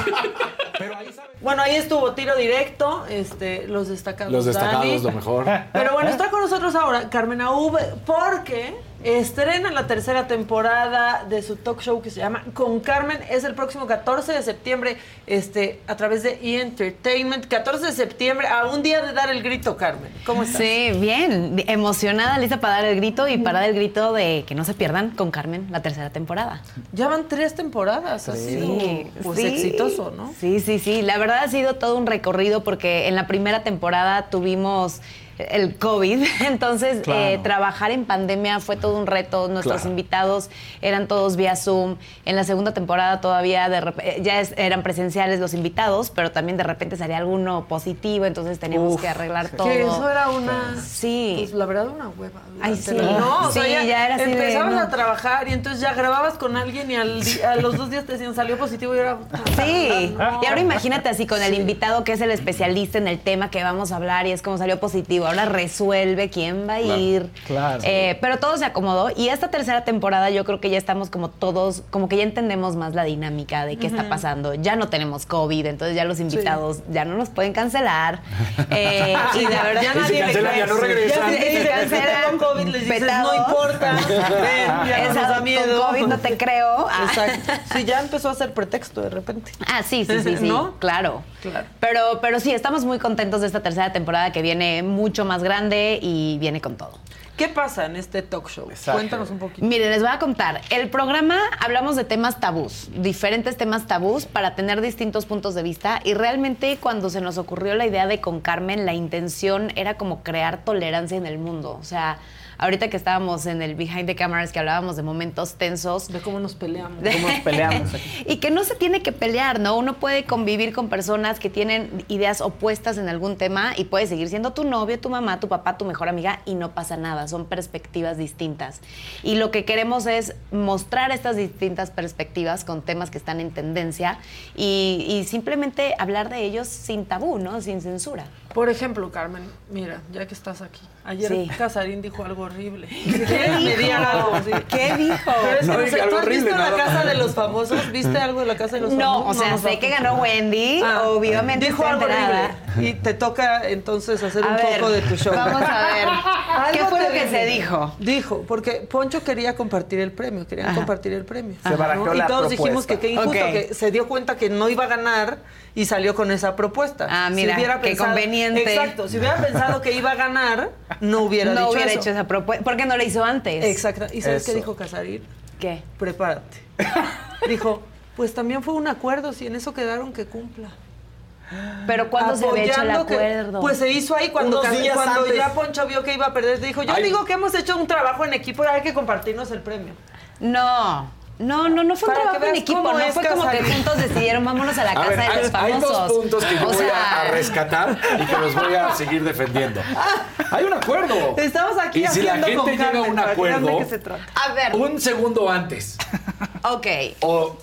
Speaker 1: Bueno, ahí estuvo tiro directo, este, los destacados.
Speaker 3: Los destacados,
Speaker 1: Dani.
Speaker 3: lo mejor.
Speaker 1: Pero bueno, está con nosotros ahora Carmen Aub porque estrena la tercera temporada de su talk show que se llama Con Carmen. Es el próximo 14 de septiembre este, a través de E! Entertainment. 14 de septiembre, a un día de dar el grito, Carmen. ¿Cómo estás?
Speaker 21: Sí, bien. Emocionada, lista para dar el grito y para dar el grito de que no se pierdan con Carmen la tercera temporada.
Speaker 1: Ya van tres temporadas, sido pues, exitoso, ¿no?
Speaker 21: Sí, sí, sí. La verdad ha sido todo un recorrido porque en la primera temporada tuvimos el COVID. [LAUGHS] Entonces,
Speaker 22: Claro.
Speaker 21: eh, trabajar en pandemia fue todo un reto. Nuestros
Speaker 22: Claro.
Speaker 21: invitados eran todos vía Zoom. En la segunda temporada todavía de eh, ya es- eran presenciales los invitados, pero también de repente salía alguno positivo, entonces teníamos
Speaker 1: Uf,
Speaker 21: que arreglar todo.
Speaker 1: Que eso era una.
Speaker 21: Sí.
Speaker 1: Pues la verdad, una hueva.
Speaker 21: Ay, sí.
Speaker 1: la- No, o sea,
Speaker 21: Sí,
Speaker 1: ya,
Speaker 21: ya era así de,
Speaker 1: Empezabas
Speaker 21: no.
Speaker 1: a trabajar y entonces ya grababas con alguien y al a los dos días te decían salió positivo y era.
Speaker 21: Sí, [LAUGHS]
Speaker 1: No.
Speaker 21: y ahora imagínate así con el invitado que es el especialista en el tema que vamos a hablar y es como salió positivo. Ahora resuelve quién va a ir.
Speaker 2: claro.
Speaker 21: Eh, pero todo se acomodó y esta tercera temporada yo creo que ya estamos como todos, como que ya entendemos más la dinámica de qué está pasando. Ya no tenemos COVID, entonces ya los invitados ya no nos pueden cancelar. [LAUGHS] Eh,
Speaker 1: Sí,
Speaker 21: y
Speaker 1: ya-
Speaker 21: verdad
Speaker 1: ya nadie cree. Ya si te dicen, "Es que tengo COVID", les dices,
Speaker 21: petado.
Speaker 1: "No importa, [LAUGHS] ven, ya no
Speaker 21: Esa,
Speaker 1: da
Speaker 21: con
Speaker 1: miedo".
Speaker 21: COVID no te creo. [LAUGHS] Ah.
Speaker 1: Exacto. Sí, ya empezó a ser pretexto de repente.
Speaker 21: Ah, sí, sí, sí, sí.
Speaker 1: ¿No?
Speaker 21: Claro.
Speaker 1: Claro.
Speaker 21: Pero, pero sí, estamos muy contentos de esta tercera temporada que viene mucho más grande y viene con todo.
Speaker 1: ¿Qué pasa en este talk show? Cuéntanos un poquito.
Speaker 21: Miren, les voy a contar. El programa hablamos de temas tabús, diferentes temas tabús para tener distintos puntos de vista y realmente cuando se nos ocurrió la idea de con Carmen, la intención era como crear tolerancia en el mundo. O sea, ahorita que estábamos en el behind the cameras que hablábamos de momentos tensos.
Speaker 1: De cómo nos peleamos.
Speaker 2: ¿Cómo nos peleamos aquí? [LAUGHS]
Speaker 21: Y que no se tiene que pelear, ¿no? Uno puede convivir con personas que tienen ideas opuestas en algún tema y puede seguir siendo tu novio, tu mamá, tu papá, tu mejor amiga y no pasa nada. Son perspectivas distintas. Y lo que queremos es mostrar estas distintas perspectivas con temas que están en tendencia y, y simplemente hablar de ellos sin tabú, ¿no? Sin censura.
Speaker 1: Por ejemplo, Carmen, mira, ya que estás aquí. Ayer
Speaker 21: Sí.
Speaker 1: Casarín dijo algo horrible.
Speaker 21: ¿Qué [LAUGHS]
Speaker 1: ¿Quieres
Speaker 21: dijo?
Speaker 1: algo? Sí.
Speaker 21: ¿Qué dijo?
Speaker 1: Pero es
Speaker 21: No
Speaker 1: que no
Speaker 21: dije
Speaker 1: sé, ¿tú has
Speaker 21: horrible,
Speaker 1: visto la casa de los famosos? ¿Viste algo de la casa de los
Speaker 21: No,
Speaker 1: famosos?
Speaker 21: o sea,
Speaker 1: no,
Speaker 21: sé
Speaker 1: no.
Speaker 21: que ganó Wendy, obviamente
Speaker 1: Dijo algo
Speaker 21: enterada.
Speaker 1: horrible. Y te toca entonces hacer
Speaker 21: A
Speaker 1: un
Speaker 21: ver,
Speaker 1: poco de tu show.
Speaker 21: vamos a ver. [LAUGHS] ¿Qué fue lo que se dijo?
Speaker 1: Dijo, porque Poncho quería compartir el premio, querían
Speaker 21: Ajá.
Speaker 1: compartir el premio.
Speaker 2: Se barajeó
Speaker 1: Y
Speaker 2: la
Speaker 1: todos dijimos que qué injusto,
Speaker 21: Ok.
Speaker 1: que se dio cuenta que no iba a ganar y salió con esa propuesta.
Speaker 21: Ah, mira, qué conveniente.
Speaker 1: Exacto, si hubiera pensado que iba a ganar, no hubiera
Speaker 21: no
Speaker 1: dicho
Speaker 21: hubiera
Speaker 1: eso.
Speaker 21: hecho esa propuesta. ¿Por qué no lo hizo antes?
Speaker 1: Exacto. ¿Y sabes qué dijo Casarín?
Speaker 21: ¿Qué?
Speaker 1: Prepárate. [LAUGHS] Dijo, pues también fue un acuerdo, si en eso quedaron que cumpla.
Speaker 21: Pero ¿cuándo se había hecho el
Speaker 1: que-
Speaker 21: acuerdo?
Speaker 1: pues se hizo ahí cuando, cuando
Speaker 2: antes.
Speaker 1: ya Poncho vio que iba a perder. Dijo, yo
Speaker 2: Ay.
Speaker 1: digo que hemos hecho un trabajo en equipo y hay que compartirnos el premio.
Speaker 21: No. No, no, no fue un
Speaker 1: Para
Speaker 21: trabajo en equipo, no fue como que juntos decidieron vámonos a la
Speaker 3: A
Speaker 21: casa
Speaker 3: ver,
Speaker 21: de
Speaker 3: hay,
Speaker 21: los
Speaker 3: hay
Speaker 21: famosos.
Speaker 3: dos puntos que yo
Speaker 21: O
Speaker 3: voy a-
Speaker 21: sea,
Speaker 3: a rescatar y que los voy a seguir defendiendo. [LAUGHS] Hay un acuerdo.
Speaker 1: Estamos aquí
Speaker 3: Y si la
Speaker 1: haciendo
Speaker 3: gente
Speaker 1: con
Speaker 3: llega a un acuerdo,
Speaker 1: qué se trata.
Speaker 21: A ver,
Speaker 3: un segundo antes [LAUGHS]
Speaker 21: ok.
Speaker 3: o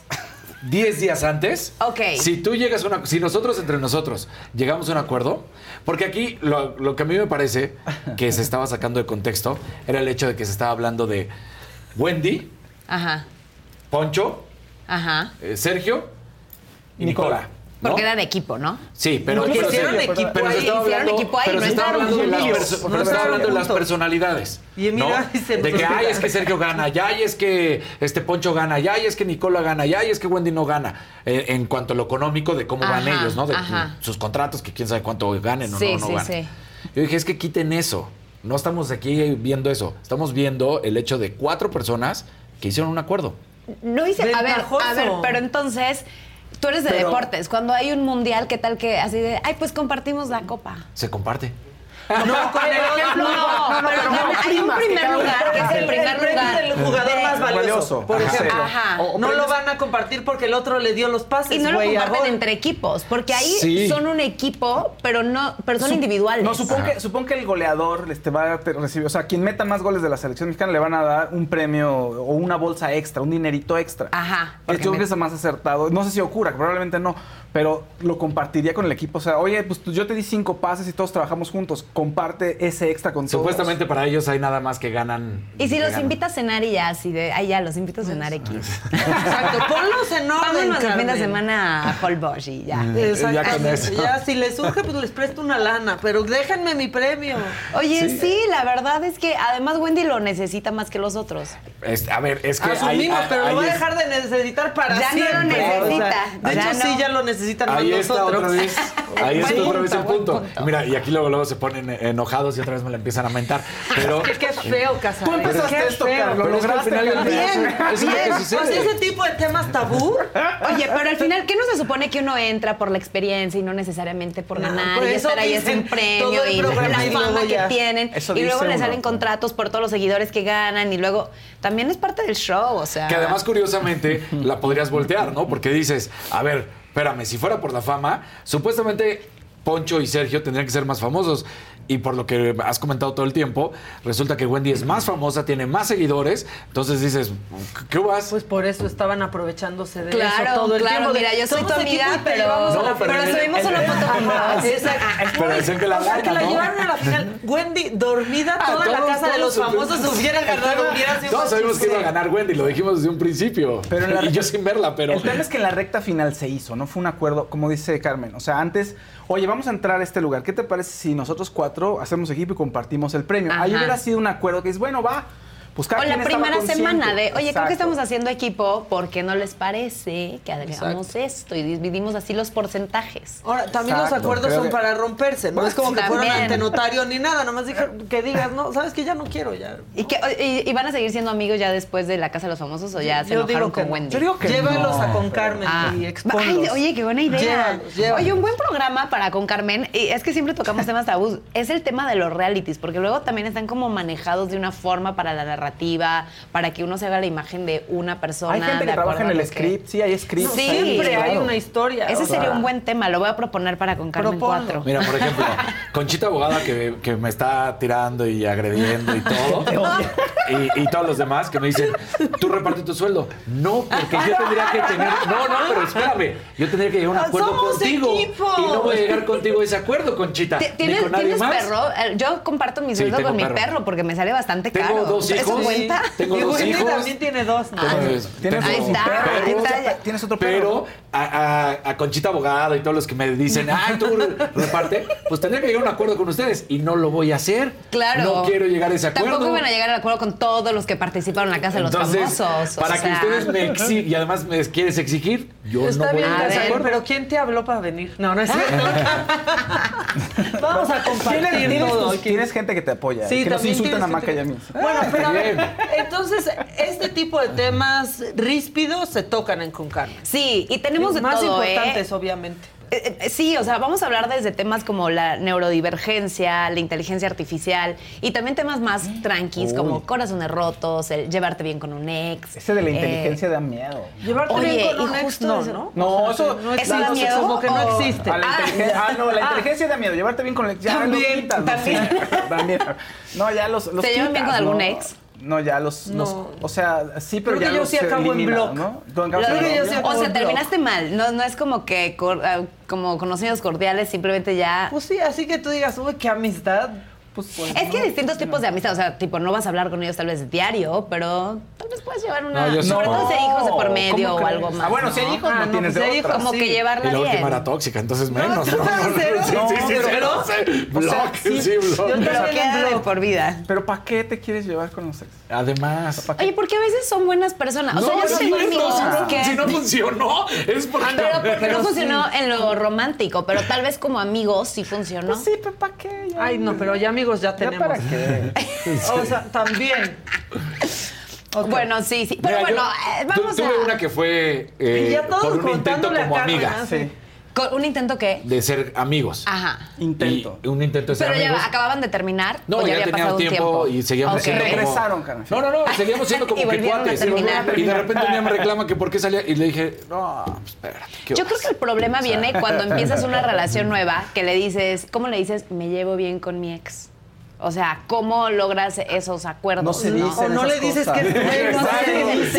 Speaker 3: 10 días antes,
Speaker 21: Ok.
Speaker 3: si tú llegas a una, si nosotros entre nosotros llegamos a un acuerdo, porque aquí lo, lo que a mí me parece que se estaba sacando de contexto era el hecho de que se estaba hablando de Wendy,
Speaker 21: Ajá,
Speaker 3: Poncho,
Speaker 21: ajá.
Speaker 3: eh, Sergio y Nicola. ¿no?
Speaker 21: Porque eran equipo, ¿no?
Speaker 3: Sí, pero,
Speaker 1: Porque
Speaker 3: pero
Speaker 1: hicieron equipo
Speaker 3: pero se
Speaker 1: ahí,
Speaker 3: estaba
Speaker 21: hicieron
Speaker 3: hablando,
Speaker 21: equipo ahí,
Speaker 3: pero
Speaker 21: no
Speaker 3: se estaba
Speaker 21: entraron
Speaker 3: hablando de las,
Speaker 21: juntos.
Speaker 3: perso-
Speaker 1: No
Speaker 3: pero se estaba
Speaker 1: entraron
Speaker 3: hablando de las
Speaker 1: juntos.
Speaker 3: personalidades.
Speaker 1: Y mira,
Speaker 3: ¿no?
Speaker 1: se
Speaker 3: de que ay, es que Sergio gana, ya, y es que este Poncho gana, ya, y es que Nicola gana, ya, y es que Wendy no gana. Eh, en cuanto a lo económico, de cómo van
Speaker 21: Ajá,
Speaker 3: ellos, ¿no? De
Speaker 21: ajá.
Speaker 3: sus contratos, que quién sabe cuánto ganen o
Speaker 21: Sí,
Speaker 3: no, no
Speaker 21: sí,
Speaker 3: ganen.
Speaker 21: sí.
Speaker 3: Yo dije, es que quiten eso. No estamos aquí viendo eso. Estamos viendo el hecho de cuatro personas que hicieron un acuerdo.
Speaker 21: No hice. A ver,
Speaker 1: Ventajoso.
Speaker 21: a ver, pero entonces. Tú eres de
Speaker 3: Pero-
Speaker 21: deportes. Cuando hay un mundial, ¿qué tal que así de, ay, pues compartimos la copa?
Speaker 3: Se comparte.
Speaker 1: No, con el otro.
Speaker 21: No, no, pero hay un primer lugar que es el primer lugar.
Speaker 1: del jugador más valioso, por ejemplo.
Speaker 21: Ajá.
Speaker 1: No lo van a compartir porque el otro le dio los pases,
Speaker 21: Y no lo comparten entre equipos, porque ahí son un equipo, pero no, pero son individuales.
Speaker 2: No, supongo que, supongo que el goleador este, va a recibir, o sea, quien meta más goles de la selección mexicana le van a dar un premio o una bolsa extra, un dinerito extra.
Speaker 21: Ajá.
Speaker 2: Yo creo que es más acertado. No sé si ocurra, probablemente no, pero lo compartiría con el equipo. O sea, oye, pues yo te di cinco pases y todos trabajamos juntos comparte ese extra con
Speaker 3: Supuestamente para ellos hay nada más que ganan.
Speaker 21: Y si los
Speaker 3: ganan?
Speaker 21: invita a cenar y ya, así de, ay, ya, los invito a cenar X.
Speaker 1: Pues, [LAUGHS] exacto, ponlos en orden.
Speaker 21: Vámonos el fin de semana a Holbox y ya.
Speaker 1: Eh, exacto.
Speaker 3: Ya,
Speaker 1: si les surge, pues les presto una lana, pero déjenme mi premio.
Speaker 21: Oye, sí, la verdad es que además Wendy lo necesita más que los otros.
Speaker 3: A ver, es que.
Speaker 1: Asumimos, pero lo va a dejar de necesitar para
Speaker 21: ya siempre. Ya no lo necesita.
Speaker 1: De hecho, sí, ya lo necesitan más
Speaker 3: ahí. Está otra vez, ahí está otra vez el punto. Mira, y aquí luego, luego se ponen salen enojados y otra vez me la empiezan a mentar. Pero,
Speaker 1: es que qué feo, Casablanca.
Speaker 2: Tú empezaste
Speaker 1: qué
Speaker 2: esto.
Speaker 3: Pero al final del
Speaker 1: bien,
Speaker 3: es. Lo que
Speaker 1: pues ese tipo de temas tabú.
Speaker 21: Oye, pero al final, ¿qué no se supone que uno entra por la experiencia y no necesariamente por ganar y estar ahí es un premio y la fama que tienen?
Speaker 2: Eso
Speaker 21: y luego le salen contratos por todos los seguidores que ganan y luego también es parte del show, o sea.
Speaker 3: Que además, curiosamente, la podrías voltear, ¿no? Porque dices, a ver, espérame, si fuera por la fama, supuestamente Poncho y Sergio tendrían que ser más famosos y por lo que has comentado todo el tiempo, resulta que Wendy es más famosa, tiene más seguidores, entonces dices, ¿qué vas?
Speaker 1: Pues por eso estaban aprovechándose de
Speaker 21: claro,
Speaker 1: eso todo
Speaker 21: claro.
Speaker 1: Claro,
Speaker 21: mira, yo soy tu amiga, pero,
Speaker 3: pero, pero
Speaker 21: subimos una foto juntas. [LAUGHS]
Speaker 1: Ah,
Speaker 3: pero dicen que la,
Speaker 1: o sea, que la llevaron a la [LAUGHS] final. Wendy, dormida toda la casa de los famosos, hubiera ganado, hubiera
Speaker 3: Todos sabemos que iba a ganar Wendy, lo dijimos desde un principio.
Speaker 2: Pero [LAUGHS]
Speaker 3: y yo sin verla, pero...
Speaker 2: El tema es que en la recta final se hizo, no fue un acuerdo, como dice Carmen, o sea, antes oye, vamos a entrar a este lugar. ¿Qué te parece si nosotros cuatro hacemos equipo y compartimos el premio? Ahí hubiera sido un acuerdo que es, bueno, va,
Speaker 21: o la primera semana de, oye, creo que estamos haciendo equipo, porque no les parece que agregamos esto? Y dividimos así los porcentajes.
Speaker 1: Ahora, también los acuerdos son para romperse, no pues es como que
Speaker 21: también.
Speaker 1: fueron ante notario ni nada, nomás dije que digas, no, sabes que ya no quiero ya.
Speaker 21: ¿Y, que, y, van a seguir siendo amigos ya después de la Casa de los Famosos o ya se
Speaker 1: yo
Speaker 21: enojaron con. Wendy?
Speaker 1: Yo digo que Llévalos a Con Carmen
Speaker 21: ah.
Speaker 1: y exponlos.
Speaker 21: Oye, qué buena idea.
Speaker 1: Llévalos, llévalos.
Speaker 21: Oye, un buen programa para Con Carmen, y es que siempre tocamos temas tabús, es el tema de los realities, porque luego también están como manejados de una forma para la narración narrativa, para que uno se haga la imagen de una persona.
Speaker 2: Hay gente que trabaja en el script, sí, hay script.
Speaker 1: Siempre hay una historia.
Speaker 21: Ese sería un buen tema, lo voy a proponer para con Carmen
Speaker 1: Propongo.
Speaker 21: 4.
Speaker 3: Mira, por ejemplo, Conchita Abogada que, que, me está tirando y agrediendo y todo. [LAUGHS] y, y, todos los demás que me dicen, tú reparte tu sueldo. No, porque yo tendría que tener. No, no, pero espérame. Yo tendría que llegar a un acuerdo
Speaker 1: Somos
Speaker 3: contigo.
Speaker 1: Equipo.
Speaker 3: Y no voy a llegar contigo a ese acuerdo, Conchita.
Speaker 21: ¿Tienes, ¿tienes perro? Eh, yo comparto mi sueldo con mi
Speaker 3: perro
Speaker 21: porque me sale bastante
Speaker 3: tengo
Speaker 21: caro.
Speaker 3: Dos hijos,
Speaker 21: cuenta?
Speaker 3: Tengo [LAUGHS] dos
Speaker 1: este
Speaker 3: hijos.
Speaker 1: también tiene dos, ¿no?
Speaker 2: Tienes,
Speaker 21: ahí está, ahí está.
Speaker 2: tienes otro perro.
Speaker 3: Pero a, Conchita Abogado y todos los que me dicen, [LAUGHS] ay, tú reparte, pues tendría que llegar a un acuerdo con ustedes y no lo voy a hacer.
Speaker 21: Claro.
Speaker 3: No quiero llegar a ese acuerdo.
Speaker 21: Tampoco van a llegar al acuerdo con todos los que participaron en la Casa de los Famosos.
Speaker 3: Para que ustedes me exijan y además me quieres exigir, yo no voy
Speaker 1: bien,
Speaker 3: a
Speaker 1: ver,
Speaker 3: acuerdo.
Speaker 1: Pero ¿quién te habló para venir? No, no es cierto. [LAUGHS] Vamos a compartir
Speaker 2: ¿Tienes,
Speaker 1: todo.
Speaker 2: Tienes gente que te apoya,
Speaker 1: sí,
Speaker 2: que nos insultan a Maca y a mí.
Speaker 1: Bueno, pero a ver, [LAUGHS] Entonces, este tipo de temas ríspidos se tocan en Con
Speaker 21: Sí, y tenemos de
Speaker 1: más
Speaker 21: todo, ¿eh?
Speaker 1: importantes, obviamente.
Speaker 21: Eh, eh, sí, o sea, vamos a hablar desde temas como la neurodivergencia, la inteligencia artificial y también temas más mm.
Speaker 2: tranquis
Speaker 21: como corazones rotos, el llevarte bien con un ex.
Speaker 2: Ese de la inteligencia da miedo.
Speaker 1: Llevarte
Speaker 21: Oye,
Speaker 1: bien con un ex no, ¿no?
Speaker 2: Eso,
Speaker 1: no
Speaker 21: es.
Speaker 1: Como que no existe.
Speaker 21: Ah.
Speaker 2: ah, no, la [LAUGHS]
Speaker 1: ah.
Speaker 2: inteligencia da miedo. Llevarte bien con el ex.
Speaker 1: También,
Speaker 2: también. No,
Speaker 21: también. [LAUGHS]
Speaker 2: No, ya los, los
Speaker 21: Te llevan bien con algún ex.
Speaker 2: No, ya los, O sea, sí, pero
Speaker 1: creo que sí acabo en blog.
Speaker 2: ¿no?
Speaker 1: Que yo sí acabo
Speaker 21: o sea, terminaste mal. No, no es como que ah, como conocidos cordiales, simplemente ya.
Speaker 1: Pues sí, así que tú digas, uy, qué amistad. Pues, pues,
Speaker 21: es que hay distintos tipos de amistad. O sea, tipo, no vas a hablar con ellos tal vez diario, pero tal vez puedes llevar una.
Speaker 3: No, yo
Speaker 21: sobre todo
Speaker 3: no.
Speaker 21: si hijos de por medio o algo ah, más.
Speaker 2: Ah, bueno, si hay hijos,
Speaker 1: ah,
Speaker 2: no,
Speaker 1: no
Speaker 2: tienes
Speaker 1: pues
Speaker 2: de otra.
Speaker 21: Como que llevarla y
Speaker 3: la
Speaker 21: bien.
Speaker 3: última era tóxica, entonces menos. [LAUGHS] No, cero. sí, sí,
Speaker 1: pero,
Speaker 3: sí, [LAUGHS]
Speaker 2: sí,
Speaker 3: sí,
Speaker 21: por vida.
Speaker 2: Pero ¿para qué te quieres llevar con los ex?
Speaker 3: Además.
Speaker 21: Oye, porque a veces son buenas personas. O sea, yo tengo amigos.
Speaker 3: Si no [LAUGHS] funcionó, es porque...
Speaker 21: Pero no funcionó en lo romántico, pero tal vez como amigos sí funcionó.
Speaker 2: Pues sí, pero ¿para qué?
Speaker 1: Ay, no, pero ya amigos ya tenemos.
Speaker 2: ¿Para qué?
Speaker 1: O sea, también...
Speaker 21: Bueno, sí, sí. Pero
Speaker 3: Mira,
Speaker 21: bueno,
Speaker 3: yo,
Speaker 21: vamos
Speaker 3: tuve
Speaker 21: a...
Speaker 3: una que fue eh,
Speaker 1: ya todos
Speaker 3: por un intento como amiga.
Speaker 2: Sí.
Speaker 21: ¿Un intento qué?
Speaker 3: De ser amigos.
Speaker 21: Ajá.
Speaker 2: Intento.
Speaker 3: Un intento de ser
Speaker 21: Pero
Speaker 3: amigos.
Speaker 21: Pero ya acababan de terminar.
Speaker 3: No,
Speaker 21: ya,
Speaker 3: ya teníamos tiempo,
Speaker 21: tiempo,
Speaker 3: y seguíamos
Speaker 21: okay.
Speaker 3: siendo.
Speaker 2: Regresaron.
Speaker 3: No, no, no. Seguíamos siendo [LAUGHS] como
Speaker 21: y
Speaker 3: que cuates. Y de repente un día me reclama que por qué salía. Y le dije, no, pues, espérate.
Speaker 21: Yo creo que el problema viene cuando [LAUGHS] empiezas una relación nueva que le dices, ¿cómo le dices? Me llevo bien con mi ex. O sea, ¿cómo logras esos acuerdos?
Speaker 2: No se dicen
Speaker 1: no, le dices que es tu
Speaker 21: es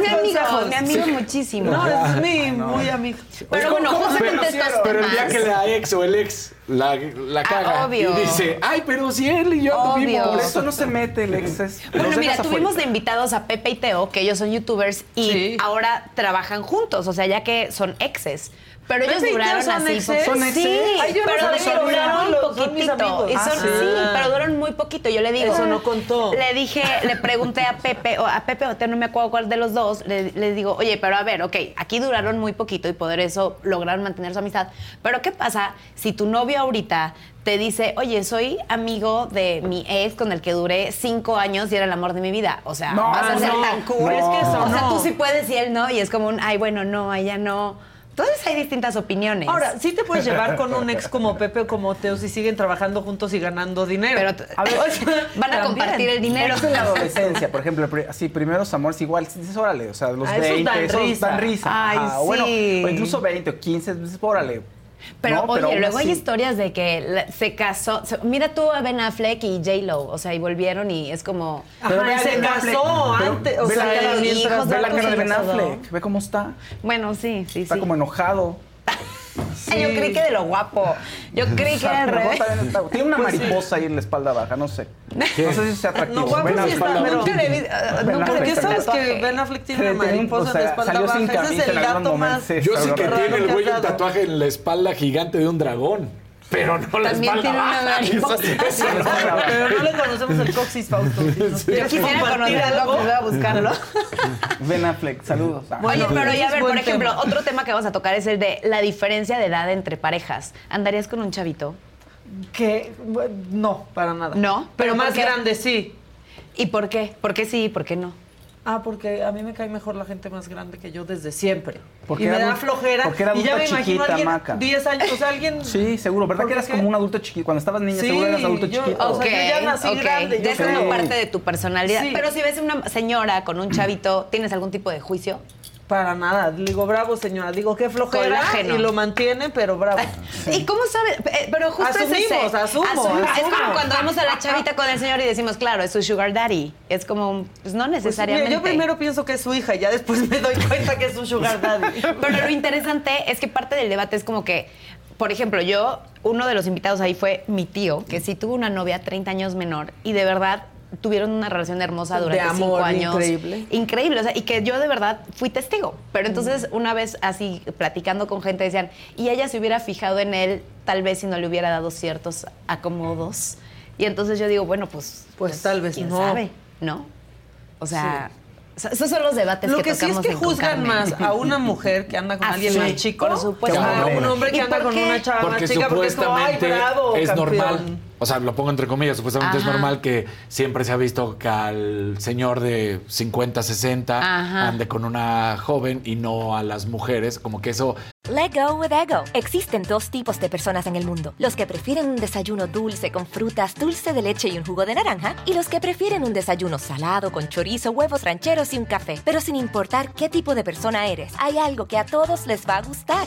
Speaker 21: mi amigo, mi amigo muchísimo.
Speaker 1: No, es mi muy amigo.
Speaker 21: Pero bueno,
Speaker 3: ¿cómo, se
Speaker 21: contestas
Speaker 3: Pero el día que la ex o el ex la,
Speaker 21: ah,
Speaker 3: caga y dice, ay, pero si él y yo
Speaker 21: obvio.
Speaker 3: tuvimos...
Speaker 2: Por eso no se mete el ex.
Speaker 21: Bueno, mira, tuvimos de invitados a Pepe y Teo, que ellos son youtubers, y ahora trabajan juntos, o sea, ya que son exes. Pero ellos duraron así.
Speaker 2: ¿Son?
Speaker 21: Sí, pero duraron muy
Speaker 1: poquitito. Sí.
Speaker 21: Ah. pero duraron muy poquito. Yo le digo.
Speaker 1: Eso no contó.
Speaker 21: Le dije, le pregunté a Pepe, o a Pepe Otero, no me acuerdo cuál de los dos, le, digo, oye, pero a ver, ok, aquí duraron muy poquito y por eso lograron mantener su amistad. Pero ¿qué pasa si tu novio ahorita te dice, oye, soy amigo de mi ex con el que duré cinco años y era el amor de mi vida. O sea,
Speaker 1: no,
Speaker 21: vas a ser tan cool.
Speaker 1: Es que
Speaker 21: o sea, tú sí puedes y él no. Y es como un, ay, bueno, no, ella no. Entonces hay distintas opiniones.
Speaker 1: Ahora, sí te puedes llevar con un ex como Pepe o como Teo si siguen trabajando juntos y ganando dinero.
Speaker 21: Pero
Speaker 2: A ver, [LAUGHS]
Speaker 21: van a compartir el dinero.
Speaker 2: Es en la adolescencia, por ejemplo, así, primeros amores igual, dices, órale, o sea, los
Speaker 21: Ah, esos
Speaker 2: 20,
Speaker 21: dan
Speaker 2: esos
Speaker 21: risa.
Speaker 2: dan risa.
Speaker 21: Ay,
Speaker 2: Ajá, o bueno,
Speaker 21: sí.
Speaker 2: o incluso 20 o 15, dices, órale.
Speaker 21: Pero
Speaker 2: ¿no?
Speaker 21: oye, luego hay historias de que la- se casó. mira tú a Ben Affleck y J-Lo, o sea, y volvieron y es como.
Speaker 1: Ajá,
Speaker 2: ve
Speaker 1: y se casó
Speaker 2: pero
Speaker 1: antes, o
Speaker 2: ve la
Speaker 1: sea,
Speaker 2: cara de-
Speaker 21: hijos
Speaker 2: ve la cara de Ben Affleck, ve cómo está.
Speaker 21: Bueno, sí, sí,
Speaker 2: Está
Speaker 21: sí.
Speaker 2: como enojado.
Speaker 21: Ay, Yo creí que de lo guapo. Yo creí que era revés.
Speaker 2: está- Tiene una
Speaker 1: Pues sí.
Speaker 2: mariposa ahí en la espalda baja, no sé.
Speaker 3: ¿Qué?
Speaker 2: No sé si sea atractivo.
Speaker 1: No, guapo sí está, pero-
Speaker 21: Nunca le vi- nunca le
Speaker 2: Affleck
Speaker 1: ¿Por qué sabes que. Ben Affleck tiene una mariposa
Speaker 2: o sea,
Speaker 1: en la espalda
Speaker 2: salió sin
Speaker 1: baja? Ese es el dato más...
Speaker 3: Yo sí que tiene el güey un tatuaje en la espalda gigante de un dragón. Pero no la
Speaker 21: También tiene una
Speaker 3: no.
Speaker 1: Pero no le conocemos el coxis, Fausto. Si
Speaker 21: Yo quisiera conocerlo, pues voy a buscarlo.
Speaker 2: Ben Affleck, saludos. Ah,
Speaker 21: Oye,
Speaker 1: Bueno,
Speaker 21: pero ya a ver, por ejemplo, otro tema que vamos a tocar es el de la diferencia de edad entre parejas. ¿Andarías con un chavito?
Speaker 1: Que no, para nada.
Speaker 21: No,
Speaker 1: pero
Speaker 21: ¿pero
Speaker 1: más grande sí.
Speaker 21: ¿Y por qué? ¿Por qué sí y por qué no?
Speaker 1: Ah, porque a mí me cae mejor la gente más grande que yo desde siempre.
Speaker 2: Porque
Speaker 1: y me da
Speaker 2: adulta-
Speaker 1: flojera.
Speaker 2: porque era
Speaker 1: y ya me
Speaker 2: adulta
Speaker 1: imagino a
Speaker 2: chiquita,
Speaker 1: alguien
Speaker 2: Maca.
Speaker 1: 10 años, o sea, alguien
Speaker 2: Sí, seguro. ¿Verdad
Speaker 1: ¿Por
Speaker 2: que eras
Speaker 1: qué?
Speaker 2: como un adulto chiquito? Cuando estabas niña,
Speaker 1: Sí,
Speaker 2: seguro eras adulto
Speaker 1: yo-
Speaker 2: chiquito.
Speaker 1: o sea, yo ya nací
Speaker 21: ok.
Speaker 1: grande,
Speaker 21: Ya es como
Speaker 2: sé.
Speaker 21: parte de tu personalidad.
Speaker 1: Sí.
Speaker 21: Pero si ves una señora con un chavito, ¿tienes algún tipo de juicio?
Speaker 1: Para nada. Digo, bravo, señora. Digo, qué flojera.
Speaker 21: Colágeno.
Speaker 1: Y lo mantiene, pero bravo.
Speaker 21: ¿Y cómo sabes? Eh, Pero justo es
Speaker 1: Asumimos,
Speaker 21: ese.
Speaker 1: asumo,
Speaker 21: Es
Speaker 1: asumo.
Speaker 21: como cuando vemos a la chavita con el señor y decimos, claro, es su sugar daddy. Es como, pues no
Speaker 1: Pues,
Speaker 21: necesariamente.
Speaker 1: mira, yo primero pienso que es su hija y ya después me doy cuenta que es su sugar daddy. [LAUGHS]
Speaker 21: Pero lo interesante es que parte del debate es como que, por ejemplo, yo, uno de los invitados ahí fue mi tío, que sí tuvo una novia 30 años menor y de verdad tuvieron una relación hermosa
Speaker 1: De
Speaker 21: durante
Speaker 1: amor,
Speaker 21: cinco años.
Speaker 1: increíble.
Speaker 21: Increíble, o sea, y que yo de verdad fui testigo. Pero entonces, una vez así, platicando con gente, decían, y ella se hubiera fijado en él, tal vez si no le hubiera dado ciertos acomodos. Y entonces yo digo, bueno, pues...
Speaker 1: Pues tal vez
Speaker 21: ¿quién
Speaker 1: no.
Speaker 21: sabe? ¿No? O sea... so- Esos son los debates
Speaker 1: Lo
Speaker 21: que,
Speaker 1: que sí es que juzgan
Speaker 21: Carmen.
Speaker 1: más a una mujer que anda con
Speaker 21: Ah, [LAUGHS]
Speaker 1: alguien
Speaker 21: sí,
Speaker 1: más chico
Speaker 21: por supuesto.
Speaker 1: a un hombre que
Speaker 21: ¿Y
Speaker 1: anda con una chava más chica porque es como, ay, bravo,
Speaker 3: es
Speaker 1: campeón".
Speaker 3: normal. O sea, lo pongo entre comillas, supuestamente es normal que siempre se ha visto que al señor de 50, 60
Speaker 21: Ajá.
Speaker 3: ande con una joven y no a las mujeres. Como que eso
Speaker 5: Let go with ego. Existen dos tipos de personas en el mundo: los que prefieren un desayuno dulce con frutas, dulce de leche y un jugo de naranja, y los que prefieren un desayuno salado con chorizo, huevos rancheros y un café. Pero sin importar qué tipo de persona eres, hay algo que a todos les va a gustar.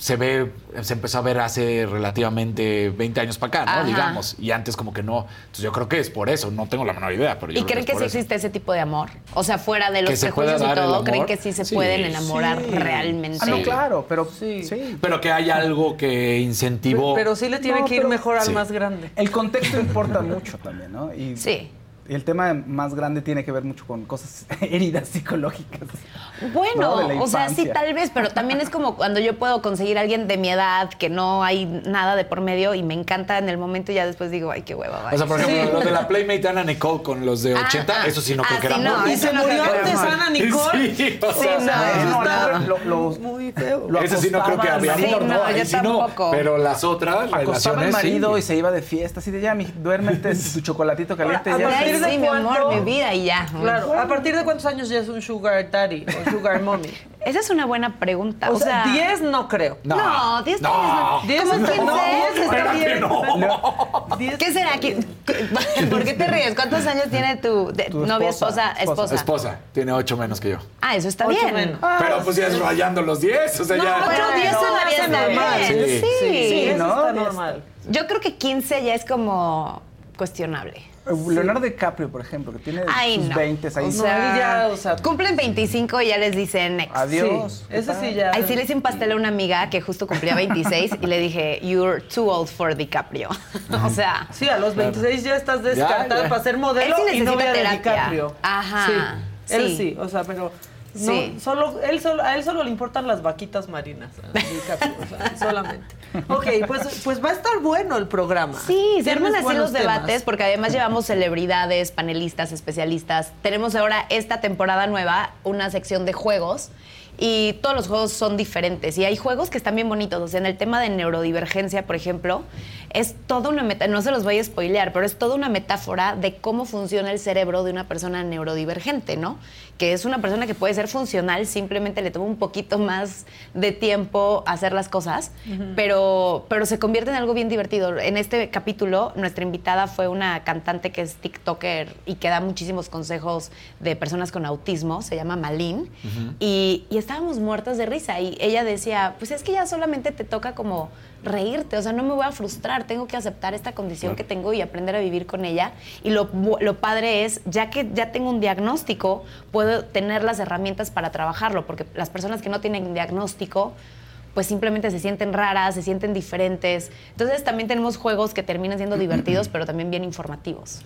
Speaker 3: Se ve, se empezó a ver hace relativamente 20 años para acá, ¿no?
Speaker 21: Ajá.
Speaker 3: Digamos. Y antes como que no. Entonces yo creo que es por eso. No tengo la menor idea, pero yo
Speaker 21: ¿Y
Speaker 3: creo
Speaker 21: creen que,
Speaker 3: es
Speaker 21: sí
Speaker 3: eso.
Speaker 21: existe ese tipo de amor? O sea, fuera de los
Speaker 3: Que
Speaker 21: prejuicios y todo. ¿creen que sí se
Speaker 3: Sí.
Speaker 21: pueden enamorar
Speaker 2: Sí.
Speaker 21: realmente?
Speaker 2: Ah, no, claro, pero sí.
Speaker 3: Pero que hay algo que incentivó.
Speaker 1: Pero sí le tiene
Speaker 2: No,
Speaker 1: que ir mejor al
Speaker 3: Sí.
Speaker 1: más grande.
Speaker 2: El contexto importa mucho también, ¿no? Y,
Speaker 21: Sí.
Speaker 2: Y el tema más grande tiene que ver mucho con cosas [LAUGHS] heridas psicológicas.
Speaker 21: Bueno, o sea, sí, tal vez, pero también es como cuando yo puedo conseguir a alguien de mi edad que no hay nada de por medio y me encanta en el momento y ya después digo, ay, qué hueva,
Speaker 3: O sea, por ejemplo,
Speaker 21: Sí.
Speaker 3: lo de la [LAUGHS] Playmate Ana Nicole con los de 80,
Speaker 21: Ah,
Speaker 3: eso sí no
Speaker 21: ah,
Speaker 3: creo que
Speaker 21: sí,
Speaker 3: era
Speaker 21: no.
Speaker 1: Y
Speaker 21: eso
Speaker 1: se
Speaker 21: no
Speaker 1: murió antes Ana Nicole.
Speaker 3: Sí, o
Speaker 21: Sí, no, eso
Speaker 2: lo, lo-
Speaker 1: Muy feo.
Speaker 2: lo
Speaker 3: Ese sí no creo que había
Speaker 21: Sí,
Speaker 3: ¿no?
Speaker 21: yo
Speaker 3: sí no.
Speaker 21: tampoco.
Speaker 3: Pero las otras
Speaker 2: Acostaba al
Speaker 3: relaciones
Speaker 2: marido
Speaker 3: sí.
Speaker 2: y se iba de fiesta, así de ya, mi, duérmete tu chocolatito caliente.
Speaker 1: Ahora,
Speaker 2: ya
Speaker 1: partir de
Speaker 21: sí, mi
Speaker 1: cuánto-
Speaker 21: amor, mi vida y ya.
Speaker 1: Claro, ¿a partir de cuántos años ya es un sugar daddy o sugar mommy? [LAUGHS]
Speaker 21: Esa es una buena pregunta.
Speaker 1: O, sea, 10 no creo.
Speaker 21: No, 10
Speaker 1: No.
Speaker 21: no.
Speaker 1: 10
Speaker 21: ¿Cómo
Speaker 1: está-
Speaker 21: 15?
Speaker 1: no, 10 está
Speaker 21: ¿Verdad que
Speaker 1: bien.
Speaker 21: no? [LAUGHS] ¿Qué será? ¿Qué- [LAUGHS] ¿Por qué te ríes? ¿Cuántos años tiene tu, de-
Speaker 3: Tu
Speaker 21: novia, esposa, esposa?
Speaker 3: Esposa. Tiene ocho menos que yo.
Speaker 21: Ah, eso está
Speaker 1: Ocho
Speaker 21: bien.
Speaker 1: menos.
Speaker 3: Pero pues ya es rayando los 10. O sea,
Speaker 21: No,
Speaker 3: ya.
Speaker 21: pero 10 todavía está
Speaker 1: normal.
Speaker 21: bien.
Speaker 3: Sí.
Speaker 21: Sí.
Speaker 1: Sí, eso
Speaker 2: ¿no?
Speaker 1: está normal.
Speaker 21: Yo creo que 15 ya es como cuestionable.
Speaker 2: Leonardo DiCaprio, por ejemplo, que tiene
Speaker 21: Ay,
Speaker 2: sus
Speaker 21: no.
Speaker 2: 20 ahí.
Speaker 21: O sea,
Speaker 1: ya, o sea-
Speaker 21: cumplen 25 y ya les dicen next.
Speaker 2: Adiós.
Speaker 1: Sí, ese sí ya.
Speaker 21: Ay, sí le hice un pastel a una amiga que justo cumplía 26 y le dije, you're too old for DiCaprio. [LAUGHS] o sea...
Speaker 1: Sí, a los 26 ya estás descartada
Speaker 21: ya.
Speaker 1: para ser modelo
Speaker 21: Él sí
Speaker 1: y de
Speaker 21: terapia.
Speaker 1: DiCaprio.
Speaker 21: Ajá,
Speaker 1: Sí, él
Speaker 21: sí.
Speaker 1: sí, o sea, pero no,
Speaker 21: Sí.
Speaker 1: solo, él solo, a él solo le importan las vaquitas marinas, o sea, [LAUGHS] solamente. Ok, pues, pues va a estar bueno el programa.
Speaker 21: Sí, se arman así los debates
Speaker 1: temas.
Speaker 21: porque además llevamos celebridades, panelistas, especialistas. Tenemos ahora esta temporada nueva una sección de juegos y todos los juegos son diferentes y hay juegos que están bien bonitos. O sea, en el tema de neurodivergencia, por ejemplo, es toda una meta, no se los voy a spoilear, pero es toda una metáfora de cómo funciona el cerebro de una persona neurodivergente, ¿no? Que es una persona que puede ser funcional, simplemente le toma un poquito más de tiempo hacer las cosas, pero, pero se convierte en algo bien divertido. En este capítulo, nuestra invitada fue una cantante que es TikToker y que da muchísimos consejos de personas con autismo, se llama Malin, y, y estábamos muertas de risa. Y ella decía, pues es que ya solamente te toca como reírte, o sea, no me voy a frustrar, tengo que aceptar esta condición que tengo y aprender a vivir con ella. Y lo, lo padre es, ya que ya tengo un diagnóstico, puedo tener las herramientas para trabajarlo, porque las personas que no tienen diagnóstico, pues simplemente se sienten raras, se sienten diferentes. Entonces también tenemos juegos que terminan siendo [CLEARS THROAT] divertidos, pero también bien informativos.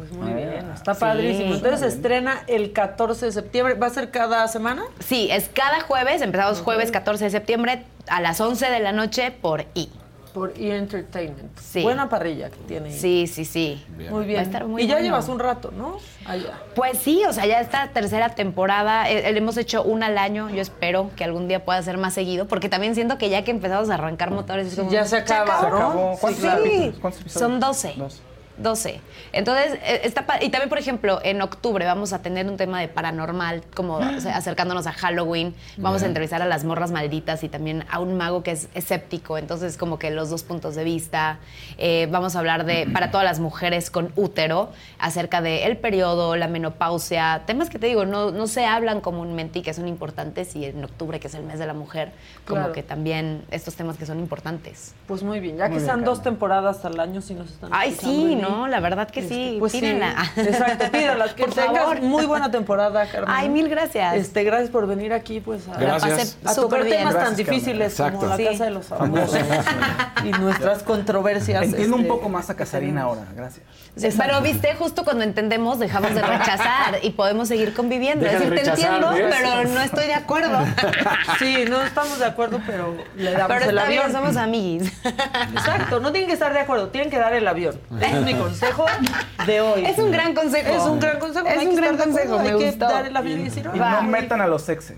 Speaker 1: Pues muy bien, está
Speaker 21: Sí.
Speaker 1: padrísimo. Entonces se estrena el 14 de septiembre. ¿Va a ser cada semana?
Speaker 21: Sí, es cada jueves, empezamos jueves 14 de septiembre a las 11 de la noche por I.
Speaker 1: Por E! Entertainment.
Speaker 21: Sí.
Speaker 1: Buena parrilla que tiene.
Speaker 21: Sí, sí, sí.
Speaker 1: Muy bien.
Speaker 21: Va a estar muy
Speaker 1: y ya
Speaker 21: bueno.
Speaker 1: llevas un rato, ¿no? Allá.
Speaker 21: Pues sí, o sea, ya esta tercera temporada, eh, eh, hemos hecho una al año, yo espero que algún día pueda ser más seguido, porque también siento que ya que empezamos a arrancar motores es como...
Speaker 1: ya se acaba,
Speaker 21: ¿se acabó?
Speaker 1: Sí,
Speaker 21: ¿Cuántos?
Speaker 2: ¿Cuántos episodios?
Speaker 21: Son 12. 12. Entonces, eh, está pa- y también, por ejemplo, en octubre vamos a tener un tema de paranormal, como o sea, acercándonos a Halloween. Vamos a entrevistar a las morras malditas y también a un mago que es escéptico. Entonces, como que los dos puntos de vista. Eh, vamos a hablar de, para todas las mujeres con útero, acerca del el periodo, la menopausia, temas que te digo, no, no se hablan comúnmente y que son importantes. Y en octubre, que es el mes de la mujer, como
Speaker 1: Claro.
Speaker 21: que también estos temas que son importantes.
Speaker 1: Pues muy bien, ya que
Speaker 21: Muy
Speaker 1: sean dos temporadas al año si nos están
Speaker 21: Ay, sí,
Speaker 1: Eli.
Speaker 21: ¿No? La verdad que sí.
Speaker 1: Pues sí,
Speaker 21: Pídenla.
Speaker 1: exacto, pídanlas. [LAUGHS] Que
Speaker 21: Por
Speaker 1: tengas
Speaker 21: favor.
Speaker 1: muy buena temporada, Carmen.
Speaker 21: Ay, mil gracias.
Speaker 1: Este, gracias por venir aquí, pues, a, tocar
Speaker 21: bien.
Speaker 1: temas tan
Speaker 21: Gracias,
Speaker 1: difíciles como
Speaker 21: Exacto.
Speaker 1: la
Speaker 21: Sí.
Speaker 1: casa de los famosos y nuestras controversias.
Speaker 2: Entiendo un
Speaker 1: este,
Speaker 2: poco más a Casarina ahora, gracias.
Speaker 21: Pero viste, justo cuando entendemos, dejamos de rechazar y podemos seguir conviviendo.
Speaker 2: Deja
Speaker 21: es
Speaker 2: de
Speaker 21: decir, te entiendo,
Speaker 2: ¿ves?
Speaker 21: pero no estoy de acuerdo. [LAUGHS]
Speaker 1: Sí, no estamos de acuerdo, pero le damos
Speaker 21: Pero
Speaker 1: el
Speaker 21: está bien,
Speaker 1: avión.
Speaker 21: somos amiguis.
Speaker 1: Exacto, no tienen que estar de acuerdo, tienen que dar el avión. Ese es mi consejo de hoy.
Speaker 21: Es un gran consejo.
Speaker 1: Es un gran consejo.
Speaker 21: Es
Speaker 1: no hay
Speaker 21: un
Speaker 1: que
Speaker 21: gran
Speaker 1: estar de acuerdo,
Speaker 21: consejo, me
Speaker 1: hay que
Speaker 21: gustó.
Speaker 1: dar el avión y decir,
Speaker 2: no metan a los exes.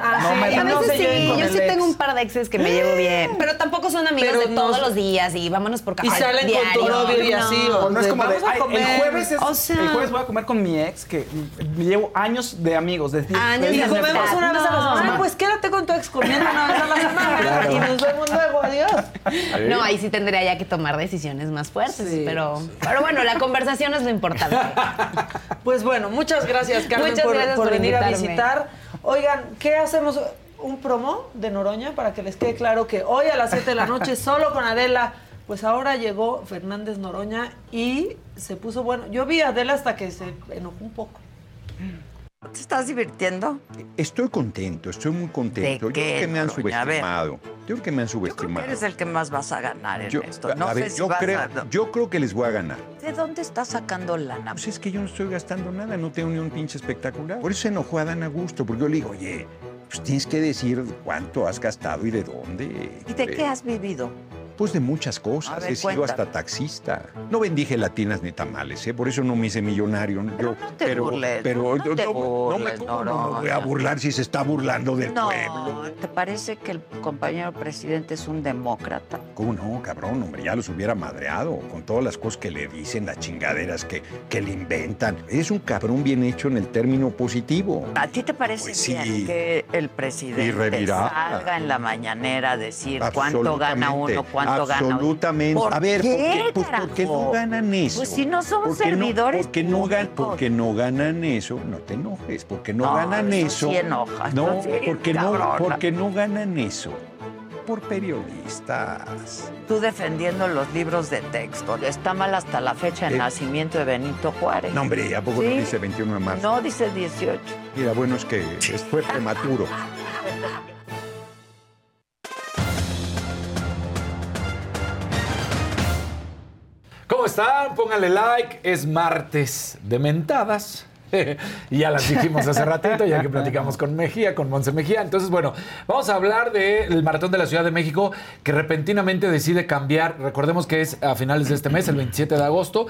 Speaker 1: Ah,
Speaker 2: No
Speaker 1: sí,
Speaker 21: A veces sí, yo sí tengo un par de exes que me llevo bien. Pero tampoco son amigos
Speaker 1: Pero
Speaker 21: de
Speaker 1: no-
Speaker 21: todos los días y vámonos por café.
Speaker 1: Y salen con tu
Speaker 21: diario.
Speaker 1: novio y así, o
Speaker 2: no es como de,
Speaker 1: "Vamos a
Speaker 2: "Ay,
Speaker 1: comer".
Speaker 2: el jueves es,
Speaker 21: O sea-
Speaker 2: el jueves voy a comer con mi ex que mm, llevo años de amigos, de
Speaker 21: Años
Speaker 2: de
Speaker 1: Y comemos una vez a la
Speaker 21: No.
Speaker 1: semana. Pues quédate con tu ex comiendo una vez a la semana. [LAUGHS]
Speaker 2: Claro.
Speaker 1: Y nos vemos luego. Adiós. [LAUGHS]
Speaker 21: No, ahí sí tendría ya que tomar decisiones más fuertes,
Speaker 1: Sí,
Speaker 21: pero, pero bueno, la conversación es lo importante. [LAUGHS]
Speaker 1: Pues bueno, muchas gracias, Carmen,
Speaker 21: Muchas
Speaker 1: por,
Speaker 21: gracias
Speaker 1: por
Speaker 21: por
Speaker 1: venir a visitar. Oigan, ¿qué hacemos? ¿Un promo de Noroña para que les quede claro que hoy a las 7 de la noche, [LAUGHS] solo con Adela, pues ahora llegó Fernández Noroña y se puso bueno. Yo vi a Adela hasta que se enojó un poco.
Speaker 14: ¿Te estás divirtiendo?
Speaker 16: Estoy contento, estoy muy contento.
Speaker 14: ¿De
Speaker 16: Yo creo
Speaker 14: qué,
Speaker 16: que me han subestimado. Yo creo que me han
Speaker 14: Yo creo que
Speaker 16: subestimado.
Speaker 14: eres el que más vas a ganar en
Speaker 16: Yo-
Speaker 14: esto. No
Speaker 16: a
Speaker 14: sé
Speaker 16: ver,
Speaker 14: si
Speaker 16: yo,
Speaker 14: vas
Speaker 16: creo,
Speaker 14: a...
Speaker 16: yo creo que les voy a ganar.
Speaker 14: ¿De dónde estás sacando lana?
Speaker 16: Pues es que yo no estoy gastando nada, no tengo ni un pinche espectacular. Por eso se enojó a Dan Augusto, porque yo le digo, oye, pues tienes que decir cuánto has gastado y de dónde.
Speaker 14: ¿Y de qué has vivido?
Speaker 16: Pues de muchas cosas.
Speaker 14: Ver,
Speaker 16: He sido
Speaker 14: cuéntame.
Speaker 16: hasta taxista. No vendí gelatinas ni tamales, ¿eh? Por eso no me hice millonario. Yo,
Speaker 14: te
Speaker 16: pero,
Speaker 14: burles,
Speaker 16: pero
Speaker 14: no te
Speaker 16: no,
Speaker 14: burles,
Speaker 16: me, ¿cómo no voy a burlar si se está burlando del
Speaker 14: No,
Speaker 16: pueblo.
Speaker 14: ¿te parece que el compañero presidente es un demócrata?
Speaker 16: ¿Cómo no, cabrón? Hombre, ya los hubiera madreado con todas las cosas que le dicen, las chingaderas que, que le inventan. Es un cabrón bien hecho en el término positivo.
Speaker 14: ¿A ti te parece
Speaker 16: Pues sí.
Speaker 14: bien que el presidente salga en la mañanera a decir cuánto gana uno, cuánto
Speaker 16: Absolutamente.
Speaker 14: ¿Por
Speaker 16: a ver, ¿por
Speaker 14: qué,
Speaker 16: qué? Pues porque no ganan eso.
Speaker 14: Pues si no son
Speaker 16: ¿Por qué no-
Speaker 14: servidores
Speaker 16: porque no, gan- porque no ganan eso, no te enojes, porque no,
Speaker 14: No,
Speaker 16: ganan
Speaker 14: eso sí
Speaker 16: no,
Speaker 14: eso sí,
Speaker 16: porque no, porque no ganan eso. Por periodistas.
Speaker 14: Tú defendiendo los libros de texto. Está mal hasta la fecha de
Speaker 16: Eh.
Speaker 14: nacimiento de Benito Juárez.
Speaker 16: No, hombre, ¿a poco
Speaker 14: ¿Sí?
Speaker 16: no dice 21 de marzo?
Speaker 14: No, dice 18.
Speaker 16: Mira, bueno, es que fue prematuro. [LAUGHS]
Speaker 3: ¿Cómo están? Pónganle like. Es martes de mentadas. [LAUGHS] ya las dijimos hace ratito, ya que platicamos con Mejía, con Monse Mejía. Entonces, bueno, vamos a hablar del Maratón de la Ciudad de México, que repentinamente decide cambiar. Recordemos que es a finales de este mes, el 27 de agosto.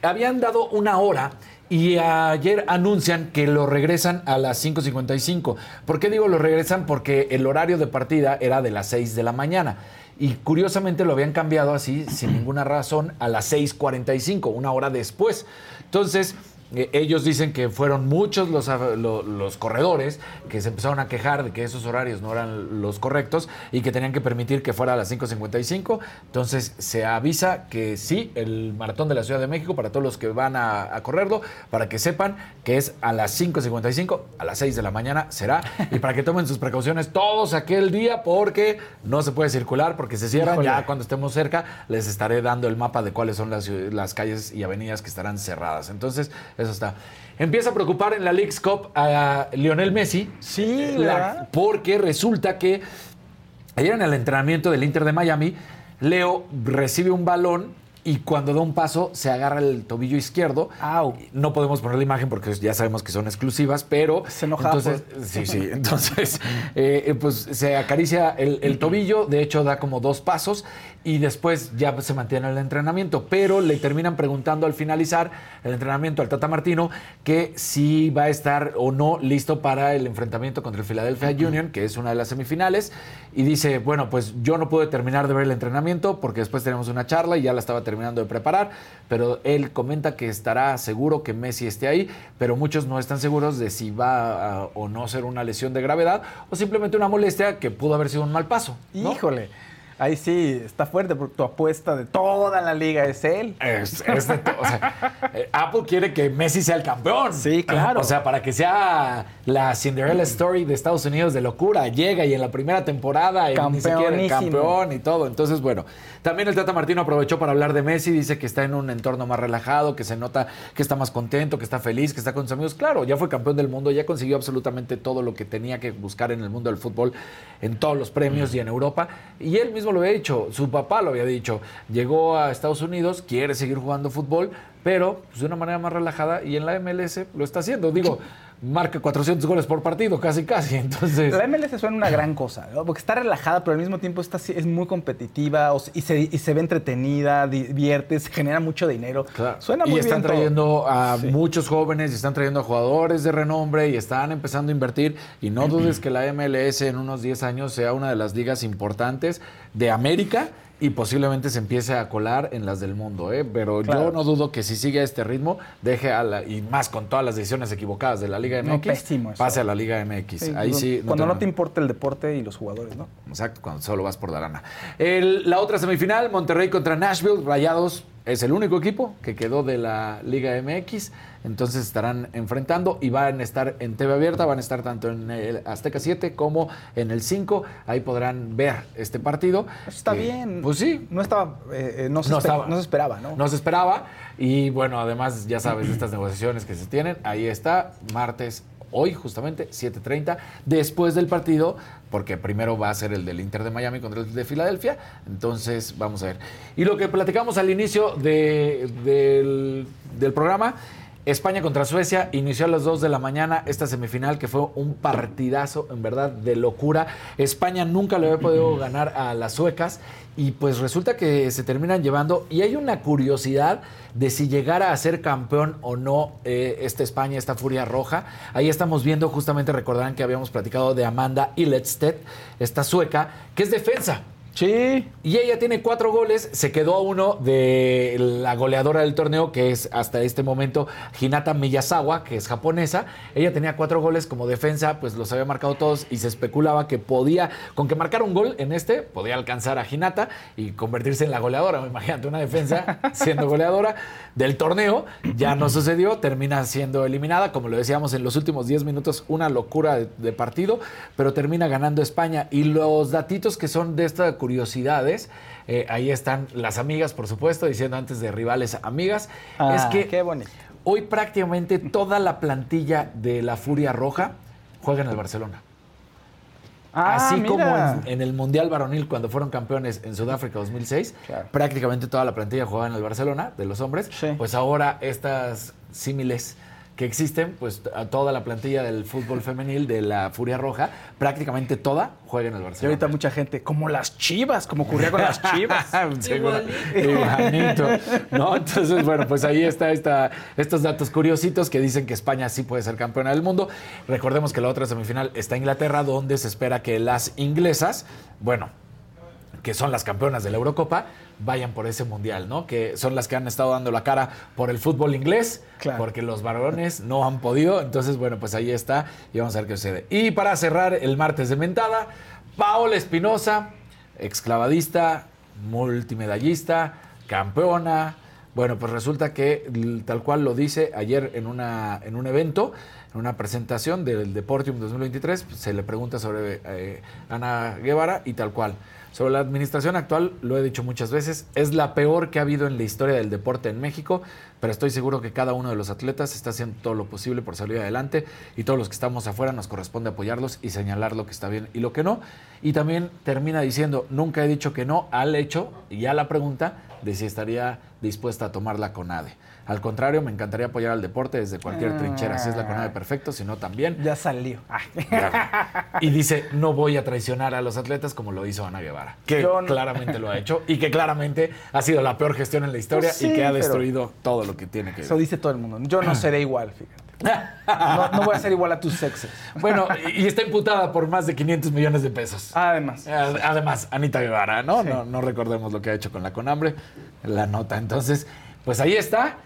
Speaker 3: Habían dado una hora y ayer anuncian que lo regresan a las 5.55. ¿Por qué digo lo regresan? Porque el horario de partida era de las 6 de la mañana. Y curiosamente lo habían cambiado así, sin ninguna razón, a las 6.45, una hora después. Entonces, ellos dicen que fueron muchos los, los corredores que se empezaron a quejar de que esos horarios no eran los correctos y que tenían que permitir que fuera a las 5.55. Entonces se avisa que sí, el maratón de la Ciudad de México, para todos los que van a, a correrlo, para que sepan que es a las 5.55, a las 6 de la mañana será, y para que tomen sus precauciones todos aquel día porque no se puede circular, porque se cierran.
Speaker 2: Híjole.
Speaker 3: Ya cuando estemos cerca les estaré dando el mapa de cuáles son las, las calles y avenidas que estarán cerradas. Entonces, eso está. Empieza a preocupar en la League's Cup a Lionel Messi.
Speaker 2: Sí,
Speaker 3: porque resulta que ayer en el entrenamiento del Inter de Miami, Leo recibe un balón y cuando da un paso se agarra el tobillo izquierdo. No podemos poner la imagen porque ya sabemos que son exclusivas, pero
Speaker 2: Se enojaba
Speaker 3: entonces,
Speaker 2: por-
Speaker 3: sí, sí, [LAUGHS] entonces eh, eh, pues se acaricia el, el [CLEARS THROAT] tobillo, de hecho da como dos pasos y después ya se mantiene el entrenamiento, pero le terminan preguntando al finalizar el entrenamiento al Tata Martino que si va a estar o no listo para el enfrentamiento contra el Philadelphia Union, que es una de las semifinales, y dice, bueno, pues yo no pude terminar de ver el entrenamiento porque después tenemos una charla y ya la estaba terminando de preparar, pero él comenta que estará seguro que Messi esté ahí, pero muchos no están seguros de si va a- o no ser una lesión de gravedad o simplemente una molestia que pudo haber sido un mal paso. ¿no?
Speaker 2: Híjole. Ahí sí, está fuerte porque tu apuesta de toda la liga es él.
Speaker 3: Es- es de o sea, eh, Apple quiere que Messi sea el campeón.
Speaker 2: Sí, claro.
Speaker 3: O sea, para que sea la Cinderella Story de Estados Unidos de locura. Llega y en la primera temporada y ni siquiera
Speaker 2: Campeonísimo.
Speaker 3: campeón y todo. Entonces, bueno, también el Tata Martino aprovechó para hablar de Messi. Dice que está en un entorno más relajado, que se nota que está más contento, que está feliz, que está con sus amigos. Claro, ya fue campeón del mundo, ya consiguió absolutamente todo lo que tenía que buscar en el mundo del fútbol, en todos los premios y en Europa. Y él mismo lo había dicho, su papá lo había dicho. Llegó a Estados Unidos, quiere seguir jugando fútbol, pero pues, de una manera más relajada y en la MLS lo está haciendo. Digo, marca 400 goles por partido, casi, casi. [LAUGHS] Entonces.
Speaker 2: La MLS suena una gran cosa, ¿no? porque está relajada, pero al mismo tiempo está, es muy competitiva o y, se, y se ve entretenida, divierte, se genera mucho dinero. Suena muy
Speaker 3: y están
Speaker 2: bien todo.
Speaker 3: trayendo a muchos jóvenes y están trayendo a jugadores de renombre y están empezando a invertir. Y no dudes que la MLS en unos 10 años sea una de las ligas importantes de América y posiblemente se empiece a colar en las del mundo. ¿eh? Pero
Speaker 2: Claro.
Speaker 3: yo no dudo que si sigue a este ritmo, deje a la, y más con todas las decisiones equivocadas de la Liga MX,
Speaker 2: No, pésimo eso.
Speaker 3: pase a la Liga MX.
Speaker 2: Sí,
Speaker 3: Ahí sí.
Speaker 2: Cuando no te importa el deporte y los jugadores, ¿no?
Speaker 3: Exacto, cuando solo vas por la lana. El- la otra semifinal, Monterrey contra Nashville, Rayados es el único equipo que quedó de la Liga MX, entonces estarán enfrentando y van a estar en TV abierta, van a estar tanto en el Azteca 7 como en el 5, ahí podrán ver este partido.
Speaker 2: Está
Speaker 3: Eh,
Speaker 2: bien.
Speaker 3: Pues sí.
Speaker 2: No estaba, eh, eh, no, se
Speaker 3: No estaba.
Speaker 2: no se esperaba, ¿no?
Speaker 3: No se esperaba. Y bueno, además, ya sabes, de estas negociaciones que se tienen. Ahí está, martes, hoy justamente, 7.30, después del partido, porque primero va a ser el del Inter de Miami contra el de Filadelfia. Entonces, vamos a ver. Y lo que platicamos al inicio de- del, del programa España contra Suecia inició a las 2 de la mañana esta semifinal que fue un partidazo en verdad de locura. España nunca le había podido ganar a las suecas y pues resulta que se terminan llevando y hay una curiosidad de si llegara a ser campeón o no eh, esta España, esta Furia Roja. Ahí estamos viendo, justamente recordarán que habíamos platicado de Amanda Illetstedt, esta sueca, que es defensa.
Speaker 2: Sí.
Speaker 3: Y ella tiene cuatro goles, se quedó a uno de la goleadora del torneo, que es hasta este momento Hinata Miyazawa, que es japonesa. Ella tenía cuatro goles como defensa, pues los había marcado todos y se especulaba que podía, con que marcara un gol en este, podía alcanzar a Hinata y convertirse en la goleadora. Imagínate una defensa [LAUGHS] siendo goleadora del torneo. Ya no sucedió, termina siendo eliminada, como lo decíamos en los últimos 10 minutos, una locura de, de partido, pero termina ganando España. Y los datitos que son de esta curiosidades. Eh, ahí están las amigas, por supuesto, diciendo antes de rivales amigas.
Speaker 2: Ah,
Speaker 3: es que
Speaker 2: qué bonito.
Speaker 3: hoy prácticamente toda la plantilla de la Furia Roja juega en el Barcelona.
Speaker 2: Ah,
Speaker 3: Así
Speaker 2: mira.
Speaker 3: como en, en el Mundial Varonil, cuando fueron campeones en Sudáfrica 2006, prácticamente toda la plantilla jugaba en el Barcelona, de los hombres. Pues ahora estas símiles que existen, pues a toda la plantilla del fútbol femenil de la Furia Roja, prácticamente toda juega en el
Speaker 2: Y
Speaker 3: Barcelona.
Speaker 2: ahorita mucha gente, como las chivas, como ocurría con las chivas. [LAUGHS]
Speaker 3: Seguro. Igualito. ¿No? Entonces, bueno, pues ahí está esta, estos datos curiositos que dicen que España sí puede ser campeona del mundo. Recordemos que la otra semifinal está Inglaterra, donde se espera que las inglesas, bueno, que son las campeonas de la Eurocopa, vayan por ese mundial, ¿no? Que son las que han estado dando la cara por el fútbol inglés, porque los varones no han podido. Entonces, bueno, pues ahí está y vamos a ver qué sucede. Y para cerrar el martes de mentada, Paola Espinosa, exclavadista, multimedallista, campeona. Bueno, pues resulta que tal cual lo dice ayer en, una, en un evento, en una presentación del Deportium 2023, pues, se le pregunta sobre eh, Ana Guevara y tal cual. Sobre la administración actual, lo he dicho muchas veces, es la peor que ha habido en la historia del deporte en México, pero estoy seguro que cada uno de los atletas está haciendo todo lo posible por salir adelante y todos los que estamos afuera nos corresponde apoyarlos y señalar lo que está bien y lo que no. Y también termina diciendo, nunca he dicho que no al hecho y a la pregunta de si estaría dispuesta a tomar la CONADE. Al contrario, me encantaría apoyar al deporte desde cualquier trinchera. Si es la CONADE, perfecto, si no, también.
Speaker 2: Ya salió.
Speaker 3: Y dice, no voy a traicionar a los atletas como lo hizo Ana Guevara, que
Speaker 2: no-
Speaker 3: claramente lo ha hecho y que claramente ha sido la peor gestión en la historia
Speaker 2: Pues
Speaker 3: y que ha destruido todo lo que tiene que
Speaker 2: Eso dice todo el mundo. Yo no seré igual, fíjate. [LAUGHS] No, no voy a ser igual a tus sexes.
Speaker 3: Bueno, y está imputada por más de 500 millones de pesos.
Speaker 2: Además.
Speaker 3: Además, Anita Guevara, ¿no? No, no recordemos lo que ha hecho con la Conambre, la nota. Entonces, pues ahí está.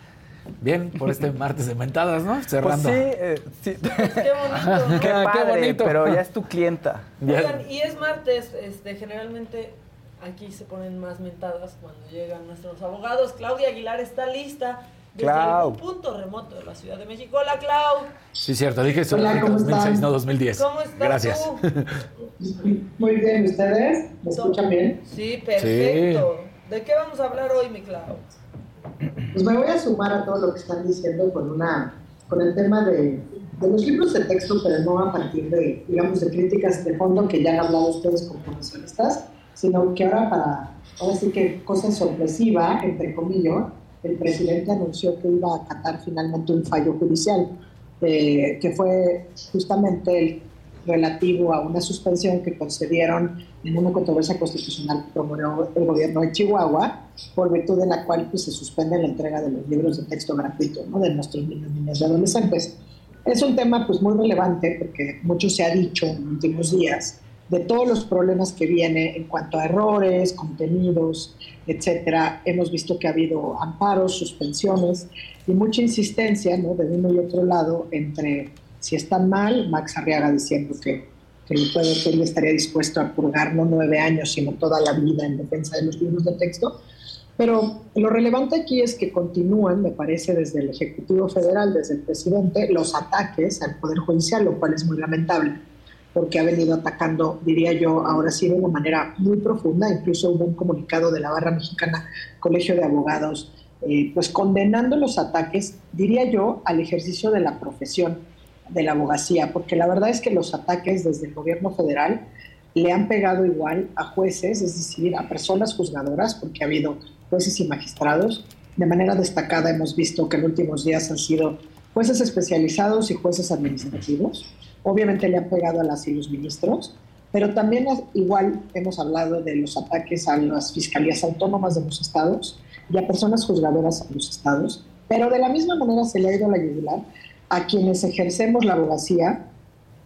Speaker 3: Bien, por este [LAUGHS] martes de mentadas, ¿no? Cerrando.
Speaker 2: Pues sí, eh, sí.
Speaker 1: Qué bonito. [LAUGHS]
Speaker 2: Qué,
Speaker 3: qué
Speaker 2: padre,
Speaker 3: bonito.
Speaker 2: pero ya es tu clienta.
Speaker 1: Oigan, y es martes, este, generalmente aquí se ponen más mentadas cuando llegan nuestros abogados. Claudia Aguilar está lista desde
Speaker 3: Clau.
Speaker 1: algún punto remoto de la Ciudad de México. Hola, Clau.
Speaker 3: Sí, cierto, dije eso
Speaker 1: Hola, ¿cómo
Speaker 3: 2006,
Speaker 1: están?
Speaker 3: no 2010.
Speaker 1: ¿Cómo estás
Speaker 3: Gracias.
Speaker 1: tú? [LAUGHS]
Speaker 23: Muy bien, ¿ustedes? ¿Me escuchan bien?
Speaker 1: Sí, perfecto. ¿De qué vamos a hablar hoy, mi Clau?
Speaker 23: Pues me voy a sumar a todo lo que están diciendo con una con el tema de, los libros de texto, pero no a partir de, digamos, de críticas de fondo que ya han hablado ustedes como profesionistas, sino que ahora para, ahora sí que cosa sorpresiva, entre comillas, el presidente anunció que iba a acatar finalmente un fallo judicial, eh, que fue justamente el relativo a una suspensión que concedieron en una controversia constitucional que promovió el gobierno de Chihuahua, por virtud de la cual pues, se suspende la entrega de los libros de texto gratuito ¿no? de nuestros niños, niñas y adolescentes. Es un tema pues, muy relevante porque mucho se ha dicho en los últimos días de todos los problemas que viene en cuanto a errores, contenidos, etcétera. Hemos visto que ha habido amparos, suspensiones y mucha insistencia ¿no? de uno y otro lado entre si están mal, Max Arriaga diciendo que, que, le puede, él estaría dispuesto a purgar no nueve años, sino toda la vida en defensa de los libros de texto. Pero lo relevante aquí es que continúan, me parece, desde el Ejecutivo Federal, desde el presidente, los ataques al Poder Judicial, lo cual es muy lamentable, porque ha venido atacando, diría yo, ahora sí de una manera muy profunda. Incluso hubo un comunicado de la Barra Mexicana, Colegio de Abogados, eh, pues condenando los ataques, diría yo, al ejercicio de la profesión de la abogacía, porque la verdad es que los ataques desde el gobierno federal le han pegado igual a jueces, es decir, a personas juzgadoras, porque ha habido jueces y magistrados de manera destacada hemos visto que en últimos días han sido jueces especializados y jueces administrativos. Obviamente le han pegado a las y los ministros, pero también igual hemos hablado de los ataques a las fiscalías autónomas de los estados y a personas juzgadoras de los estados, pero de la misma manera se le ha ido la yugular a quienes ejercemos la abogacía,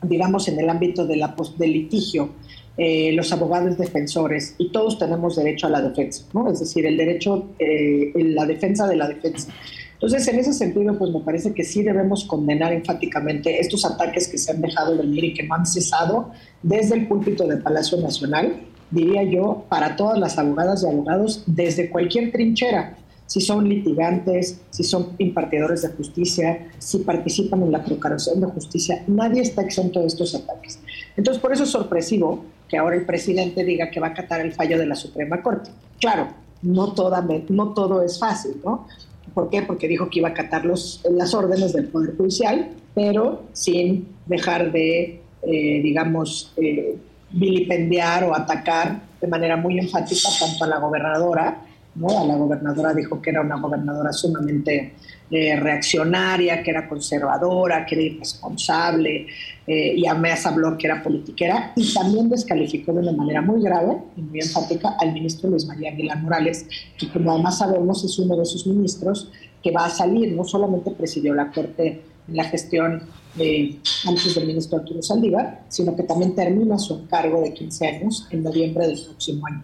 Speaker 23: digamos, en el ámbito de la, del litigio, eh, los abogados defensores, y todos tenemos derecho a la defensa, ¿no? Es decir, el derecho, eh, la defensa de la defensa. Entonces, en ese sentido, pues me parece que sí debemos condenar enfáticamente estos ataques que se han dejado venir y que no han cesado desde el púlpito del Palacio Nacional, diría yo, para todas las abogadas y abogados desde cualquier trinchera, si son litigantes, si son impartidores de justicia, si participan en la procuración de justicia, nadie está exento de estos ataques. Entonces, por eso es sorpresivo que ahora el presidente diga que va a acatar el fallo de la Suprema Corte. Claro, no, toda, no todo es fácil, ¿no? ¿Por qué? Porque dijo que iba a acatar los, las órdenes del Poder Judicial, pero sin dejar de, eh, digamos, eh, vilipendiar o atacar de manera muy enfática tanto a la gobernadora, ¿no? La gobernadora dijo que era una gobernadora sumamente eh, reaccionaria, que era conservadora, que era irresponsable, eh, y además habló que era politiquera, y también descalificó de una manera muy grave y muy enfática al ministro Luis María Aguilar Morales, que como además sabemos es uno de sus ministros que va a salir, no solamente presidió la Corte en la gestión eh, antes del ministro Arturo Saldívar, sino que también termina su cargo de 15 años en noviembre del próximo año.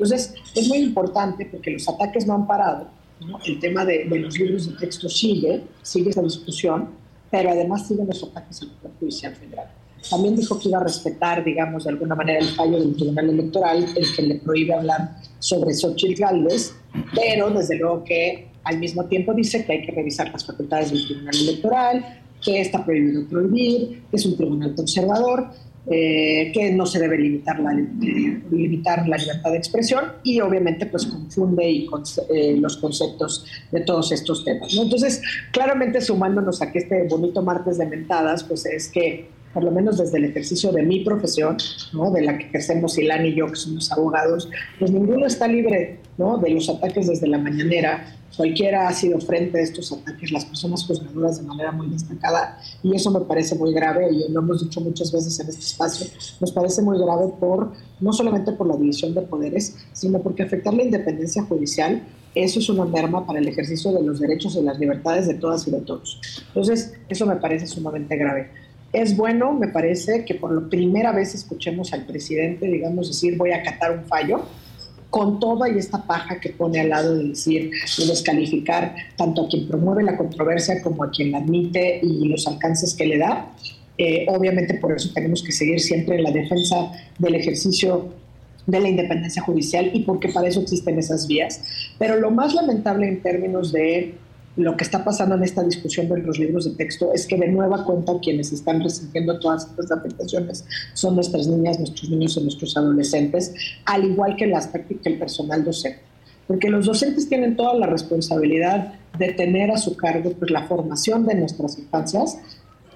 Speaker 23: Entonces, es muy importante porque los ataques no han parado, el tema de, de, los libros de texto sigue, sigue esa discusión, pero además siguen los ataques al Poder Judicial Federal. También dijo que iba a respetar, digamos, de alguna manera el fallo del Tribunal Electoral, el que le prohíbe hablar sobre Xochitl Gálvez, pero desde luego que al mismo tiempo dice que hay que revisar las facultades del Tribunal Electoral, que está prohibido prohibir, que es un tribunal conservador, eh, que no se debe limitar la, limitar la libertad de expresión y obviamente pues confunde y eh, los conceptos de todos estos temas. Entonces, claramente sumándonos a que este bonito martes de mentadas, pues es que por lo menos desde el ejercicio de mi profesión, ¿no? de la que ejercemos Ilan y yo, que somos abogados, pues ninguno está libre ¿no? de los ataques desde la mañanera. Cualquiera ha sido frente a estos ataques, las personas juzgadoras de manera muy destacada, y eso me parece muy grave, y lo hemos dicho muchas veces en este espacio, nos parece muy grave por, no solamente por la división de poderes, sino porque afectar la independencia judicial eso es una merma para el ejercicio de los derechos y las libertades de todas y de todos. Entonces, eso me parece sumamente grave. Es bueno, me parece, que por primera vez escuchemos al presidente, digamos, decir voy a acatar un fallo, con toda y esta paja que pone al lado de decir, de descalificar tanto a quien promueve la controversia como a quien la admite y los alcances que le da. Eh, obviamente por eso tenemos que seguir siempre en la defensa del ejercicio de la independencia judicial y porque para eso existen esas vías. Pero lo más lamentable en términos de lo que está pasando en esta discusión de los libros de texto es que de nueva cuenta quienes están recibiendo todas estas afectaciones son nuestras niñas, nuestros niños y nuestros adolescentes, al igual que, las, que el personal docente. Porque los docentes tienen toda la responsabilidad de tener a su cargo pues, la formación de nuestras infancias,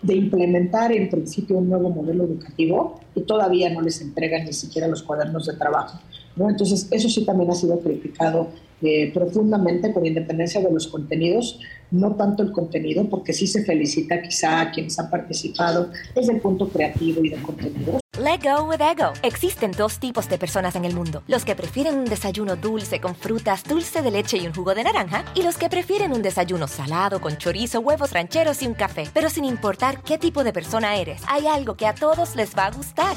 Speaker 23: de implementar en principio un nuevo modelo educativo y todavía no les entregan ni siquiera los cuadernos de trabajo. ¿no? Entonces, eso sí también ha sido criticado profundamente con independencia de los contenidos, no tanto el contenido, porque sí se felicita quizá a quienes han participado desde el punto creativo y de contenidos.
Speaker 5: Let go with ego. Existen dos tipos de personas en el mundo: los que prefieren un desayuno dulce con frutas, dulce de leche y un jugo de naranja, y los que prefieren un desayuno salado con chorizo, huevos rancheros y un café. Pero sin importar qué tipo de persona eres, hay algo que a todos les va a gustar.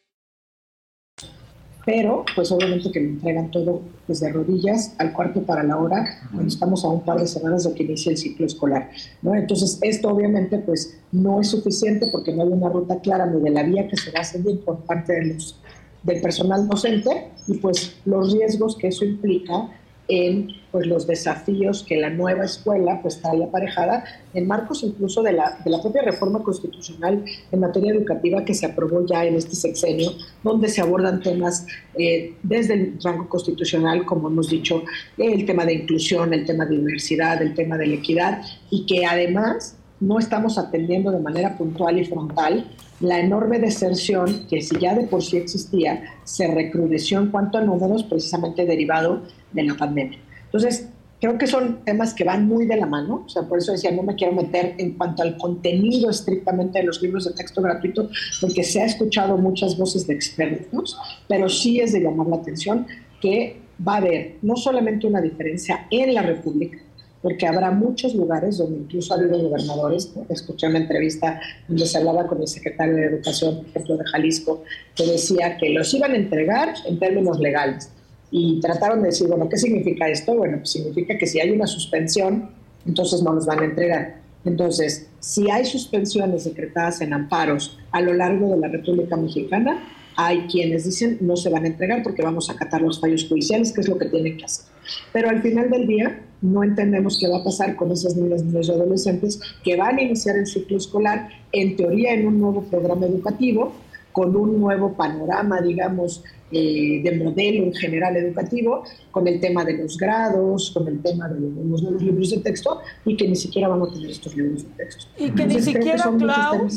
Speaker 23: Pero pues obviamente que me entregan todo desde rodillas al cuarto para la hora cuando estamos a un par de semanas de que inicie el ciclo escolar. ¿no? Entonces esto obviamente pues no es suficiente porque no hay una ruta clara ni de la vía que se va a seguir por parte de los, del personal docente y pues los riesgos que eso implica en pues, los desafíos que la nueva escuela pues, trae aparejada en marcos incluso de la, de la propia reforma constitucional en materia educativa que se aprobó ya en este sexenio, donde se abordan temas eh, desde el rango constitucional, como hemos dicho, el tema de inclusión, el tema de diversidad, el tema de la equidad, y que además no estamos atendiendo de manera puntual y frontal la enorme deserción que si ya de por sí existía, se recrudeció en cuanto a números precisamente derivado de la pandemia. Entonces, creo que son temas que van muy de la mano, o sea, por eso decía, no me quiero meter en cuanto al contenido estrictamente de los libros de texto gratuito, porque se ha escuchado muchas voces de expertos, pero sí es de llamar la atención que va a haber no solamente una diferencia en la República, porque habrá muchos lugares donde incluso ha habido gobernadores, escuché una entrevista donde se hablaba con el secretario de Educación, por ejemplo, de Jalisco, que decía que los iban a entregar en términos legales, y trataron de decir, bueno, ¿qué significa esto? Bueno, pues significa que si hay una suspensión, entonces no los van a entregar. Entonces, si hay suspensiones decretadas en amparos a lo largo de la República Mexicana, hay quienes dicen no se van a entregar porque vamos a acatar los fallos judiciales, que es lo que tienen que hacer. Pero al final del día no entendemos qué va a pasar con esas niñas, niños y adolescentes que van a iniciar el ciclo escolar, en teoría en un nuevo programa educativo, con un nuevo panorama, digamos, eh, de modelo en general educativo, con el tema de los grados, con el tema de los nuevos libros de texto, y que ni siquiera van a tener estos libros de texto.
Speaker 1: Y que ni siquiera, Clau,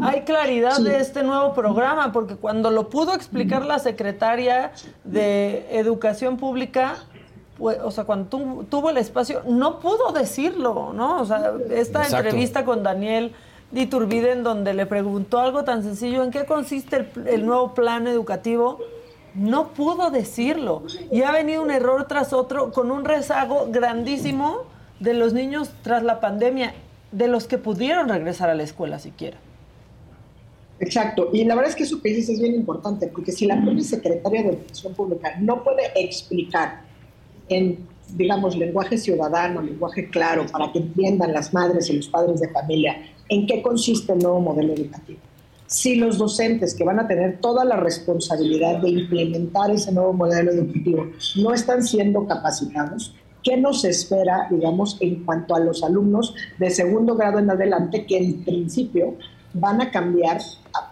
Speaker 1: hay claridad de este nuevo programa, porque cuando lo pudo explicar la secretaria de Educación Pública, pues, o sea, cuando tuvo el espacio, no pudo decirlo, ¿no? O sea, esta entrevista con Daniel Diturbide en donde le preguntó algo tan sencillo, ¿en qué consiste el nuevo plan educativo? No pudo decirlo. Y ha venido un error tras otro con un rezago grandísimo de los niños tras la pandemia, de los que pudieron regresar a la escuela siquiera.
Speaker 23: Exacto, y la verdad es que eso que dices es bien importante, porque si la propia secretaria de Educación Pública no puede explicar en, digamos, lenguaje ciudadano, lenguaje claro, para que entiendan las madres y los padres de familia en qué consiste el nuevo modelo educativo, si los docentes que van a tener toda la responsabilidad de implementar ese nuevo modelo educativo no están siendo capacitados, ¿qué nos espera, digamos, en cuanto a los alumnos de segundo grado en adelante que en principio van a cambiar,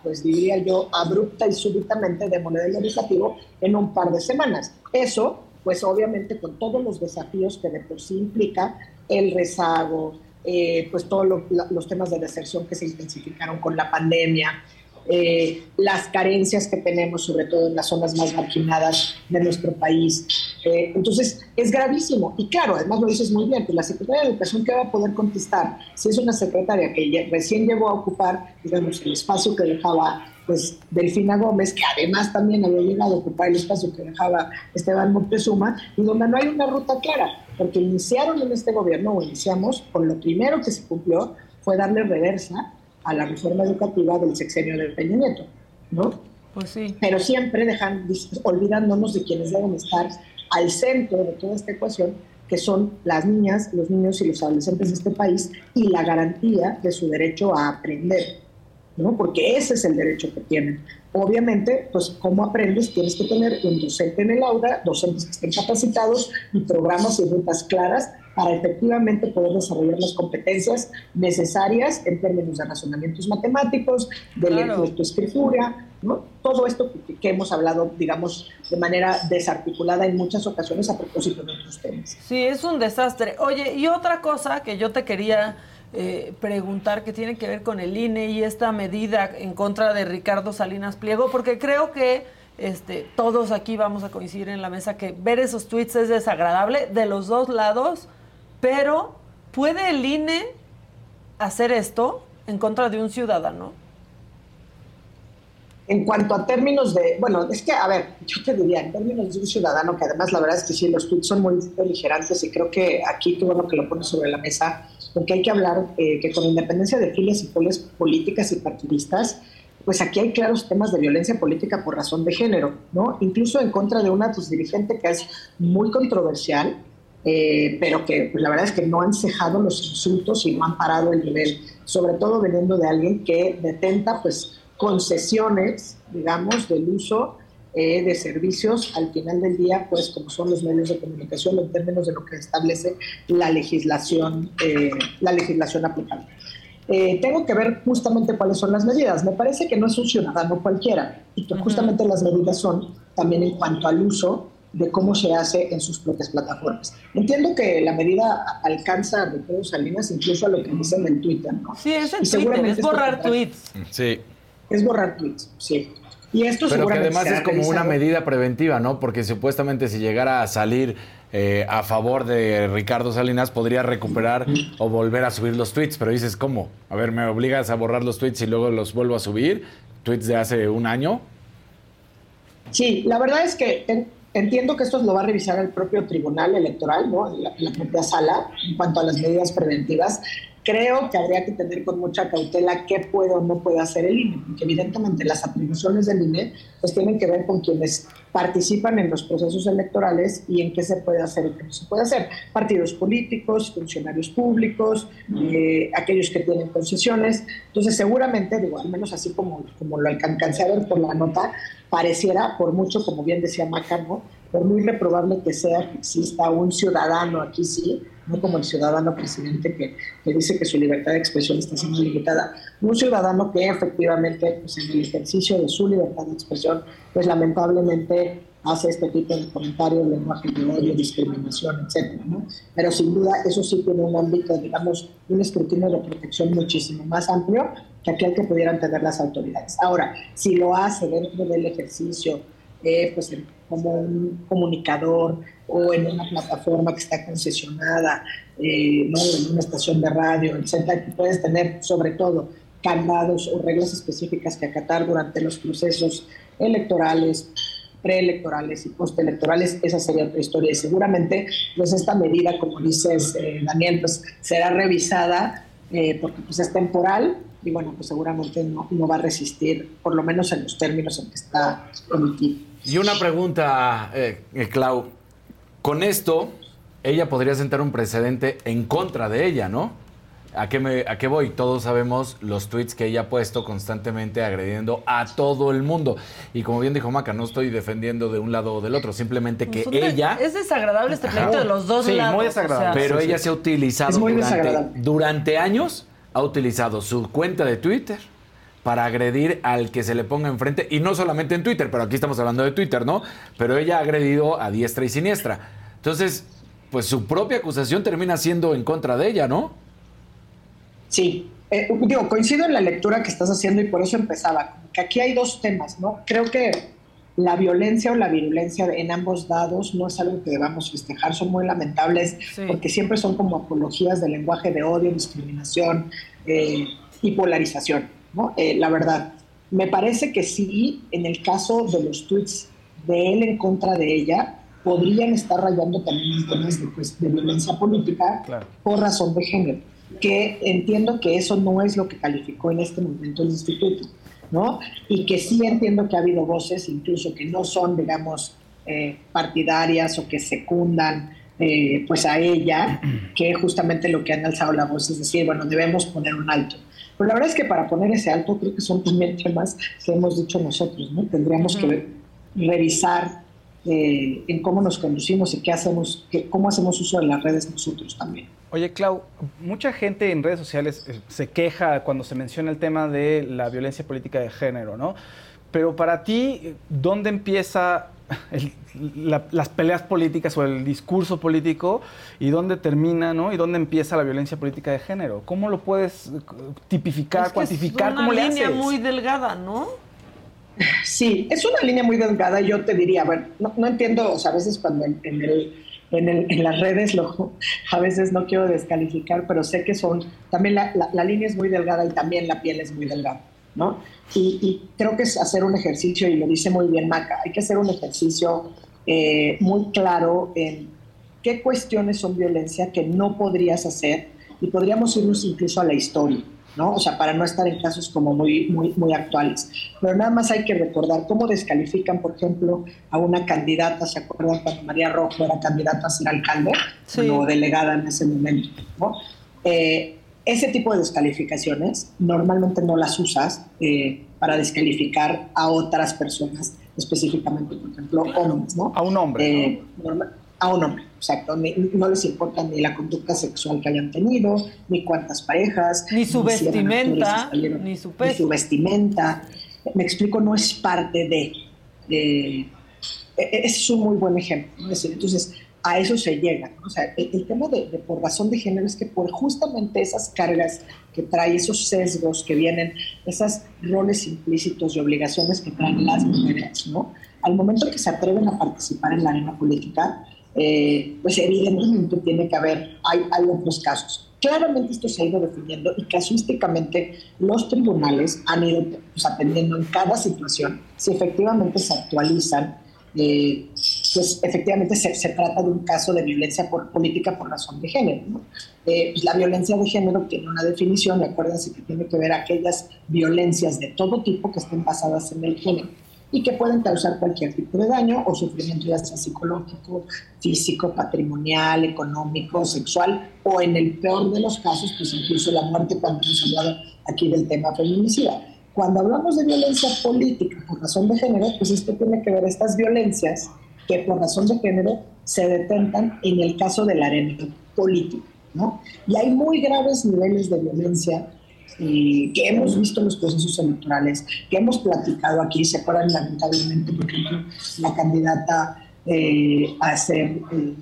Speaker 23: pues diría yo, abrupta y súbitamente de modelo educativo en un par de semanas? Eso, pues obviamente con todos los desafíos que de por sí implica el rezago, eh, pues todos los temas de deserción que se intensificaron con la pandemia, eh, las carencias que tenemos, sobre todo en las zonas más marginadas de nuestro país. Eh, entonces, es gravísimo. Y claro, además lo dices muy bien, pues la Secretaría de Educación, ¿qué va a poder contestar? Si es una secretaria que recién llegó a ocupar, digamos, el espacio que dejaba pues Delfina Gómez, que además también había llegado a ocupar el espacio que dejaba Esteban Montezuma, y donde no hay una ruta clara, porque iniciaron en este gobierno, o iniciamos, con lo primero que se cumplió fue darle reversa a la reforma educativa del sexenio de Peña Nieto, ¿no?
Speaker 1: Pues sí.
Speaker 23: Pero siempre dejan, olvidándonos de quienes deben estar al centro de toda esta ecuación, que son las niñas, los niños y los adolescentes de este país y la garantía de su derecho a aprender. ¿No? Porque ese es el derecho que tienen. Obviamente, pues, ¿cómo aprendes? Tienes que tener un docente en el aula, docentes que estén capacitados y programas y rutas claras para efectivamente poder desarrollar las competencias necesarias en términos de razonamientos matemáticos, de claro. lectoescritura, ¿no? Todo esto que, que, hemos hablado, digamos, de manera desarticulada en muchas ocasiones a propósito de otros temas.
Speaker 1: Sí, es un desastre. Oye, y otra cosa que yo te quería eh, preguntar que tiene que ver con el INE y esta medida en contra de Ricardo Salinas Pliego, porque creo que este, todos aquí vamos a coincidir en la mesa que ver esos tweets es desagradable de los dos lados, pero ¿puede el INE hacer esto en contra de un ciudadano?
Speaker 23: En cuanto a términos de, bueno, es que, a ver, yo te diría, en términos de un ciudadano, que además la verdad es que sí, los tweets son muy beligerantes y creo que aquí tú bueno que lo pones sobre la mesa, porque hay que hablar eh, que con independencia de filas y poles políticas y partidistas, pues aquí hay claros temas de violencia política por razón de género, ¿no? Incluso en contra de una tus dirigente que es muy controversial, eh, pero que pues, la verdad es que no han cejado los insultos y no han parado el nivel, sobre todo veniendo de alguien que detenta pues concesiones, digamos, del uso eh, de servicios al final del día, pues como son los medios de comunicación en términos de lo que establece la legislación, eh, la legislación aplicable. Eh, tengo que ver justamente cuáles son las medidas. Me parece que no es un ciudadano cualquiera y que justamente las medidas son también en cuanto al uso de cómo se hace en sus propias plataformas. Entiendo que la medida alcanza a Ricardo Salinas incluso a lo que dicen en Twitter, ¿no?
Speaker 1: Sí, es en Twitter, es borrar tweets.
Speaker 3: Sí.
Speaker 23: Es borrar tweets, sí. Y esto
Speaker 3: Pero que además es como una medida preventiva, ¿no? Porque supuestamente si llegara a salir eh, a favor de Ricardo Salinas, podría recuperar o volver a subir los tweets. Pero dices, ¿cómo? A ver, ¿me obligas a borrar los tweets y luego los vuelvo a subir? ¿Tweets de hace un año?
Speaker 23: Sí, la verdad es que en- entiendo que esto lo va a revisar el propio Tribunal Electoral, ¿no? la, la propia sala, en cuanto a las medidas preventivas. Creo que habría que tener con mucha cautela qué puede o no puede hacer el INE, porque evidentemente las atribuciones del INE pues tienen que ver con quienes participan en los procesos electorales y en qué se puede hacer y qué no se puede hacer. Partidos políticos, funcionarios públicos, eh, aquellos que tienen concesiones. Entonces seguramente, digo, al menos así como, como lo alcancé a ver por la nota, pareciera, por mucho, como bien decía Maca, ¿no? Por muy reprobable que sea que exista un ciudadano aquí sí, no como el ciudadano presidente que, que dice que su libertad de expresión está siendo limitada, un ciudadano que efectivamente pues, en el ejercicio de su libertad de expresión, pues lamentablemente hace este tipo de comentarios, lenguaje de odio, discriminación, etcétera, ¿no? Pero sin duda eso sí tiene un ámbito, digamos, un escrutinio de protección muchísimo más amplio que aquel que pudieran tener las autoridades. Ahora, si lo hace dentro del ejercicio, eh, pues en- como un comunicador o en una plataforma que está concesionada, eh, ¿no? en una estación de radio, etcétera, que puedes tener sobre todo candados o reglas específicas que acatar durante los procesos electorales, preelectorales y postelectorales, esa sería otra historia. Y seguramente, pues esta medida, como dices, eh, Daniel, pues será revisada eh, porque pues es temporal y bueno, pues seguramente no, no va a resistir, por lo menos en los términos en que está emitido.
Speaker 3: Y una pregunta, eh, eh, Clau. Con esto, ella podría sentar un precedente en contra de ella, ¿no? ¿A qué, me, ¿A qué voy? Todos sabemos los tweets que ella ha puesto constantemente agrediendo a todo el mundo. Y como bien dijo Maca, no estoy defendiendo de un lado o del otro, simplemente que ella...
Speaker 1: Es desagradable este pleito de los dos
Speaker 3: Sí, muy
Speaker 1: lados.
Speaker 3: desagradable.
Speaker 1: o sea,
Speaker 3: Pero
Speaker 1: sí,
Speaker 3: ella
Speaker 1: sí.
Speaker 3: se ha utilizado
Speaker 1: Es muy
Speaker 3: durante,
Speaker 1: desagradable.
Speaker 3: durante años, ha utilizado su cuenta de Twitter para agredir al que se le ponga enfrente. Y no solamente en Twitter, pero aquí estamos hablando de Twitter, ¿no? Pero ella ha agredido a diestra y siniestra. Entonces, pues su propia acusación termina siendo en contra de ella, ¿no?
Speaker 23: Sí, eh, digo, coincido en la lectura que estás haciendo y por eso empezaba, como que aquí hay dos temas, ¿no? Creo que la violencia o la virulencia en ambos lados no es algo que debamos festejar, son muy lamentables porque siempre son como apologías del lenguaje de odio, discriminación eh, y polarización, ¿no? Eh, la verdad, me parece que sí, en el caso de los tweets de él en contra de ella, podrían estar rayando también en temas de, pues, de violencia política por razón de género, que entiendo que eso no es lo que calificó en este momento el instituto, ¿no? Y que sí entiendo que ha habido voces, incluso que no son, digamos, eh, partidarias o que secundan eh, pues a ella, que justamente lo que han alzado la voz es decir, bueno, debemos poner un alto. Pero la verdad es que para poner ese alto creo que son también temas que hemos dicho nosotros, ¿no? Tendríamos que revisar eh, en cómo nos conducimos y qué hacemos, qué- cómo hacemos uso de las redes nosotros también.
Speaker 24: Oye, Clau, mucha gente en redes sociales eh, se queja cuando se menciona el tema de la violencia política de género, ¿no? Pero para ti, ¿dónde empieza el- la- las peleas políticas o el discurso político y dónde termina, ¿no? Y dónde empieza la violencia política de género? ¿Cómo lo puedes eh, tipificar,
Speaker 1: Es que
Speaker 24: cuantificar?
Speaker 1: Es una
Speaker 24: ¿Cómo le
Speaker 1: línea
Speaker 24: haces?
Speaker 1: muy delgada, ¿no?
Speaker 23: Sí, es una línea muy delgada. Yo te diría, bueno, no, no entiendo, o sea, a veces cuando en, en el, en, el- en las redes lo, [LAUGHS] a veces no quiero descalificar, pero sé que son, también la, la- la línea es muy delgada y también la piel es muy delgada, ¿no? Y, y creo que es hacer un ejercicio, y lo dice muy bien Maca, hay que hacer un ejercicio eh, muy claro en qué cuestiones son violencia que no podrías hacer y podríamos irnos incluso a la historia. ¿no? O sea, para no estar en casos como muy, muy, muy actuales. Pero nada más hay que recordar cómo descalifican, por ejemplo, a una candidata, ¿se acuerdan cuando María Rojo era candidata a ser alcalde o delegada en ese momento, ¿no? Eh, ese tipo de descalificaciones normalmente no las usas eh, para descalificar a otras personas, específicamente, por ejemplo, hombres, ¿no?
Speaker 24: A un hombre.
Speaker 23: Eh, a un hombre, exacto. no les importa ni la conducta sexual que hayan tenido, ni cuántas parejas,
Speaker 1: ni su vestimenta, ni su.
Speaker 23: Ni su vestimenta. Me explico, no es parte de. de e, e, es un muy buen ejemplo. entonces, a eso se llega. O sea, el, tema de, por razón de género es que por justamente esas cargas que trae, esos sesgos que vienen, esos roles implícitos y obligaciones que traen las mujeres, ¿no? Al momento que se atreven a participar en la arena política, eh, pues evidentemente tiene que haber, hay, hay otros casos. Claramente esto se ha ido definiendo y casuísticamente los tribunales han ido pues, atendiendo en cada situación si efectivamente se actualizan, eh, pues efectivamente se, se, trata de un caso de violencia por, política por razón de género. Eh, pues, la violencia de género tiene una definición, acuérdense que tiene que ver aquellas violencias de todo tipo que estén basadas en el género y que pueden causar cualquier tipo de daño o sufrimiento ya sea psicológico, físico, patrimonial, económico, sexual o en el peor de los casos, pues incluso la muerte cuando hemos hablado aquí del tema feminicida. Cuando hablamos de violencia política por razón de género, pues esto tiene que ver estas violencias que por razón de género se detentan en el caso de la arena política, ¿no? Y hay muy graves niveles de violencia que hemos visto en los procesos electorales, que hemos platicado aquí, se acuerdan lamentablemente, por ejemplo, la candidata eh, a ser eh,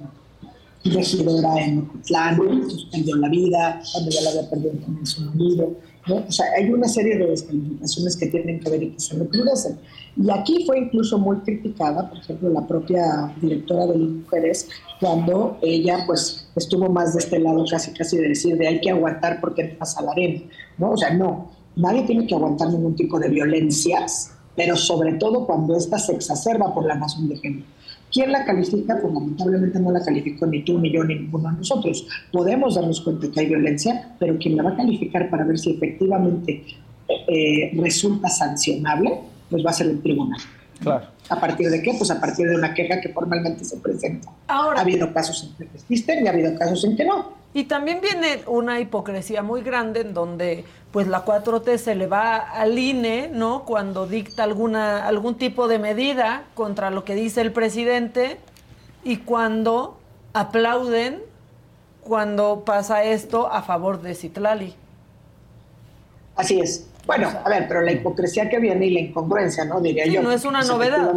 Speaker 23: regidora en Ocotlán, suspendió la vida, cuando ya la había perdido también su marido. O sea, hay una serie de descalificaciones que tienen que ver y que se recrudecen. Y aquí fue incluso muy criticada, por ejemplo, la propia directora de Mujeres, cuando ella pues estuvo más de este lado casi casi de decir de hay que aguantar porque no pasa la arena, ¿no? O sea, no, nadie tiene que aguantar ningún tipo de violencias, pero sobre todo cuando ésta se exacerba por la razón de género. ¿Quién la califica? Pues lamentablemente no la calificó ni tú, ni yo, ni ninguno de nosotros. Podemos darnos cuenta que hay violencia, pero quien la va a calificar para ver si efectivamente eh, resulta sancionable, pues va a ser el tribunal.
Speaker 24: Claro.
Speaker 23: ¿A partir de qué? Pues a partir de una queja que formalmente se presenta. Ahora, ha habido casos en que existen y ha habido casos en que no.
Speaker 1: Y también viene una hipocresía muy grande en donde pues la 4T se le va al INE, ¿no? Cuando dicta alguna algún tipo de medida contra lo que dice el presidente y cuando aplauden cuando pasa esto a favor de Citlali.
Speaker 23: Así es. Bueno, a ver, pero la hipocresía que viene y la incongruencia, ¿no? Diría yo.
Speaker 1: No es una novedad.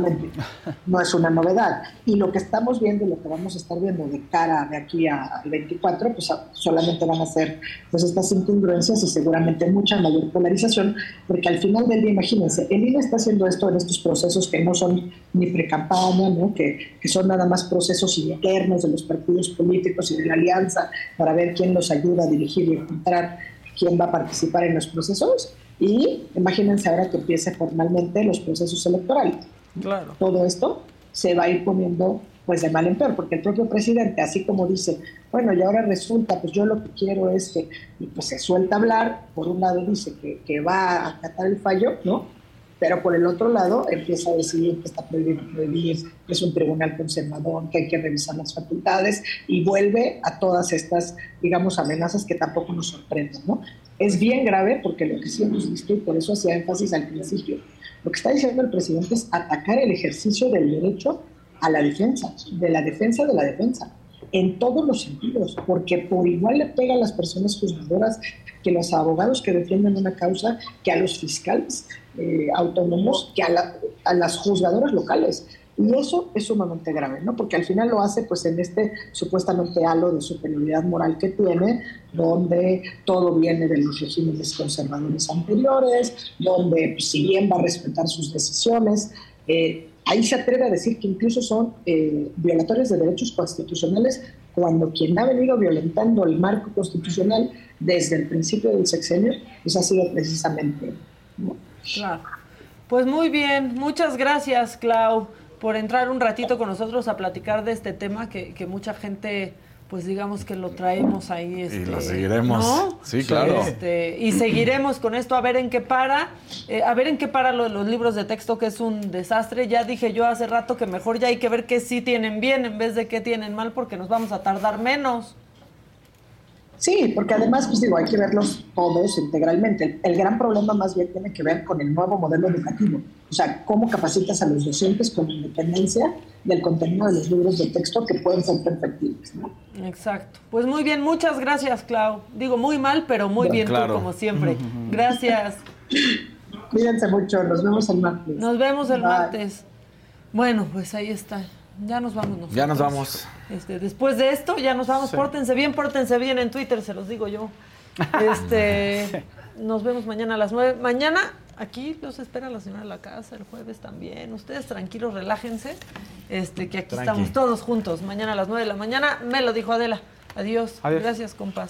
Speaker 23: No es una novedad. Y lo que estamos viendo y lo que vamos a estar viendo de cara de aquí al 24, pues solamente van a ser pues estas incongruencias y seguramente mucha mayor polarización, porque al final del día, imagínense, el INE está haciendo esto en estos procesos que no son ni pre-campaña, ¿no? Que, que son nada más procesos internos de los partidos políticos y de la alianza para ver quién los ayuda a dirigir y encontrar quién va a participar en los procesos y imagínense ahora que empiece formalmente los procesos electorales.
Speaker 1: Claro.
Speaker 23: Todo esto se va a ir poniendo pues de mal en peor, porque el propio presidente, así como dice, bueno, y ahora resulta, pues yo lo que quiero es que pues, se suelta hablar, por un lado dice que, que va a acatar el fallo, ¿no? pero por el otro lado empieza a decir que está prohibido prohibir, que es un tribunal conservador, que hay que revisar las facultades y vuelve a todas estas, digamos, amenazas que tampoco nos sorprenden, ¿no? Es bien grave porque lo que sí hemos visto, y por eso hacía énfasis al principio, lo que está diciendo el presidente es atacar el ejercicio del derecho a la defensa, de la defensa de la defensa en todos los sentidos, porque por igual le pega a las personas juzgadoras que los abogados que defienden una causa, que a los fiscales eh, autónomos, que a, a, las juzgadoras locales. Y eso es sumamente grave, ¿no? Porque al final lo hace pues en este supuestamente halo de superioridad moral que tiene, donde todo viene de los regímenes conservadores anteriores, donde pues, si bien va a respetar sus decisiones, eh, ahí se atreve a decir que incluso son eh, violadores de derechos constitucionales cuando quien ha venido violentando el marco constitucional desde el principio del sexenio, pues ha sido precisamente.
Speaker 1: Claro. Pues muy bien, muchas gracias, Clau, por entrar un ratito con nosotros a platicar de este tema que, que mucha gente pues digamos que lo traemos ahí. Este,
Speaker 3: y lo seguiremos.
Speaker 1: ¿no?
Speaker 3: Sí, claro.
Speaker 1: Este, y seguiremos con esto a ver en qué para, eh, a ver en qué para lo de los libros de texto, que es un desastre. Ya dije yo hace rato que mejor ya hay que ver qué sí tienen bien en vez de qué tienen mal, porque nos vamos a tardar menos.
Speaker 23: Sí, porque además, pues digo, hay que verlos todos integralmente. El, gran problema más bien tiene que ver con el nuevo modelo educativo. O sea, cómo capacitas a los docentes con independencia del contenido de los libros de texto que pueden ser perfectibles, ¿no?
Speaker 1: Exacto. Pues muy bien, muchas gracias, Clau. Digo muy mal, pero muy bien tú, como siempre. [LAUGHS] Gracias.
Speaker 23: Cuídense mucho, nos vemos el martes.
Speaker 1: Nos vemos el martes. Bueno, pues ahí está. Ya nos vamos nosotros.
Speaker 3: Ya nos vamos.
Speaker 1: Este, después de esto, ya nos vamos. Pórtense bien, pórtense bien en Twitter, se los digo yo. Este, [LAUGHS] nos vemos mañana a las nueve. Mañana aquí los espera la señora de la casa, el jueves también. Ustedes tranquilos, relájense. Este, que aquí estamos todos juntos. Mañana a las nueve de la mañana. Me lo dijo Adela. Adiós.
Speaker 24: Adiós.
Speaker 1: Gracias, compas.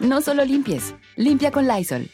Speaker 22: No solo limpies, limpia con Lysol.